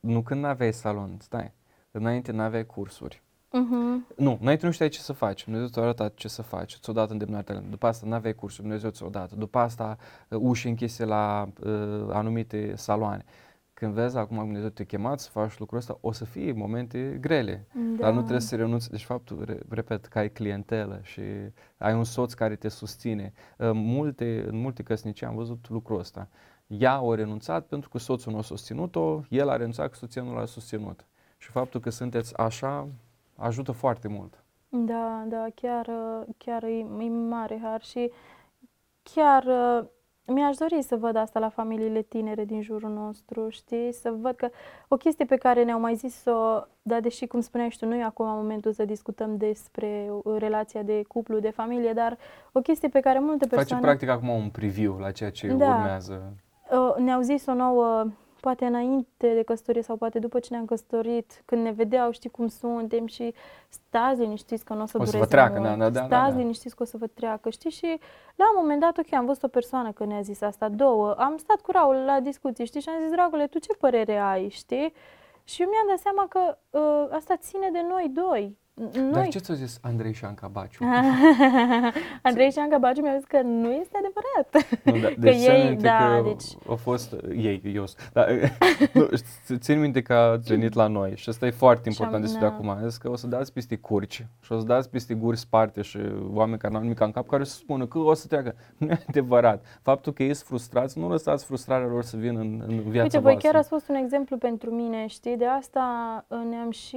nu când n-aveai salon, stai. Înainte n-aveai cursuri. Mhm. Nu, înainte nu știai ce să faci. Dumnezeu ți-a arătat ce să faci, ți-a dat îndemnarea tale. După asta n-aveai cursuri, Dumnezeu ți-a dat. După asta uh, uși închise la uh, anumite saloane. Când vezi acum că Dumnezeu te-a chemat să faci lucrul ăsta, o să fie momente grele. Dar nu Da. trebuie să renunți. Deci faptul, re- repet, că ai clientelă și ai un soț care te susține. Uh, Multe, în multe căsnicii am văzut lucrul ăsta. Ea a renunțat pentru că soțul nu a susținut-o, el a renunțat că soția nu l-a susținut. Și faptul că sunteți așa ajută foarte mult. Da, da, chiar, uh, chiar e, e mare har și chiar uh, mi-aș dori să văd asta la familiile tinere din jurul nostru, știi? Să văd că o chestie pe care ne-au mai zis-o, dar deși, cum spuneai și tu, nu e acum momentul să discutăm despre uh, relația de cuplu, de familie, dar o chestie pe care multe Face persoane... practic acum un preview la ceea ce Da. urmează. Uh, ne-au zis o nouă, poate înainte de căsătorie sau poate după ce ne-am căsătorit, când ne vedeau, știi cum suntem și stați liniștiți că nu o să O să dureze vă treacă, mult. da, da, da, da, stați da. liniștiți că o să vă treacă, știi? Și la un moment dat, ok, am văzut o persoană că ne-a zis asta, două, am stat cu Raul la discuții, știi? Și am zis, dragule, tu ce părere ai, știi? Și eu mi-am dat seama că uh, asta ține de noi doi. Noi, Dar ce ți-a zis Andrei și Șanca Baciu? Andrei și Șanca Baciu mi-au zis că nu este adevărat. Nu, da, Că deci țin ei, minte da, că deci... au fost ei, eu, da, nu, ț- țin minte că ați venit la noi și asta e foarte Și am- important de spus de da. acum. Am zis că o să dați peste curci și o să dați peste guri sparte și oameni care n-au nimic în cap care o să spună că o să treacă. Nu e adevărat. Faptul că ei sunt frustrați, nu lăsați frustrarea lor să vină în, în viața Uite, voi voastră. chiar ați fost un exemplu pentru mine, știi? De asta uh, ne-am și,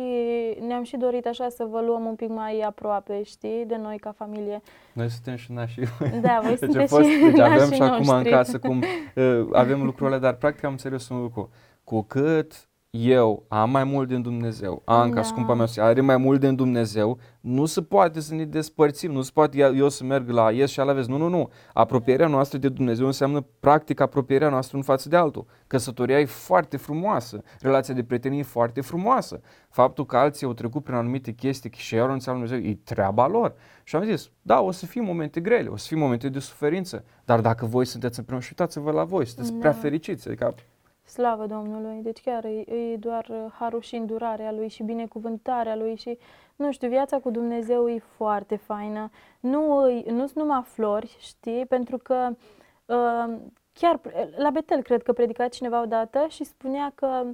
ne-am și dorit așa să vă luăm un pic mai aproape, știi? De noi ca familie. Noi suntem și nașii Da, voi Deci, a sunteți fost, și deci avem nașii și acum în noștri. casă cum uh, avem lucrurile, dar practic am înțeles un lucru. Cu cât eu am mai mult din Dumnezeu, Anca, Da. scumpa mea, are mai mult din Dumnezeu, nu se poate să ne despărțim, nu se poate ea- eu să merg la Ies și ala vezi. Nu, nu, nu. Apropierea noastră de Dumnezeu înseamnă practic apropierea noastră în față de altul. Căsătoria e foarte frumoasă, relația de prietenie e foarte frumoasă. Faptul că alții au trecut prin anumite chestii și ei au renunțat la Dumnezeu, e treaba lor. Și am zis, da, o să fie momente grele, o să fie momente de suferință, dar dacă voi sunteți împreună și uitați-vă la voi, sunteți prea Da. fericiți. Adică Slavă Domnului! Deci chiar e, e doar uh, harul și îndurarea Lui și binecuvântarea Lui și, nu știu, viața cu Dumnezeu e foarte faină. Nu îi- nu sunt numai flori, știi? Pentru că uh, chiar la Betel cred că predica cineva odată și spunea că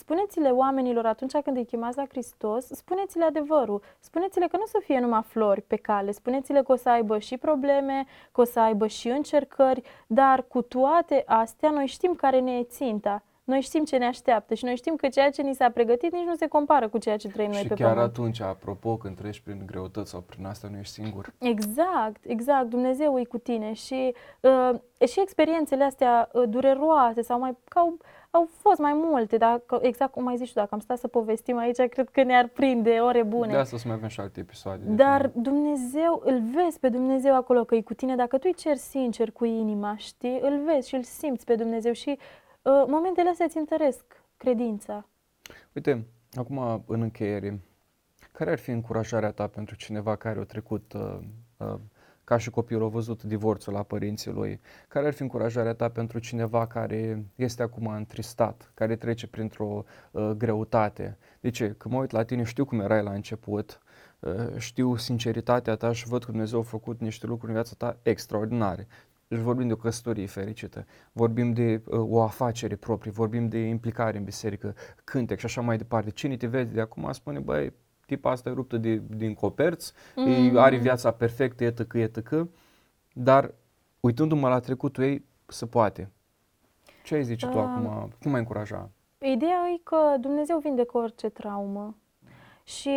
spuneți-le oamenilor atunci când îi chemați la Hristos, spuneți-le adevărul. Spuneți-le că nu o să fie numai flori pe cale, spuneți-le că o să aibă și probleme, că o să aibă și încercări, dar cu toate astea noi știm care ne e ținta. Noi știm ce ne așteaptă și noi știm că ceea ce ni s-a pregătit nici nu se compară cu ceea ce trăim noi Și pe chiar pământ. atunci, apropo, când treci prin greutăți sau prin asta, nu ești singur. Exact, exact. Dumnezeu e cu tine și, uh, și experiențele astea uh, dureroase sau mai că au, au fost mai multe, dacă, exact cum ai zis și tu, dacă am stat să povestim aici, cred că ne-ar prinde ore bune. De asta o să mai avem și alte episoade. de Dar film. Dumnezeu, îl vezi pe Dumnezeu acolo că e cu tine. Dacă tu îi ceri sincer cu inima, știi, îl vezi și îl simți pe Dumnezeu și uh, momentele astea îți întăresc credința. Uite, acum în încheiere, care ar fi încurajarea ta pentru cineva care a trecut uh, uh, ca și copilul a văzut divorțul la părinții lui? Care ar fi încurajarea ta pentru cineva care este acum întristat, care trece printr-o uh, greutate? De ce? Că mă uit la tine, știu cum erai la început, uh, știu sinceritatea ta și văd că Dumnezeu a făcut niște lucruri în viața ta extraordinare. Deci vorbim de o căsătorie fericită, vorbim de uh, o afacere proprie, vorbim de implicare în biserică, cântec și așa mai departe. Cine te vede de acum spune, băi, tipa asta e ruptă de, din coperți, mm. are viața perfectă, etc., etc., dar uitându-mă la trecutul ei, se poate. Ce ai zice tu Ah. acum? Cum ai încuraja? Ideea e că Dumnezeu vindecă orice traumă. Și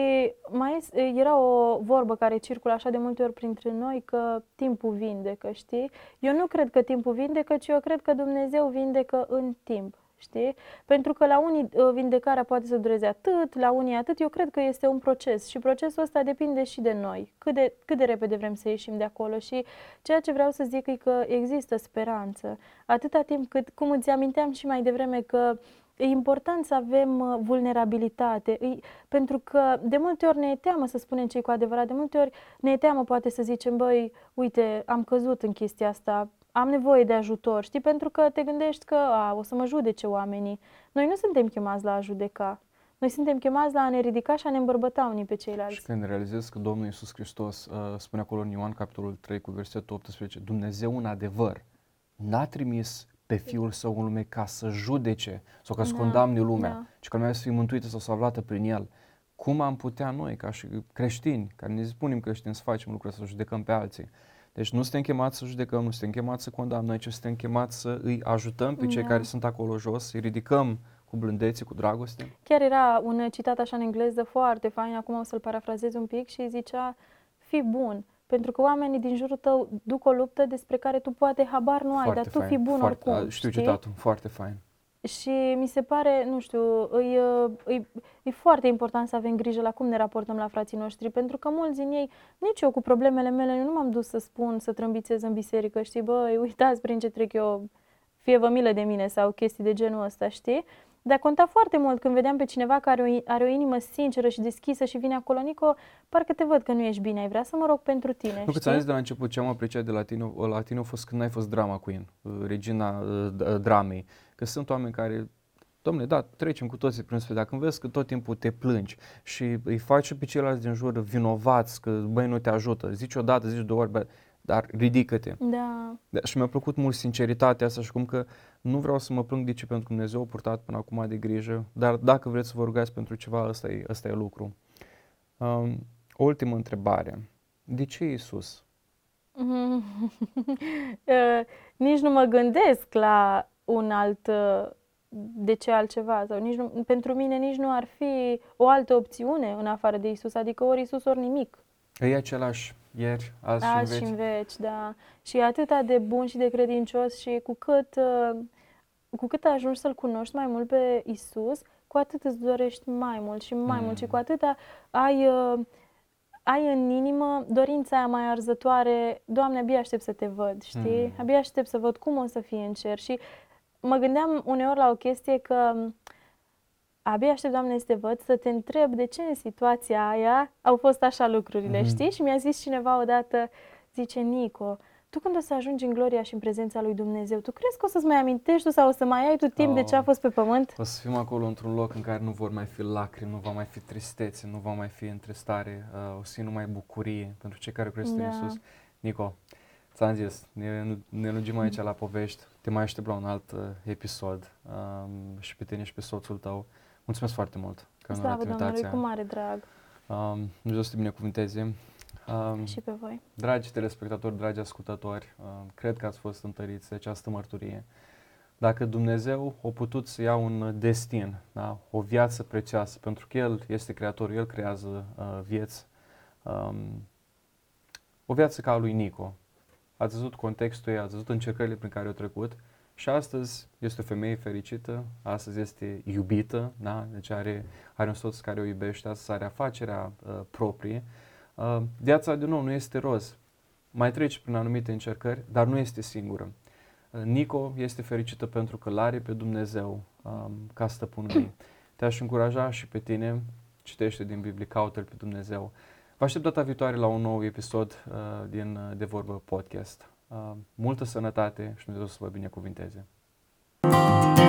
mai es- era o vorbă care circulă așa de multe ori printre noi că timpul vindecă, știi? Eu nu cred că timpul vindecă, ci eu cred că Dumnezeu vindecă în timp, știi? Pentru că la unii uh, vindecarea poate să dureze atât, la unii atât. Eu cred că este un proces și procesul ăsta depinde și de noi. Cât de, cât de repede vrem să ieșim de acolo și ceea ce vreau să zic e că există speranță. Atâta timp cât, cum îți aminteam și mai devreme că E important să avem uh, vulnerabilitate, e, pentru că de multe ori ne e teamă să spunem ce cu adevărat, de multe ori ne e teamă poate să zicem, băi, uite, am căzut în chestia asta, am nevoie de ajutor, știi, pentru că te gândești că a, o să mă judece oamenii. Noi nu suntem chemați la a judeca, noi suntem chemați la a ne ridica și a ne îmbărbăta unii pe ceilalți. Și când realizezi că Domnul Iisus Hristos uh, spune acolo în Ioan capitolul 3 cu versetul 18, Dumnezeu în adevăr n-a trimis pe Fiul Său în lume ca să judece sau ca să Da, condamne lumea, da. ci ca lumea să fie mântuită sau salvată prin El. Cum am putea noi, ca și creștini, care ne spunem creștini, să facem lucruri, să judecăm pe alții? Deci nu suntem chemați să judecăm, nu suntem chemați să condamnăm, ci suntem chemați să îi ajutăm pe cei Da. care sunt acolo jos, să-i ridicăm cu blândețe, cu dragoste. Chiar era un citat așa în engleză foarte fain, acum o să-l parafrazez un pic și zicea, fii bun, pentru că oamenii din jurul tău duc o luptă despre care tu poate habar nu ai, dar tu fain, fii bun foarte, oricum, a, Știu știi? citatul, foarte fain. Și mi se pare, nu știu, e, e, e foarte important să avem grijă la cum ne raportăm la frații noștri, pentru că mulți din ei, nici eu cu problemele mele, eu nu m-am dus să spun, să trâmbițez în biserică, știi, băi, uitați prin ce trec eu, fie vă milă de mine sau chestii de genul ăsta, știi? Dar conta foarte mult când vedeam pe cineva care are o, are o inimă sinceră și deschisă și vine acolo, Nico, parcă te văd că nu ești bine, ai vrea să mă rog pentru tine, Nu că ți-am știi? zis de la început ce am apreciat de la tine, la tine a fost când ai fost drama queen, uh, regina uh, d- dramei. Că sunt oameni care, domne, da, trecem cu toții prin sfârșit, dar când vezi că tot timpul te plângi și îi faci pe ceilalți din jur vinovați, că băi nu te ajută, zici o dată, zici două ori, bă, dar ridică-te. Da, Da, și mi-a plăcut mult sinceritatea asta și cum că nu vreau să mă plâng de ce pentru că Dumnezeu a purtat până acum de grijă, dar dacă vreți să vă rugați pentru ceva, ăsta e, ăsta e lucru. Um, o ultimă întrebare. De ce Iisus? Uh, nici nu mă gândesc la un alt, uh, de ce altceva, sau nici nu, pentru mine nici nu ar fi o altă opțiune în afară de Isus, adică ori Isus, ori nimic. E același ieri, azi, Azi și și în în veci. veci, da. Și e atâta de bun și de credincios și cu cât, uh, cu cât ajungi să-L cunoști mai mult pe Isus, cu atât îți dorești mai mult și mai Mm. mult și cu atât ai, uh, ai în inimă dorința aia mai arzătoare, Doamne, abia aștept să te văd, știi? Mm. Abia aștept să văd cum o să fie în cer și mă gândeam uneori la o chestie că abia aștept, Doamne, să te văd, să te întreb de ce în situația aia au fost așa lucrurile, Mhm. știi? Și mi-a zis cineva odată, zice, Nico, tu când o să ajungi în gloria și în prezența lui Dumnezeu, tu crezi că o să-ți mai amintești tu sau o să mai ai tu timp de ce a Oh. fost pe pământ? O să fim acolo într-un loc în care nu vor mai fi lacrimi, nu va mai fi tristețe, nu va mai fi întristare, uh, o să fie numai bucurie pentru cei care cresc în Da. Iisus. Nico, ți-am zis, ne, ne lungim aici la povești, te mai aștept la un alt uh, episod um, și pe tine și pe soțul tău. Mulțumesc foarte mult că am Slavă luat Domnului, invitația. cu mare drag Um, Dumnezeu să te binecuvânteze. Um, și pe voi. Dragi telespectatori, dragi ascultători, uh, cred că ați fost întăriți de această mărturie. Dacă Dumnezeu a putut să ia un destin, da? o viață prețioasă, pentru că El este Creatorul, El creează uh, vieți, um, o viață ca a lui Nico. Ați văzut contextul ei, ați văzut încercările prin care au trecut și astăzi este o femeie fericită, astăzi este iubită, da? deci are, are un soț care o iubește, astăzi are afacerea uh, proprie. Uh, viața, de nou, nu este roz. Mai trece prin anumite încercări, dar nu este singură. Uh, Nico este fericită pentru că l-are pe Dumnezeu um, ca stăpânul ei. Te-aș încuraja și pe tine, citește din Biblie, caută-L pe Dumnezeu. Vă aștept data viitoare la un nou episod uh, din uh, De Vorbă Podcast. Uh, multă sănătate și Dumnezeu să vă binecuvinteze! Thank you